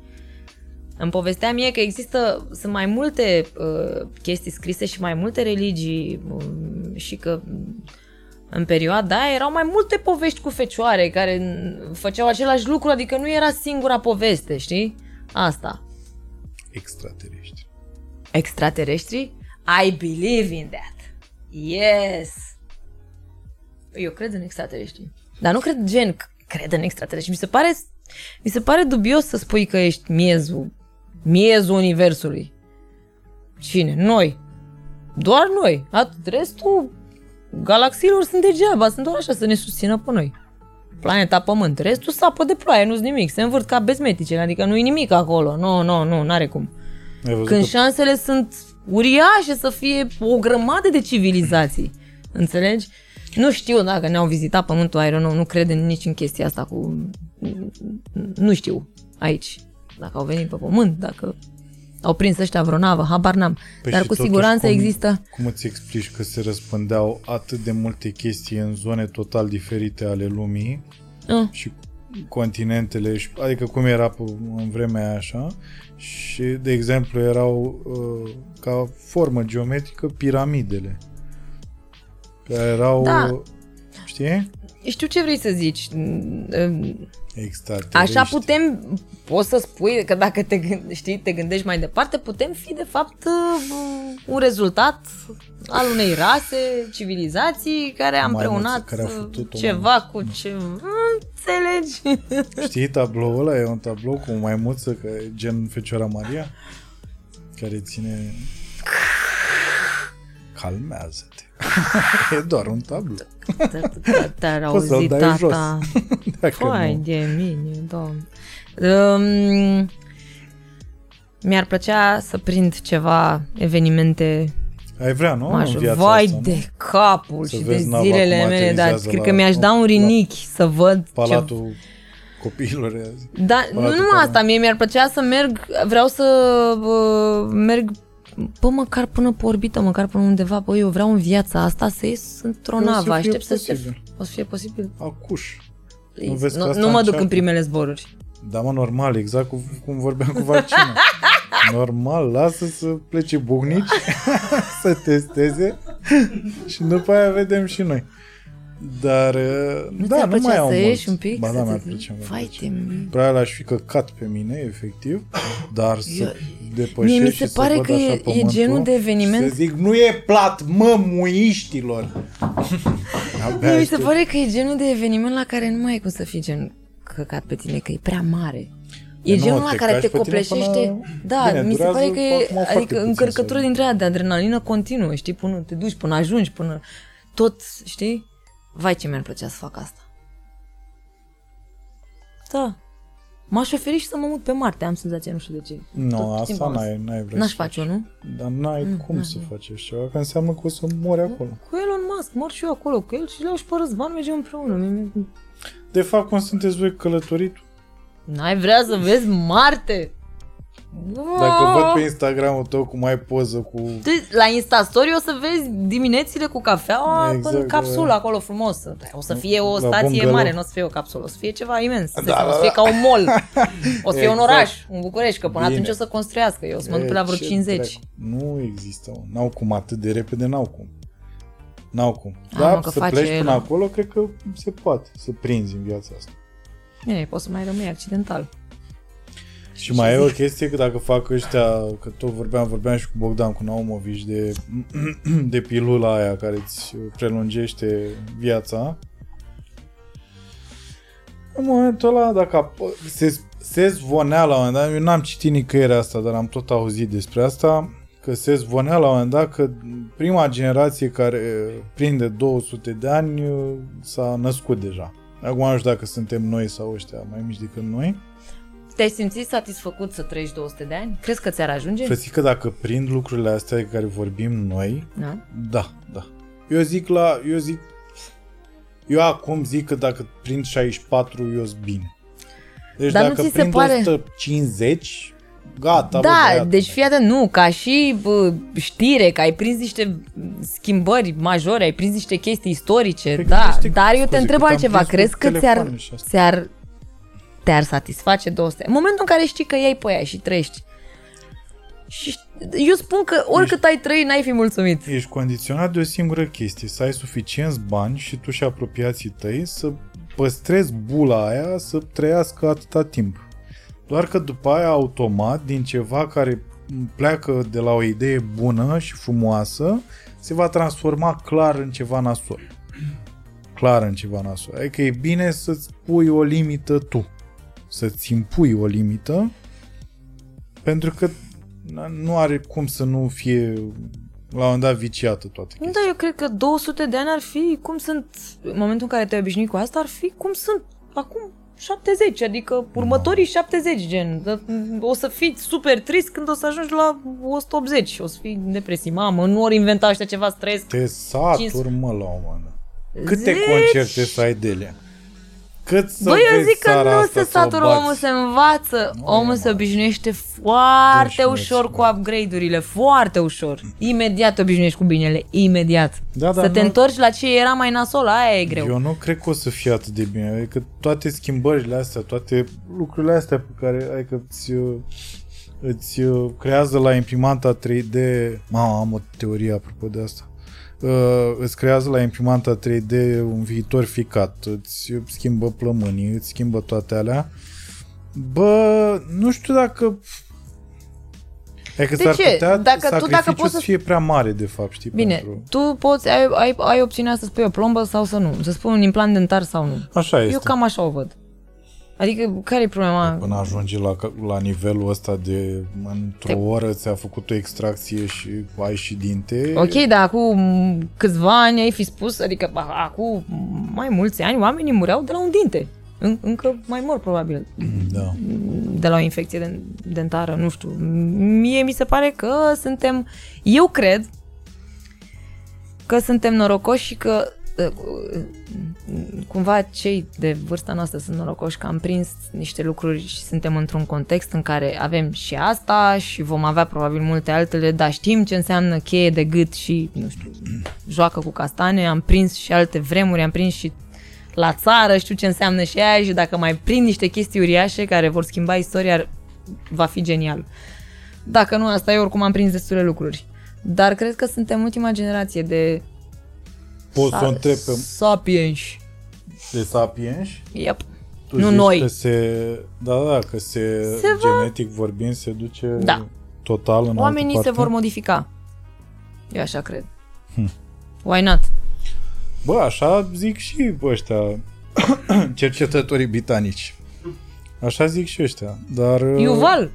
Îmi povestea mie că există, sunt mai multe uh, chestii scrise și mai multe religii um, și că um, în perioada aia erau mai multe povești cu fecioare care mm, făceau același lucru, adică nu era singura poveste, știi? Asta. Extraterestri. Extraterestri? I believe in that. Yes. Eu cred în extraterestri. Dar nu cred gen c- cred în extraterestri. Mi se pare mi se pare dubios să spui că ești miezul miezul universului. Cine? Noi. Doar noi. Atât. Restul galaxiilor sunt degeaba, sunt doar așa să ne susțină pe noi. Planeta Pământ. Restul sapă de ploaie, nu-s nimic. Se învârt ca bezmetice, adică nu-i nimic acolo. Nu, nu, nu, n-are cum. Ai văzut Când că șansele sunt uriașe să fie o grămadă de civilizații. Înțelegi? Nu știu dacă ne-au vizitat pământul, I don't know, nu cred în nici în chestia asta cu... Nu știu aici. Dacă au venit pe pământ, dacă au prins ăștia vreo navă, habar n-am. Păi Dar și cu totuși siguranță cum- există... Cum îți explici că se răspândeau atât de multe chestii în zone total diferite ale lumii Uh, și continentele, și- adică cum era pe- în vremea aia așa și, de exemplu, erau uh, ca formă geometrică piramidele care erau Da. știi? Știu ce vrei să zici. Mm, Extraterestri. Așa putem, poți să spui că dacă te, gând- știi, te gândești mai departe, putem fi de fapt uh, un rezultat al unei rase, civilizații care a Mai împreunat mulți care au uh, făcut-o, ceva cu ce... Mm, înțelegi? Știi tabloul ăla? E un tablou cu o maimuță, că e gen Fecioara Maria, care ține... Calmează-te. e doar un tablou. Te-ar Poți să-l auzi dai jos. tata. Dacă Păi, nu. de mine, doamne. Um, mi-ar plăcea să prind ceva evenimente Ai vrea, nu? Aș, în viața vai asta, nu? de capul Să și vezi de nava zilele cum mele, dar aterizează cred la- că mi-aș da un la- rinichi să văd ce... Palatul copiilor. azi. Da, nu Palatul numai care- asta, mie mi-ar plăcea să merg, vreau să uh, merg Bă, măcar până pe orbită, măcar până undeva, bă, eu vreau în viața asta să ies într-o O să navă, fie aștept să se... posibil. O să fie posibil? Acuș. Please. vezi că Nu, asta nu mă duc încearcă? în primele zboruri. Da, mă, normal, exact cum, cum vorbeam cu vaccinul. Normal, lasă să plece bucnici, să testeze și după aia vedem și noi. Dar, uh, Nu da, ți-ar nu mai plăcea au să mulți. ieși un pic? Ba să da, te mi-ar zici, plăcea. mi-ar Vai plăcea. de mine. Probabil aș fi căcat pe mine, efectiv, dar să Eu- depășesc Mie mi și se să pare văd că așa e, e pământul genul de și eveniment Să zic, nu e plat, mă, muiștilor! Abia Mie mi se aștept. pare că e genul de eveniment la care nu mai ai cum să fii gen căcat pe tine, că e prea mare. E nu, genul la te care caci te pe tine copleșește. până- Da, Bine, mi se durează pare că e acum foarte adică puțin încărcătură să- dintre aia de adrenalină continuă, știi, până te duci, până ajungi, până tot, știi? Vai ce mi-ar plăcea să fac asta. Da. M-aș oferi și să mă mut pe Marte, am senzația, nu știu de ce. Nu, Tot timpul asta am- n-ai, n-ai vrea N-aș să faci. face-o, nu? Dar n-ai Mm, cum n-ai. să faci așa ceva, că înseamnă că o să mori acolo. Cu Elon Musk, mor și eu acolo cu el și le-au și pe Răzvan, mergem împreună. Mie- mie- De fapt, cum sunteți voi călătorit? N-ai vrea să vezi Marte? Dacă văd pe Instagramul tău cum ai poză cu... Tu, la Instastory o să vezi diminețile cu cafeaua Exact, în capsulă da. acolo frumos. O să fie o La stație bungalow. mare, nu o să fie o capsulă, o să fie ceva imens. Da, Da, da, o să fie da. ca un mall. O să fie un Exact. oraș, un București, că până Bine. atunci o să construiască. Eu o să mă duc pe la vreo E, ce 50. dracu. Nu există, mă. N-au cum, atât de repede n-au cum. N-au cum. A, Dar mă, că să face pleci el. până acolo, cred că se poate să prinzi în viața asta. Bine, poți să mai rămâi accidental. Și mai e o chestie că dacă fac ăștia, că tot vorbeam, vorbeam și cu Bogdan, cu Naumovici, de, de pilula aia care îți prelungește viața, în momentul ăla, dacă ap- se, se zvonea la un moment dat, eu n-am citit nicăieri asta, dar am tot auzit despre asta, că se zvonea la un moment dat că prima generație care prinde 200 de ani s-a născut deja. Acum nu știu dacă suntem noi sau ăștia mai mici decât noi. Te-ai simțit satisfăcut să trăiești 200 de ani? Crezi că ți-ar ajunge? Frățică, dacă prind lucrurile astea de care vorbim noi, Da. da, da. Eu zic la, eu zic, eu acum zic că dacă prind 64, eu sunt bine. Deci Dar nu dacă ți se prind pare- 150, gata, bă, Da, băiatul. deci fii atent, nu, ca și bă, știre, că ai prins niște schimbări majore, ai prins niște chestii istorice, Păi da, gândește dar eu scuze, te întreb cât am altceva, prins cu crezi că ți-ar, telefoane și astea. ți-ar, te-ar satisface 200? În momentul în care știi că iei pe aia și trăiești, și eu spun că oricât ai trăi, n-ai fi mulțumit. Ești condiționat de o singură chestie, să ai suficienți bani și tu și apropiații tăi să păstrezi bula aia să trăiască atâta timp. Doar că după aia, automat, din ceva care pleacă de la o idee bună și frumoasă, se va transforma clar în ceva nasol. Clar în ceva nasol. Adică e bine să-ți pui o limită tu. Să-ți impui o limită pentru că nu are cum să nu fie la un moment dat viciată toată chestia. Da, eu cred că 200 de ani ar fi cum sunt, în momentul în care te-ai obișnuit cu asta, ar fi cum sunt acum 70, adică următorii 70, gen. Da, O să fii super trist când o să ajungi la 180, o să fii în depresie. Mamă, nu ori inventa ăștia ceva stres. Te saturi, mă, la un moment dat. Câte Zici? concerte să ai de ele? Cât să Băi, eu vezi zic că țara nu asta se să o satură, bați? omul se învață, Nu omul e, se mă. obișnuiește foarte Deci, ușor mă, cu upgrade-urile, foarte ușor. Imediat te obișnuiești cu binele, imediat. Da, da, să te nu- întorci la ce era mai nasol, aia e greu. Eu nu cred că o să fie atât de bine. Adică toate schimbările astea, toate lucrurile astea pe care adică îți, uh, îți uh, creează la imprimanta 3D... Mamă, am o teorie apropo de asta. Uh, îți creează la imprimanta 3D un viitor ficat, îți schimbă plămânii, îți schimbă toate alea. Bă, nu știu dacă Adică De s-ar ce? putea Dacă- tu sacrificiul dacă poți să să- fie prea mare, de fapt, știi? Bine, Pentru... tu poți, ai, ai, ai opțiunea să spui o plombă sau să nu, să spui un implant dentar sau nu. Așa este. Eu cam așa o văd. Adică, care e problema? Până ajungi la, la nivelul ăsta de într-o Te- oră ți-a făcut o extracție și ai și dinte. Ok, dar acum câțiva ani ai fi spus, adică a- acum mai mulți ani oamenii mureau de la un dinte. În, încă mai mor probabil Da. de la o infecție den- dentară, nu știu. Mie mi se pare că suntem, eu cred că suntem norocoși și că uh, cumva cei de vârsta noastră sunt norocoși că am prins niște lucruri și suntem într-un context în care avem și asta și vom avea probabil multe altele, dar știm ce înseamnă cheie de gât și, nu știu, joacă cu castane, am prins și alte vremuri, am prins și la țară, știu ce înseamnă și aia și dacă mai prind niște chestii uriașe care vor schimba istoria, va fi genial. Dacă nu, asta e oricum am prins destule lucruri. Dar cred că suntem ultima generație de Poți să o întreb pe sapiens. de sapiens? Yep. Tu Nu zici noi. Că se, da, da, că se, Se va- genetic vorbind, se duce Da. total în Oamenii altă se parte. vor modifica. Eu așa cred. Hm. Why not? Bă, așa zic și ăștia cercetătorii britanici. Așa zic și ăștia. Dar... uh, Yuval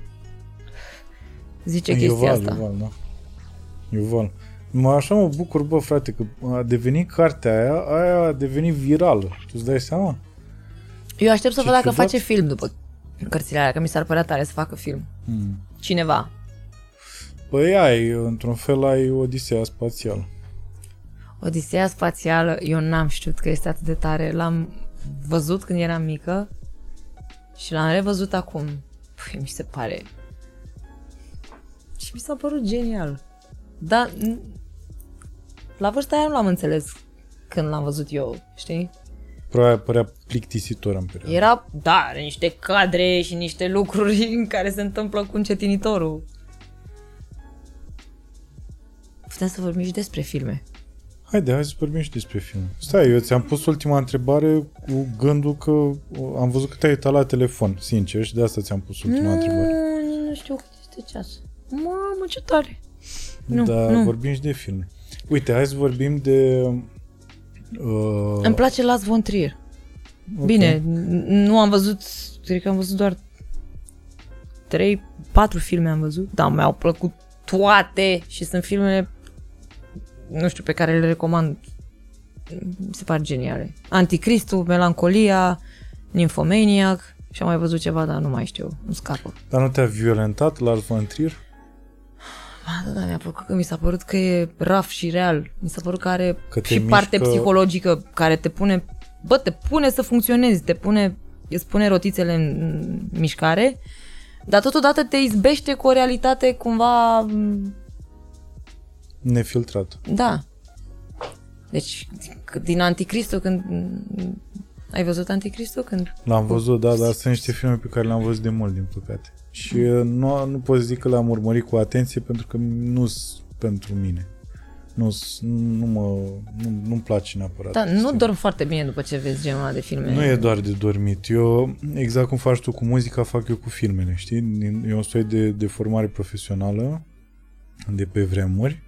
zice chestia Yuval, asta. Yuval, da. Yuval. Mă, așa mă bucur, bă, frate, că a devenit cartea aia, aia a devenit virală. Tu îți dai seama? Eu aștept să Ce văd dacă ciudat. face film după cărțile alea, că mi s-ar părea tare să facă film. Hmm. Cineva. Păi ai, într-un fel ai Odiseea spațială. Odiseea spațială, eu n-am știut că este atât de tare. L-am văzut când eram mică și l-am revăzut acum. Păi, mi se pare... Și mi s-a părut genial. Dar n- la vârsta aia nu l-am înțeles când l-am văzut eu, știi? Părea, părea plictisitor în perioada. Era, da, are niște cadre și niște lucruri în care se întâmplă cu încetinitorul. Putem să vorbim și despre filme. Haide, hai să vorbim și despre film. Stai, eu ți-am pus ultima întrebare cu gândul că uh, am văzut că te-ai uitat la telefon, sincer, și de asta ți-am pus ultima întrebare. Nu, nu știu cât este ceas. Mamă, ce tare. Nu, Dar nu. vorbim și de filme. Uite, hai să vorbim de... Uh, Îmi place Las von Trier. ok. Bine, n- nu am văzut, cred că am văzut doar 3, 4 filme am văzut, dar mi-au plăcut toate și sunt filmele, nu știu, pe care le recomand. Mi se par geniale. Anticristul, Melancolia, Nymphomaniac și am mai văzut ceva, dar nu mai știu, nu scapă. Dar nu te-a violentat Lars von Trier? Ba, da, da, mi-a plăcut că mi s-a părut că e raf și real. Mi s-a părut că are Că te și parte mișcă- psihologică care te pune, bă, te pune să funcționezi, te pune, îți pune rotițele în în mișcare, dar totodată te izbește cu o realitate cumva, m, Nefiltrat. da. Deci, c- din Anticristul, când... Ai văzut Anticristul? Când... L-am văzut, da, dar sunt niște filme pe care le-am văzut de mult, din păcate. Și uh, nu, nu pot zic că le-am urmărit cu atenție pentru că nu sunt pentru mine. Nu, nu mă, nu, nu-mi place neapărat. Da, nu chestia. dorm foarte bine după ce vezi genul ăla de filme. Nu e doar de dormit. Eu, exact cum faci tu cu muzica, fac eu cu filmele, știi? Din- E un soi de, de formare profesională de pe vremuri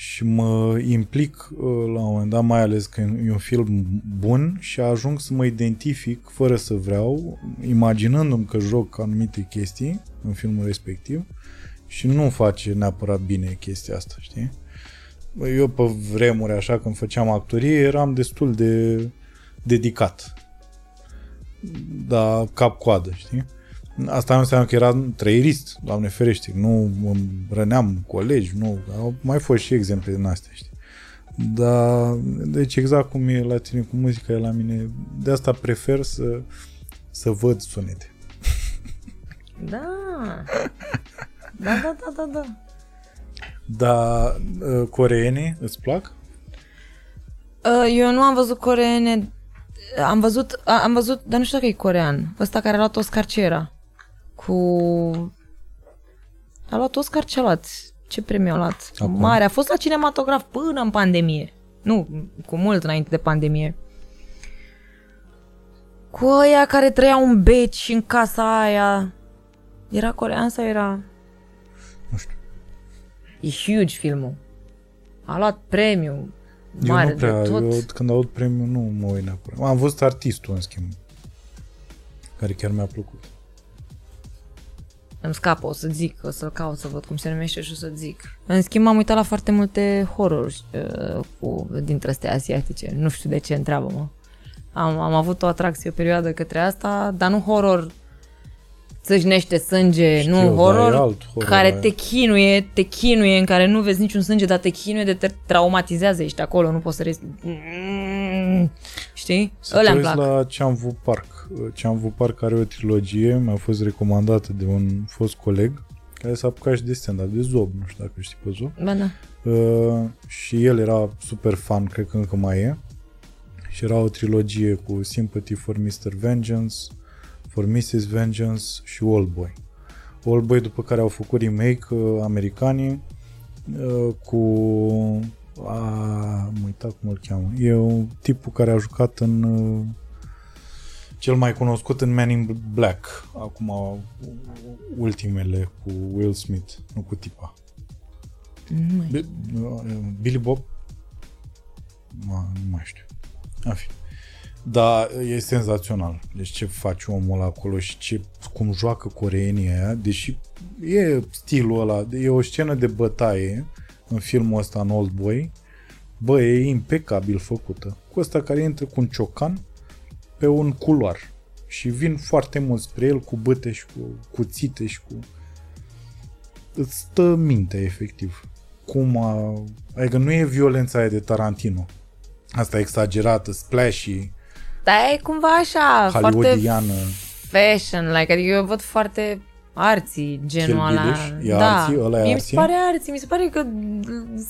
și mă implic uh, la un moment dat, mai ales că e un film bun și ajung să mă identific fără să vreau, imaginându-mi că joc anumite chestii în filmul respectiv și nu face neapărat bine chestia asta, știi? Eu pe vremuri, așa, când făceam actorie, eram destul de dedicat. Da, cap-coadă, știi? Asta nu înseamnă că era trăierist, doamne ferește, nu îmi răneam colegi, nu, au mai fost și exemple din astea, știi? Dar, deci exact cum e la tine cu muzica, e la mine, de asta prefer să, să văd sunete. Da. Da, da, da, da, da. Dar uh, coreenii îți plac? Uh, Eu nu am văzut coreene. Am văzut, a- am văzut, dar nu știu dacă e corean. Ăsta care a luat Oscar ce era? Cu... A luat Oscar ce a luat? Ce premiu a luat? Acum? Mare. A fost la cinematograf până în pandemie. Nu, cu mult înainte de pandemie. Cu ăia care trăiau în beci în casa aia. Era corean sau era... Nu știu. E huge filmul. A luat premiu Eu mare nu prea, de tot. eu când aud premiu nu mă uit neapărat. Am văzut artistul, în schimb, care chiar mi-a plăcut. Îmi scapă, o să zic, o să-l caut să văd cum se numește și o să zic. În schimb, am uitat la foarte multe horror uh, cu, dintre astea asiatice. Nu știu de ce, întreabă-mă. Am, am avut o atracție o perioadă către asta, dar nu horror țâșnește sânge, Știu, nu dar horror, e alt horror care aia. te chinuie, te chinuie, în care nu vezi niciun sânge, dar te chinuie de te traumatizează, ești acolo, nu poți să rezi. Știi? Să Ălea te îmi uiți plac. la Ceamvu Park. Ceamvu Park are o trilogie, mi-a fost recomandată de un fost coleg care s-a apucat și de stand-up, de Zob, nu știu dacă știi pe Zob. Ba da. Uh, și el era super fan, cred că încă mai e. Și era o trilogie cu Sympathy for Mr. Vengeance, for Mrs. Vengeance și Oldboy. Oldboy după care au făcut remake uh, americanii uh, cu a, am uitat cum îl cheamă. E un tipul care a jucat în uh, cel mai cunoscut în Men in Black. Acum uh, ultimele cu Will Smith, nu cu tipa. Nu mai- Bi- uh, Billy Bob? Ma, nu mai știu. În fine. Dar e senzațional. Deci ce face omul ăla acolo și ce, cum joacă coreenii aia, deși e stilul ăla, e o scenă de bătaie în filmul ăsta, în Old Boy, bă, e impecabil făcută. Cu ăsta care intră cu un ciocan pe un culoar și vin foarte mult spre el cu băte și cu cuțite și cu... Îți stă mintea, efectiv. Cum a... Adică nu e violența aia de Tarantino. Asta e exagerată, splashy, Dar e cumva așa, foarte hollywoodiană. fashion, like, adică eu văd foarte arții genul Kill ăla. Billish? E da. arții? Ăla e Mie mi arții? se pare arții, mi se pare că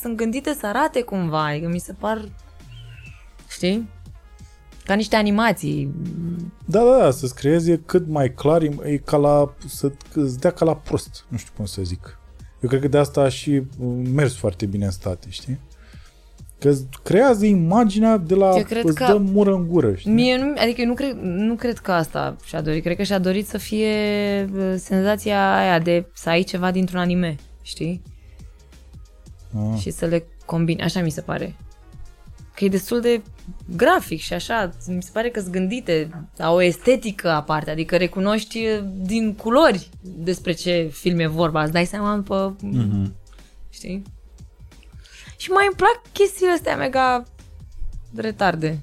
sunt gândite să arate cumva, adică mi se par, știi? Ca niște animații. Da, da, da, să-ți creeze cât mai clar, e e ca la, să îți dea ca la prost, nu știu cum să zic. Eu cred că de asta a și uh, mers foarte bine în state, știi? Că îți creează imaginea de la, Eu cred îți că- dă mură în gură, știi? Mie nu, adică eu nu cred, nu cred că asta și-a dorit, cred că și-a dorit să fie uh, senzația aia de să ai ceva dintr-un anime, știi? Ah. și să le combini. Așa mi se pare. Că e destul de grafic și așa. Mi se pare că sunt gândite la o estetică aparte. Adică recunoști uh, din culori despre ce film e vorba. Îți dai seama după... Mhm. Știi? Și mai îmi plac chestiile astea mega retarde.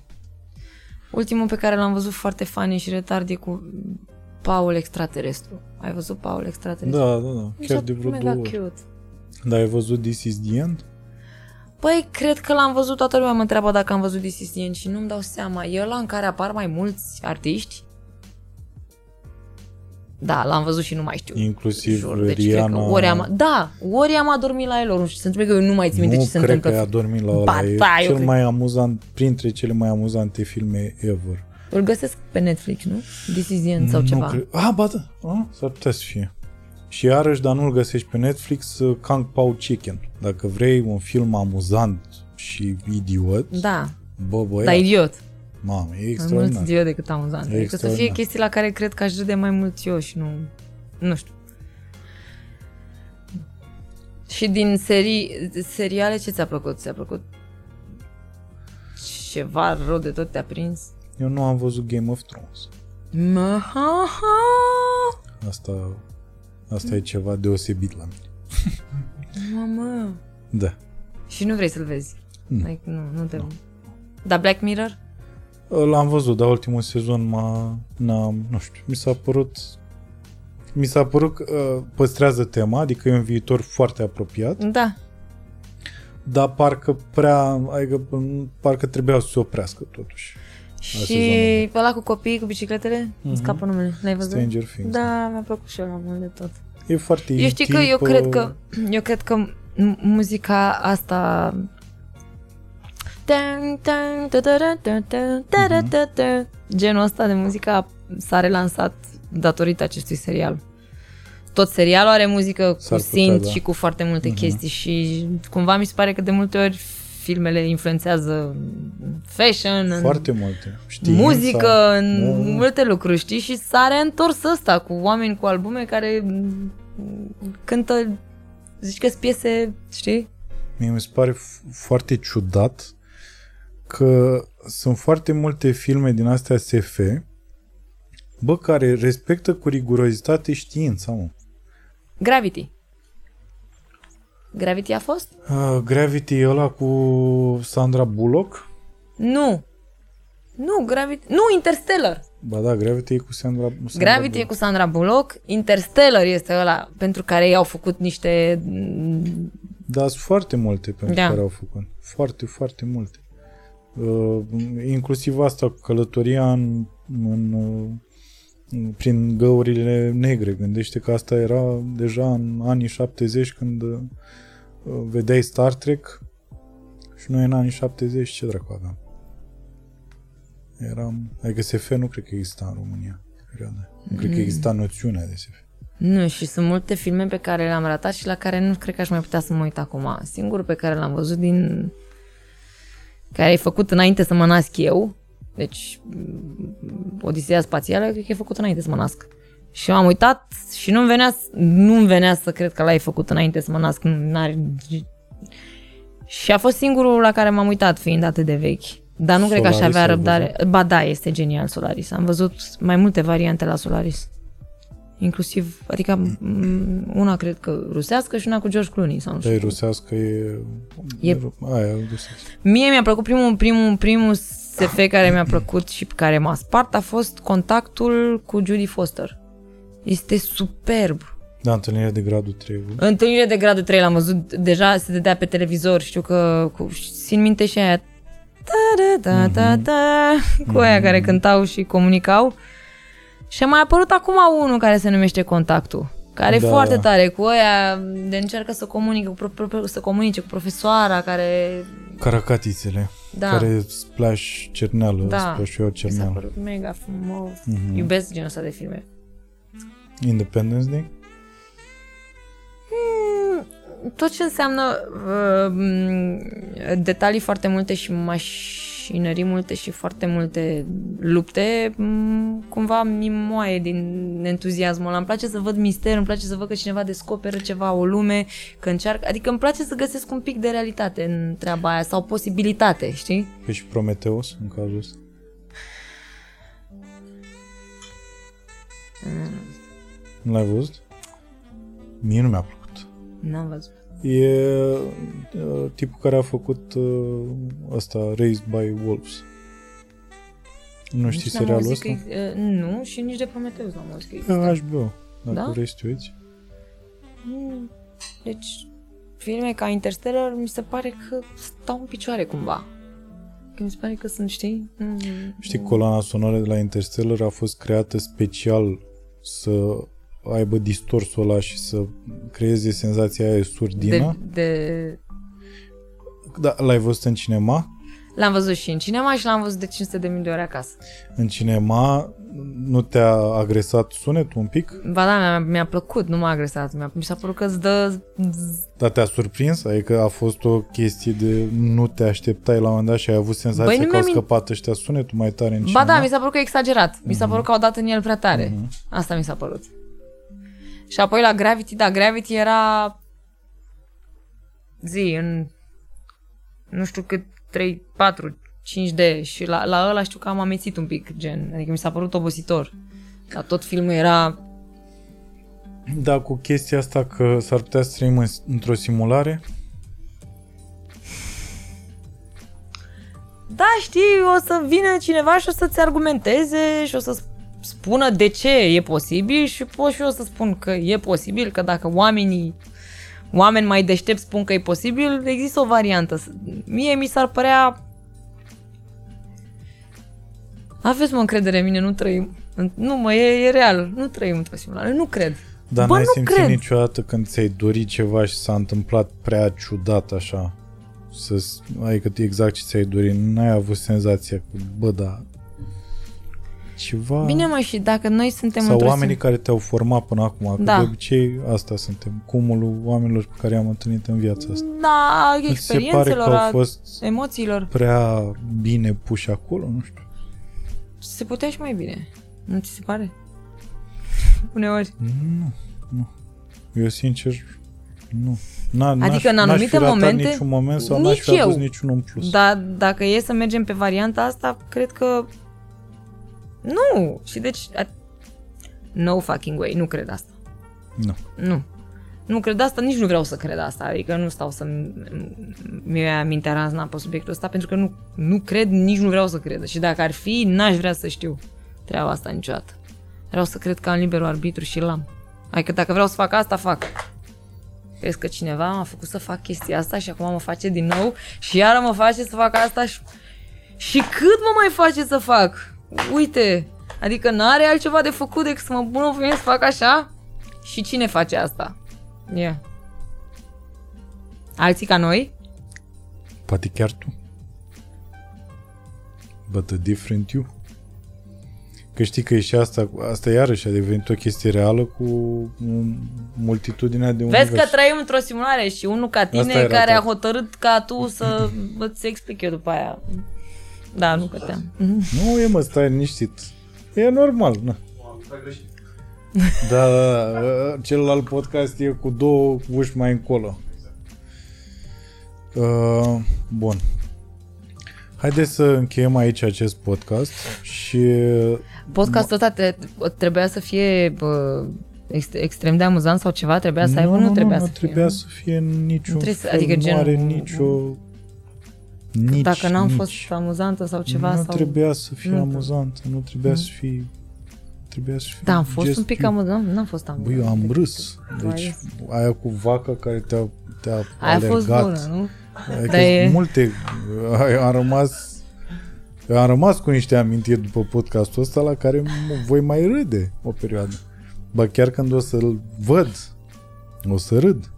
Ultimul pe care l-am văzut foarte funny și retard e cu Paul Extraterestru. Ai văzut Paul Extraterestru? Da, da, da, Mi chiar s-a de vreo mega două ori. cute. Dar ai văzut This is the End? Păi, cred că l-am văzut, toată lumea mă întreabă dacă am văzut This is the End și nu-mi dau seama. E ăla în care apar mai mulți artiști? Da, l-am văzut și nu mai știu. Inclusiv Jur, deci Rihanna... cred că ori am, da, ori am adormit la el, ori nu știu, se întâmplă că eu nu mai țin minte nu ce se cred întâmplă. că a dormit la ăla. Ba e da, eu cel cred. mai amuzant, printre cele mai amuzante filme ever. Îl găsesc pe Netflix, nu? This is the End sau nu ceva. Cred... Ah, ba da, ah, s-ar putea să fie. Și iarăși, dar nu-l găsești pe Netflix, uh, Kung Pao Chicken. Dacă vrei un film amuzant și idiot, Da, bă, băiat, dar idiot. mamă, e Mai mult extraordinar. idiot decât amuzant. E Adică să fie extraordinar. chestii la care cred că aș râde mai mult eu și nu... Nu știu. Și din serii, seriale ce ți-a plăcut? Ți-a plăcut ceva rău de tot te-a prins? Eu nu am văzut Game of Thrones. Maha! Asta, asta e ceva deosebit la mine. Mamă! Da. Și nu vrei să-l vezi? Nu. Like, nu, nu te... Dar Black Mirror? L-am văzut, dar ultimul sezon m-a, n-am, nu știu, mi s-a părut mi s-a părut că uh, păstrează tema, adică e un viitor foarte apropiat, Da. dar parcă prea, adică m, parcă trebuia să se oprească totuși. Și pe ăla cu copii, cu bicicletele, mm-hmm. îmi mhm. scapă numele. L-ai văzut? Stranger Things. Da, da. mi-a plăcut și ăla mult de tot. E foarte Eu știi uh, că eu cred că eu cred că muzica asta genul ăsta de muzică s-a relansat datorită acestui serial. Tot serialul are muzică cu sint da. și cu foarte multe mhm. chestii și cumva mi se pare că de multe ori filmele influențează fashion, în Foarte multe. Știința, muzică, în da. multe lucruri, știi? Și s-a reîntors ăsta cu oameni cu albume care mm, cântă zici că sunt piese, știi? Mie mi se pare f- foarte ciudat că sunt foarte multe filme din astea SF, bă, care respectă cu rigurozitate știința, mă. Gravity. Gravity a fost? Uh, Gravity e ăla cu Sandra Bullock? Nu. Nu, Gravity... Nu, Interstellar. Ba da, Gravity e cu Sandra, Sandra Gravity e Bullock. cu Sandra Bullock. Interstellar este ăla pentru care ei au făcut niște... Da, sunt foarte multe pentru Da. care au făcut. Foarte, foarte multe. Uh, inclusiv asta, călătoria în, în, uh, prin găurile negre. Gândește că asta era deja în anii 70 când uh, vedeai Star Trek și noi în anii 70 ce dracu aveam? Eram... Adică SF nu cred că exista în România. Perioada. Nu cred că exista noțiunea de SF. Nu, și sunt multe filme pe care le-am ratat și la care nu cred că aș mai putea să mă uit acum. Singurul pe care l-am văzut din... care e făcut înainte să mă nasc eu, deci mm, Odiseea Spațială, cred că e făcut înainte să mă nasc. Și m-am uitat și nu-mi venea, s- nu-mi venea să cred că l-ai făcut înainte să mă nasc. N-are... Și a fost singurul la care m-am uitat, fiind atât de vechi. Dar nu cred că aș Solaris avea ai răbdare. Ba da, este genial Solaris. Am văzut mai multe variante la Solaris. Inclusiv, adică m- una cred că rusească și una cu George Clooney sau nu Dar știu. e rusească, e... E- Aia, rusească. Mie mi-a plăcut primul, primul, primul SF care mi-a plăcut și care m-a spart a fost contactul cu Judy Foster. Este superb. Da, întâlnirea de gradul 3. bă. Întâlnire de gradul 3 l-am văzut, deja se dădea pe televizor, știu că, cu, țin minte și aia, da, da, da, da, da, cu aia care cântau și comunicau. Și a mai apărut acum unul care se numește Contactul, care e Da. foarte tare, cu aia de încearcă să comunice cu, pro, pro, să comunice cu profesoara care... Caracatițele, Da. care splash cerneală, Da. splashuiau Mi s-a cerneală. părut mega frumos. Iubesc genul ăsta de filme. Independence Day? tot ce înseamnă uh, m, detalii foarte multe și mașinării multe și foarte multe lupte, m, cumva mi moaie din entuziasmul ăla. Îmi place să văd mister, îmi place să văd că cineva descoperă ceva, o lume, că încearcă, adică îmi place să găsesc un pic de realitate în treaba aia sau posibilitate, știi? Păi și Prometheus, în cazul ăsta. Nu l-ai văzut? Mie nu mi-a plăcut. N-am văzut. E uh, tipul care a făcut uh, ăsta, Raised by Wolves. Nu știi Nici n-am serialul auzit ăsta? că e- uh, nu, și nici de Prometheus n-am auzit că E există. HBO, dacă Da? vrei să te uiți. Mm, Deci, filme ca Interstellar mi se pare că stau în picioare cumva. Că mi se pare că sunt, știi? Mm, Știi, coloana sonoră de la Interstellar a fost creată special să aibă distorsul ăla și să creeze senzația aia de surdină. de, de... Da, l-ai văzut în cinema? L-am văzut și în cinema și l-am văzut de 500 de mii de ori acasă. În cinema nu te-a agresat sunetul un pic? Ba da, mi-a, mi-a plăcut, nu m-a agresat. Mi-a, mi s-a părut că îți dă... Dar te-a surprins? Adică a fost o chestie de nu te așteptai la un moment dat și ai avut senzația Băi, nu că au mi-am scăpat ăștia sunetul mai tare în Ba cinema? da, mi s-a părut că e exagerat. Mi s-a părut că au dat în el prea tare. Asta mi s-a părut. Și apoi la Gravity, da, Gravity era zi, în nu știu cât, 3, 4, 5D și la, la ăla știu că am amețit un pic, gen, adică mi s-a părut obositor. Dar tot filmul era, Da, cu chestia asta că s-ar putea să trăim în- într-o simulare. da, știi, o să vină cineva și o să-ți argumenteze și o să spună de ce e posibil și pot și eu să spun că e posibil, că dacă oamenii oameni mai deștepți spun că e posibil, există o variantă. Mie mi s-ar părea aveți mă încredere în mine, nu trăim. Nu mă, e, e real. Nu trăim într-o simulare. Nu cred. Dar Bă, n-ai nu simțit cred. niciodată când ți-ai dorit ceva și s-a întâmplat prea ciudat așa? Să, adică exact ce ți-ai dorit, n-ai avut senzația că, bă, da, ceva... Bine mă, și dacă noi suntem Sau într-o oamenii sim- care te-au format până acum, că Da. de obicei asta suntem, cumulul oamenilor pe care i-am întâlnit în viața asta. Da, Îți se pare experiențelor, că au a fost emoțiilor. prea bine puși acolo? Nu știu. Se putea și mai bine. Nu ți se pare? Uneori. Nu, nu. Eu sincer Nu. N-a, Adică în n-aș, anumite n-aș fi ratat momente, niciun moment sau nici n-aș fi adus eu. niciunul în plus. Dar dacă e să mergem pe varianta asta, cred că... Nu! Și deci... a- No fucking way, nu cred asta. Nu. Nu. Nu cred asta, nici nu vreau să cred asta. Adică nu stau să-mi mi ia mintea razna pe subiectul ăsta, pentru că nu, nu cred, nici nu vreau să cred. Și dacă ar fi, n-aș vrea să știu treaba asta niciodată. Vreau să cred că am liberul arbitru și l-am. Adică dacă vreau să fac asta, fac. Crezi că cineva m-a făcut să fac chestia asta și acum mă face din nou și iară mă face să fac asta și, și cât mă mai face să fac? Uite, adică n-are altceva de făcut decât să mă pună pe mine să fac așa? Și cine face asta? Yeah. Alții ca noi? Poate chiar tu. But a different you. Că știi că e și asta, asta iarăși a devenit o chestie reală cu multitudinea de Vezi univers. că trăim într-o simulare și unul ca tine Asta era care a tot. hotărât ca tu să îți explic eu după aia. Da, nu că te-am. Nu e mă, stai liniștit. E normal, na. Da, da, da, celălalt podcast e cu două uși mai încolo. Uh, bun. Haideți să încheiem aici acest podcast și Podcastul ăsta te, trebuia să fie bă, ext, extrem de amuzant sau ceva? Trebuia să aibă? Nu, trebuia nu să fie. trebuia să fie în niciun Nu trebuie să- fel, adică nu gen- are nicio nici, Dacă n-am nici. fost amuzantă sau ceva nu sau... trebuia să fie Nu. amuzant, nu trebuia să fie trebuia să fie Da, am fost gest un pic iu- amuzant, n-am fost Băi, amuzant. eu am râs. Tu ai Deci, râs. aia cu vaca care te-a, te-a Aia a alergat. fost bună, nu? Adică Dar e- multe... Am rămas... Am rămas cu niște amintiri după podcastul ăsta la care m- voi mai râde o perioadă. Ba chiar când o să-l văd, o să râd.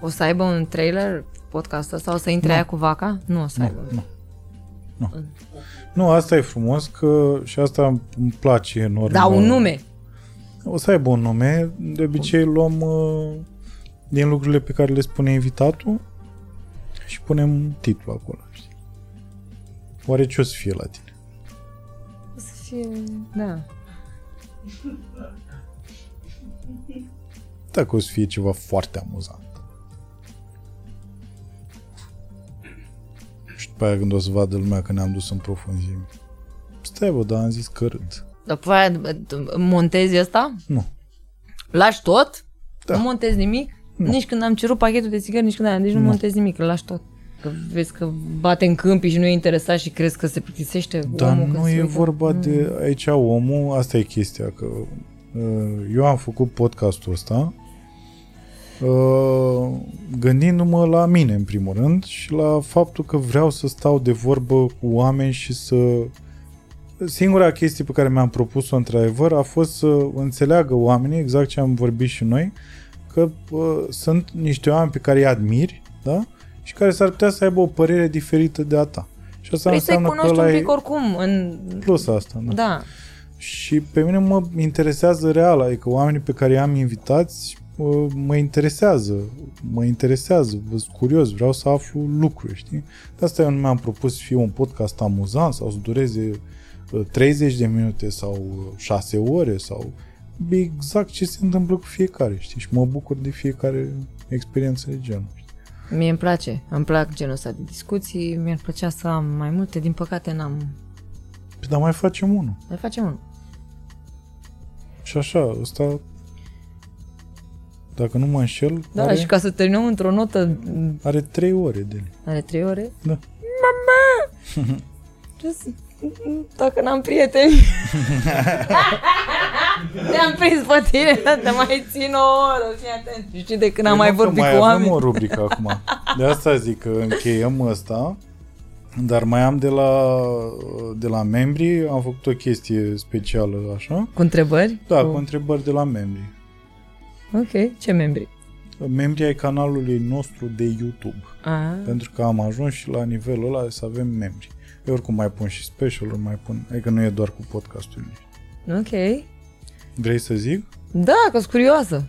O să aibă un trailer podcastul ăsta? O să intre aia cu vaca? Nu o să aibă. Nu. Nu. Nu, asta e frumos că și asta îmi place enorm. Da, un nume. O să aibă un nume. De obicei luăm uh, din lucrurile pe care le spune invitatul și punem titlul acolo. știi? Oare ce o să fie la tine? O să fie... Da. Dacă o să fie ceva foarte amuzant. După aia când o să vadă lumea că ne-am dus în profunzime. Stai bă, dar am zis că râd. După aia montezi ăsta? Nu. Lași tot? Da. Nu montezi nimic? Nici când am cerut pachetul de țigări, nici când am, deci nu, montezi nimic, îl lași tot. Că vezi că bate în câmpii și nu e interesat și crezi că se plictisește Dar omul când nu se e uită. vorba de aici omul, asta e chestia, că uh, eu am făcut podcastul ăsta uh, gândindu-mă la mine în primul rând și la faptul că vreau să stau de vorbă cu oameni și să singura chestie pe care mi-am propus-o într-adevăr a fost să înțeleagă oamenii, exact ce am vorbit și noi, că uh, sunt niște oameni pe care îi admiri, da? Și care s-ar putea să aibă o părere diferită de a ta. Și asta Vrei să-i înseamnă că cunoști ăla un e pic oricum. În... plus asta. Da. Da. Și pe mine mă interesează real, adică oamenii pe care i-am invitați uh, mă interesează, mă interesează, vă sunt curios, vreau să aflu lucruri, știi? De asta eu nu mi-am propus să fie un podcast amuzant sau să dureze uh, 30 de minute sau uh, 6 ore sau exact ce se întâmplă cu fiecare, știi? Și mă bucur de fiecare experiență de genul. știi? Mie îmi place, îmi plac genul ăsta de discuții, mi-ar plăcea să am mai multe, din păcate n-am. Păi, dar mai facem unul. Mai facem unul. Și așa, ăsta dacă nu mă înșel, Da, are, și ca să terminăm într-o notă, are 3 ore de ele. are trei ore. Da. Mama! Just, dacă n-am prieteni. Te-am prins pe tine, dar te mai țin o oră, fii atent. Știi de când am mai Păi nu, că vorbit mai cu avem oameni. o rubrică acum. De asta zic că încheiem ăsta, dar mai am de la, de la membri, am făcut o chestie specială așa. Cu întrebări? Da, cu întrebări de la membri. Ok, ce membri? Membri ai canalului nostru de YouTube. Aha. Pentru că am ajuns și la nivelul ăla să avem membri. Eu oricum mai pun și special mai pun, adică nu e doar cu podcastul. Ok. Vrei să zic? Da, că sunt curioasă.